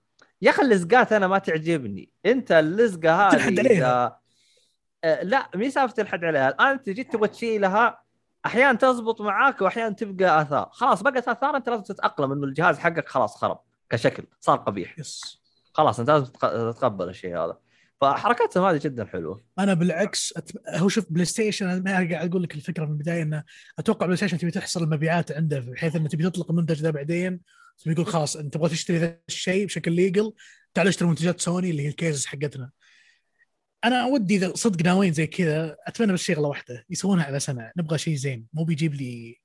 يا أخي اللزقات أنا ما تعجبني. أنت اللزقة هذه تلحد عليها. إذا- آه، لا مي سالفة تلحد عليها. الآن أنت جيت تبغى تشيلها أحيانا تزبط معاك وأحيانا تبقى آثار. خلاص بقت آثار أنت لازم تتأقلم إنه الجهاز حقك خلاص خرب كشكل صار قبيح. yes. خلاص أنت لازم تتق- تتقبل الشيء هذا. فحركاتهم هذه جدا حلوة. أنا بالعكس أت... هو شوف PlayStation أنا قاعد أقول لك الفكرة من البداية إنه أتوقع PlayStation تبي تحصر المبيعات عنده بحيث إنه تبي تطلق المنتج ذا بعدين. يقول خلاص أنت تبغى تشتري الشيء بشكل legal تعال اشتري منتجات سوني اللي هي الكيسز حقتنا. أنا ودي إذا صدق ناويين زي كذا أتمنى بس شغله واحدة. يسوونها على سنه نبغى شيء زين. مو بيجيب لي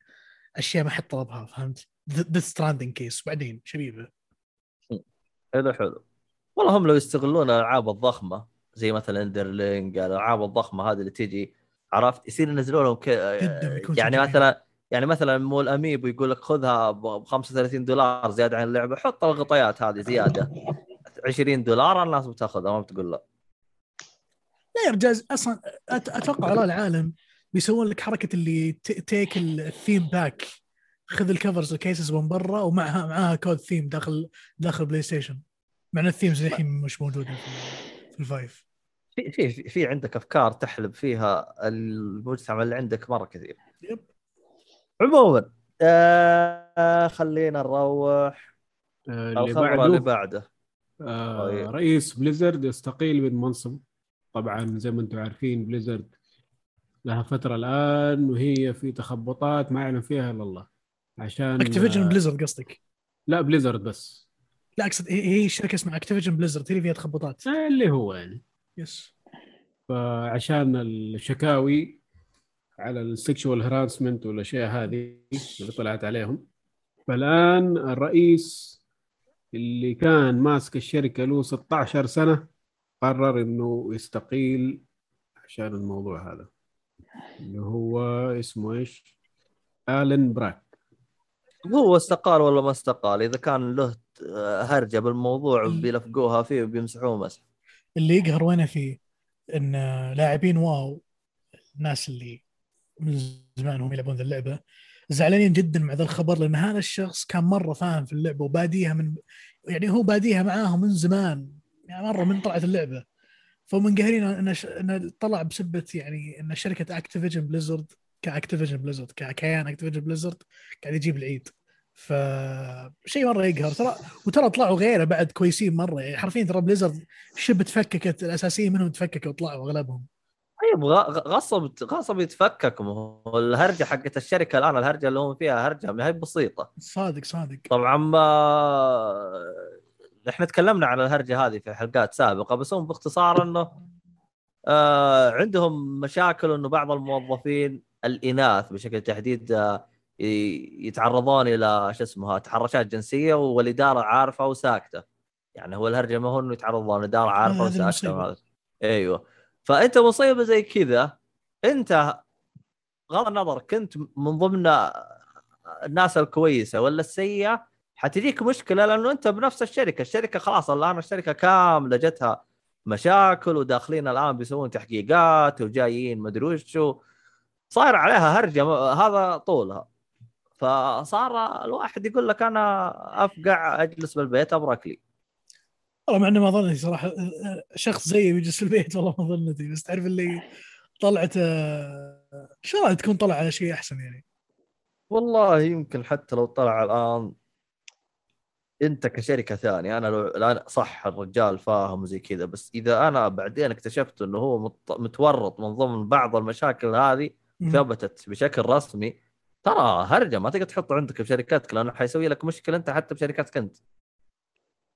أشياء ما حد طلبها فهمت؟ ذا ستراندنج كيس بعدين شبيبة. حلو حلو. والله هم لو يستغلون الألعاب الضخمة زي مثلا اندرلينج الألعاب الضخمة هذه اللي تجي عرفت؟ يصير ينزلوا لهم ك... يعني مثلا يعني مثلا مول اميبو يقول لك خذها ب 35 دولار زيادة عن اللعبة حط الغطيات هذه زيادة. 20 دولار الناس بتاخذها ما بتقول لا. لا يا رجال أصلا أتوقع على العالم بيسوون لك حركة اللي ذيك ال theme pack خذ ال covers ال cases من برا ومعها معاها code theme داخل داخل PlayStation مع ان ال themes الحين مش موجوده في, ال five في في- في عندك أفكار تحلب فيها المجتمع اللي عندك مرة كثير. yep. عموما آه خلينا نروح آه، اللي الخبر اللي بعده. بعده. آه، طيب. رئيس Blizzard يستقيل من منصب. طبعا زي ما أنتم عارفين Blizzard لها فترة الآن وهي في تخبطات ما يعلم فيها إلا الله. عشان اكتيفيجن آه، بليزرد قصدك؟ لا Blizzard بس. لا أقصد هي هي شركة اسمها Activision Blizzard هي اللي فيها تخبطات. آه، اللي هو يعني. yes فعشان الشكاوي على ال sexual harassment والاشياء هذه اللي طلعت عليهم. فالآن الرئيس اللي كان ماسك الشركة له 16 سنة قرر إنه يستقيل عشان الموضوع هذا اللي هو اسمه إيش؟ الن براك هو استقال ولا ما استقال؟ إذا كان له هرجة بالموضوع ال- بيلفقوها فيه وبيمسحوه مسح. اللي يقهر وينه فيه؟ إن لاعبين واو الناس اللي من زمان هم يلعبون ذا اللعبة. زعلانين جدا مع ذا الخبر لأن هذا الشخص كان مرة فاهم في اللعبة وباديها من يعني هو باديها معاهم من زمان يعني مرة من طلعت اللعبة. فمنقهرين ان ش... إن طلع بسبة يعني إن شركة Activision Blizzard ك Activision Blizzard ككيان Activision Blizzard قاعد يجيب العيد. ف شيء مرة يقهر. ترى وترى طلعوا غيره بعد كويسين مرة. يعني حرفيا ترى Blizzard شبه تفككت الاساسيين منهم تفككوا وطلعوا أغلبهم. طيب غصب غصب يتفكك الهرجة حقت الشركة الآن الهرجة اللي هم فيها هرجة ما هي بسيطة. صادق صادق. طبعا ما إحنا تكلمنا عن الهرجة هذه في حلقات سابقة بس هم باختصار إنه آه عندهم مشاكل إنه بعض الموظفين الإناث بشكل تحديد آه يتعرضون إلى شو اسمها تحرشات جنسية والإدارة عارفة وساكتة. يعني هو الهرجة ما هو إنه يتعرضون الاداره عارفة وساكتة. أيوه. فأنت مصيبة زي كذا أنت بغض النظر كنت من ضمن الناس الكويسة ولا السيئة حتجيك مشكلة لأنه أنت بنفس الشركة، الشركة خلاص الآن الشركة كاملة جتها مشاكل وداخلين الآن بيسوون تحقيقات وجايين مدري وش و- صاير عليها هرجة هذا طولها. فصار الواحد يقول لك أنا أفقع أجلس بالبيت أبرك لي. والله مع انه ما ظنتي صراحة شخص زيي بيجلس في البيت والله ما ظنتي بس تعرف اللي طلعت آه، إن شاء الله تكون طلع على شيء أحسن يعني والله يمكن حتى لو طلع الآن أنت كشركة ثانية أنا لو الآن صح الرجال فاهم وزي كذا بس إذا أنا بعدين اكتشفت إنه هو مت- متورط من ضمن بعض المشاكل هذه. ثبتت بشكل رسمي ترى هرجة ما تقدر تحطه عندك بشركتك لأنه حيسوي لك مشكلة أنت حتى بشركتك أنت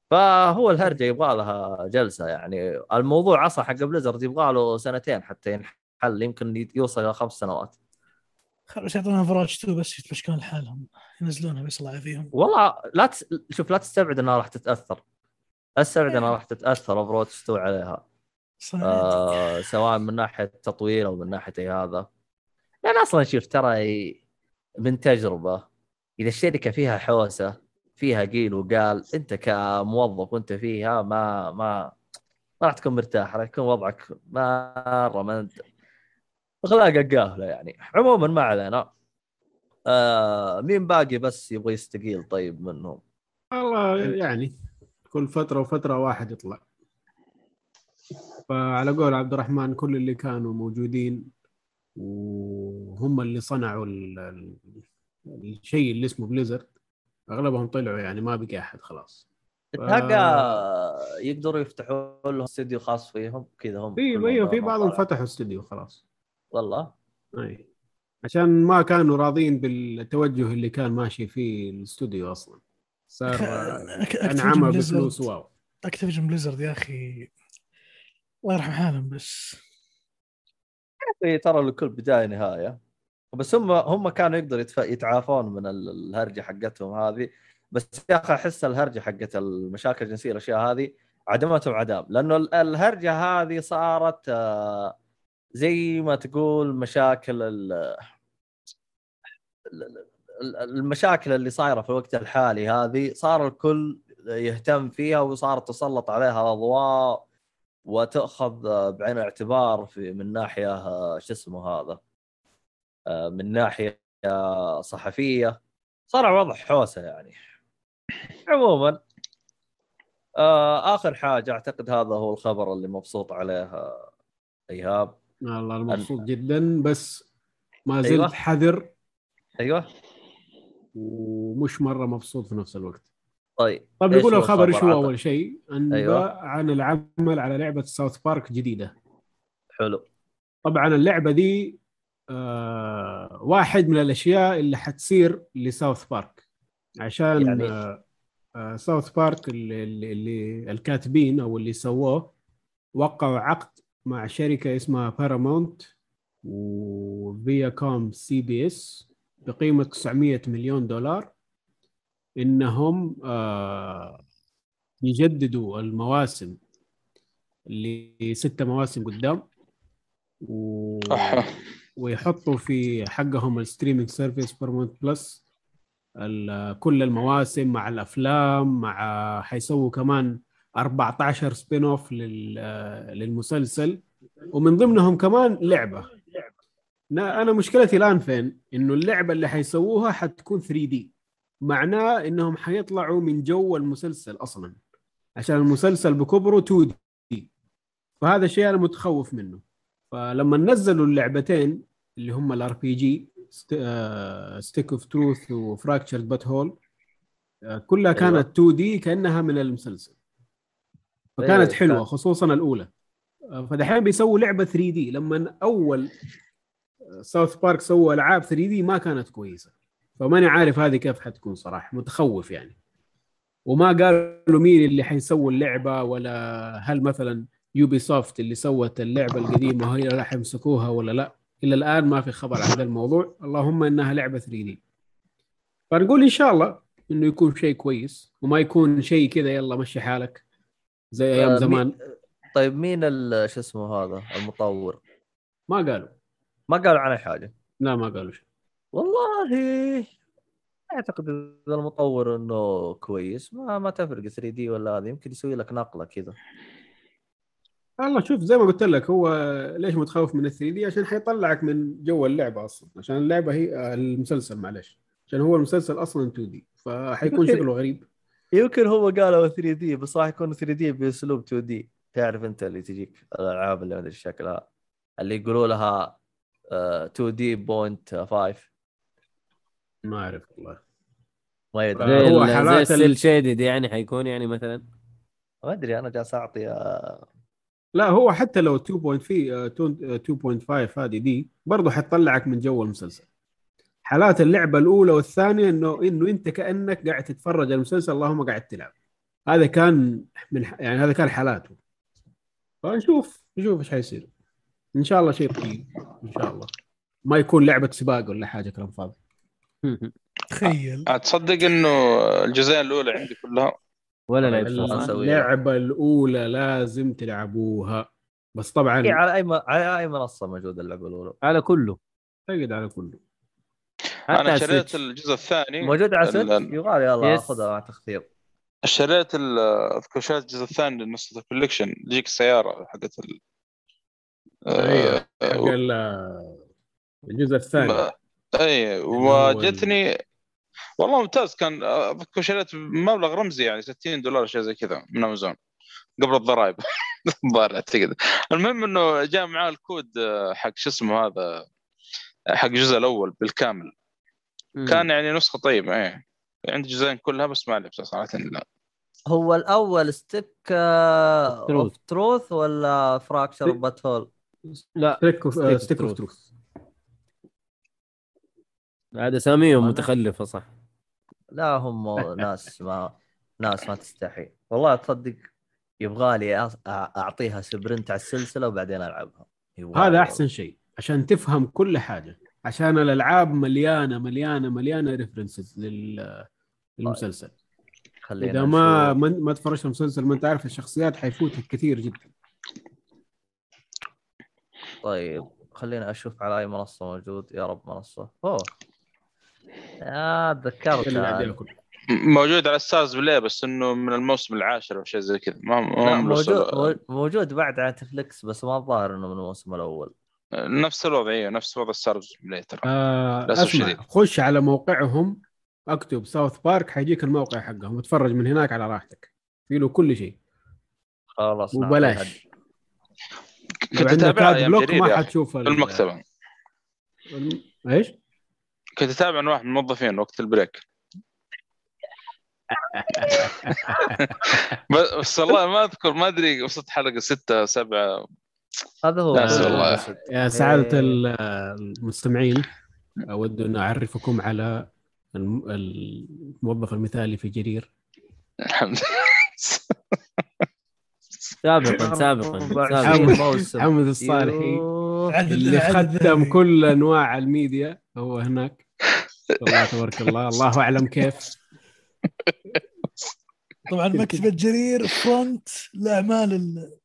فهو الهرجة يبغى لها جلسة يعني. الموضوع أصلا حق Blizzard يبغى له سنتين حتى ينحل يمكن يوصل إلى خمس سنوات. خلاص يعطونا Overwatch 2 بس يتمشكون لحالهم. ينزلونها بس الله يعافيهم. والله لا تس... شوف لا تستبعد إنها راح تتأثر. لا تستبعد إنها راح تتأثر Overwatch 2 عليها. صراحة. آه سواء من ناحية تطوير أو من ناحية أي هذا. لأن أصلا شوف ترى من تجربة إذا الشركة فيها حوسة فيها قيل وقال أنت كموظف وأنت فيها ما ما ما راح تكون مرتاح راح يكون وضعك مرة ما أنت اخلاقك قافلة يعني. عموما ما علينا. آه مين باقي بس يبغى يستقيل طيب منهم؟ والله يعني كل فترة وفترة واحد يطلع. فعلى قول عبد الرحمن كل اللي كانوا موجودين وهم اللي صنعوا ال- ال- الشيء اللي اسمه بليزرد أغلبهم طلعوا يعني ما بقي أحد خلاص. تلقى يقدروا يفتحوا لهم استديو خاص فيهم كذا هم في أيوه في بعضهم. فتحوا استوديو خلاص. والله؟ أي. عشان ما كانوا راضين بالتوجه اللي كان ماشي فيه الاستوديو أصلا. صار انعمى Activision بفلوس Blizzard- واو. Activision Blizzard يا أخي. الله يرحم حالهم بس. إيه، ترى لكل بداية نهاية. بس هم هم كانوا يقدروا يتف... يتعافون من ال- الهرجة حقتهم هذه. بس يا أخي أحس الهرجة حقت المشاكل الجنسية الأشياء هذه عدمتهم عدام لأنه ال- الهرجة هذه صارت آه، زي ما تقول مشاكل ال... ال- ال- المشاكل اللي صايرة في الوقت الحالي هذه صار الكل يهتم فيها وصارت تسلط عليها الاضواء وتأخذ بعين الاعتبار في من ناحية آه، شو اسمه هذا؟ من ناحية آه، صحفية. صار الوضع حوسة يعني. عموما آه، آخر حاجة أعتقد هذا هو الخبر اللي مبسوط عليه آه، إيهاب. والله مبسوط جدا بس ما زلت أيوة. حذر. أيوه. ومش مرة مبسوط في نفس الوقت. طيب طيب نقول الخبر إيش؟ هو. أول شيء؟ أنباء أيوة. عن العمل على لعبة ساوث بارك جديدة. حلو. طبعا اللعبة دي آه واحد من الأشياء اللي حتصير لساوث بارك. عشان يعني- آه آه ساوث بارك اللي, اللي, الكاتبين أو اللي سووه وقعوا عقد مع شركة اسمها Paramount و Viacom CBS بقيمة 900 مليون دولار. إنهم آه يجددوا المواسم لستة مواسم قدام. و... ويحطوا في حقهم ال streaming service Paramount Plus كل المواسم مع الأفلام مع حيسووا كمان 14 spin-off لل... للمسلسل. ومن ضمنهم كمان لعبة. أنا مشكلتي الآن فين؟ إنه اللعبة اللي حيسووها حتكون 3D معناه إنهم حيطلعوا من جو المسلسل أصلا. عشان المسلسل بكبره 2D فهذا الشيء أنا متخوف منه. فلما نزلوا اللعبتين اللي هم ال RPG Stick of Truth و Fractured But Whole آه، كلها أيوة. كانت 2D كأنها من المسلسل. فكانت إيه، حلوة خصوصا الأولى. آه، فدحين بيسووا لعبة 3D لما أول آه، South Park سووا ألعاب 3D ما كانت كويسة. فماني عارف هذه كيف حتكون صراحة. متخوف يعني. وما قالوا مين اللي حيسووا اللعبة ولا هل مثلا Ubisoft اللي سوت اللعبة القديمة هي راح يمسكوها ولا لا. إلى الآن ما في خبر عن هذا الموضوع اللهم إنها لعبة 3D. فنقول إن شاء الله إنه يكون شيء كويس وما يكون شيء كذا يلا مشي حالك. زي أيام آه، زمان. مين- طيب مين شو اسمه هذا المطور؟ ما قالوا. ما قالوا عنه حاجة. لا ما قالوا شيء. والله أعتقد إذا المطور إنه كويس ما ما تفرق 3 دي ولا هذا يمكن يسوي لك نقلة كذا. والله شوف زي ما قلت لك هو ليش متخوف من ال 3 دي؟ عشان حيطلعك من جو اللعبة أصلا. عشان اللعبة هي آه، المسلسل معلش عشان هو المسلسل أصلا 2D. فحيكون شكله غريب. يمكن هو قالوا 3D بس راح يكون 3D بأسلوب 2 D. تعرف أنت اللي تجيك الألعاب اللي ما ادري شكلها اللي يقولوا لها آه، 2D point 5 ما أعرف والله. ما يدري. آه، هو حالات ال- ال cel shaded يعني حيكون يعني مثلا. ما أدري أنا جالس أعطي آه، لا هو حتى لو 2.5 آه، 2.5 هذه D برضه حتطلعك من جو المسلسل. حالات اللعبة الأولى والثانية إنه إنه أنت كأنك قاعد تتفرج على المسلسل اللهم قاعد تلعب. هذا كان من ح- يعني هذا كان حالاته. فنشوف نشوف إيش حيصير. إن شاء الله شيء طيب إن شاء الله. ما يكون لعبة سباق ولا حاجة كلام فاضي. تخيل. تصدق إنه الجزئين الأولى عندي كلها ولا لعب خلاص. فيها. نسوي لها. اللعبة الأولى لازم تلعبوها بس طبعا إيه، على أي م- على أي منصة موجودة اللعبة الأولى على كله تقعد على كله أنا شريت. الجزء الثاني موجود على ال- Switch ال- يبغى لي يلا yes. اخذها مع تخفيض شريت ال- أذكر شريت الجزء الثاني لنسخه ال collection تجيك السيارة حقت ال... حق ال- الجزء الثاني أي وجتني والله ممتاز كان اذكر شريت بمبلغ رمزي يعني 60 دولار شيء زي كذا من أمازون قبل الضرائب الظاهر أعتقد المهم إنه جاء معاه الكود آه، حق شو اسمه هذا حق الجزء الأول بالكامل. كان يعني نسخة طيبة إيه عندي جزئين كلها بس ما لعبتها صراحة لا هو الأول Stick Truth. of Truth ولا Fractured. But Whole لا Stick of. Truth هذا أساميهم متخلفة صح. لا هم ناس ما ناس ما تستحي. والله تصدق يبغى لي أص- أعطيها sprint على السلسلة وبعدين ألعبها. يبغالي هذا أحسن شيء عشان تفهم كل حاجة. عشان الألعاب مليانة مليانة مليانة references للمسلسل. خلينا إذا ما. ما ما تفرجت المسلسل ما انت عارف الشخصيات حيفوتك كثير جدا. طيب خلينا أشوف على أي منصة موجود. يا رب منصة. أوه. يا تذكرت. موجود على StarzPlay بس إنه من الموسم العاشر أو شيء زي كذا. ما هو موجود موجود بعد على Netflix بس ما الظاهر إنه من الموسم الأول. نفس الوضع أيوه نفس وضع StarzPlay ترى. آه أسمع. خش على موقعهم. اكتب South Park حيجيك الموقع حقهم. وتفرج من هناك على راحتك. في له كل شيء. خلاص وبلاش كنت عندك اتابع اد أيام بلوك جرير ما يا أخي، حتشوف في ال- المكتبه الم- إيش؟ كنت أتابع عن واحد من الموظفين وقت البريك. بس والله ما أذكر ما أدري وصلت حلقة ستة سبعة. هذا هو. والله. يا سعادة إيه. ال- المستمعين أود أن أعرفكم على الم- الموظف المثالي في جرير. الحمد سابقا سابقا 24 سابقا. موسم. حمد الصالحي. اللي الذهبي. كل أنواع الميديا هو هناك. الله تبارك الله. الله أعلم كيف. طبعا مكتبة جرير فرونت الاعمال ال-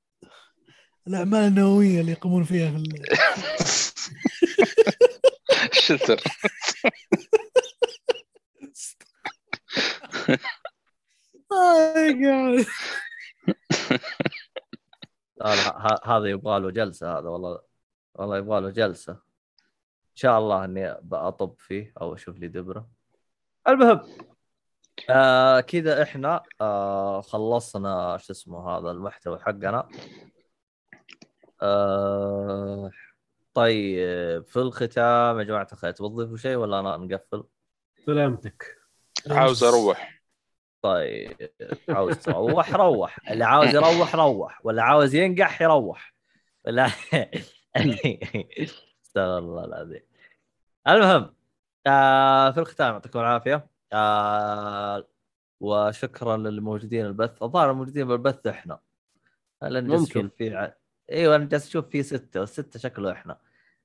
الاعمال النووية اللي يقومون فيها في ال- شتر. آي جاد. هذا يبغى له جلسة هذا والله والله يبغى له جلسة. شاء الله إني بأطب فيه أو أشوف لي دبرة. المهم آه كذا إحنا آه خلصنا شو اسمه هذا المحتوى حقنا. آه طيب في الختام يا جماعة الخير تضيفوا شيء ولا أنا نقفل؟ سلامتك. عاوز أروح. طيب عاوز تروح روح. اللي عاوز يروح روح. ولا عاوز ينقح يروح. ولا استغفر الله العظيم. المهم آه في الختام يعطيكم العافية. آه وشكرا للموجودين البث. الظاهر الموجودين بالبث إحنا. لأن ممكن. في ع... إيوه أنا جالس أشوف في ستة والستة شكله إحنا.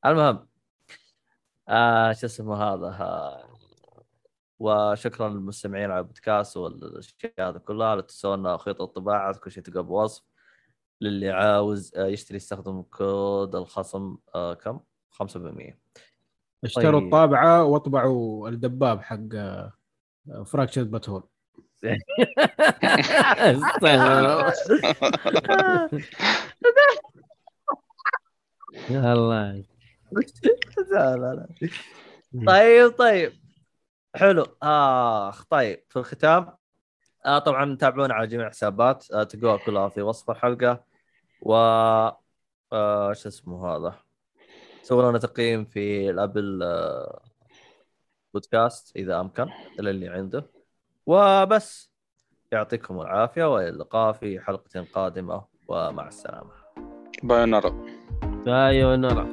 المهم آه شو اسمه هذا آه وشكرا للمستمعين على البودكاست والأشياء هذه كلها لا تنسون خيط الطباعة كل شيء تلقاه بوصف للي عاوز آه، يشتري يستخدم كود الخصم آه كم؟ 5% اشتروا طيب. الطابعة وأطبعوا الدباب حق فراكشر باتهول استغفر الله. يا الله لا لا. لا طيب طيب. حلو. آخ طيب. في الختام آه طبعا تابعونا على جميع الحسابات آه تلقوها كلها في وصف الحلقة. و آه شو اسمه هذا؟ سووا لنا تقييم في الأبل آه بودكاست إذا أمكن للي عنده. وبس. يعطيكم العافية وإلى اللقاء في حلقة قادمة ومع السلامة. باي نرى أيوه نرى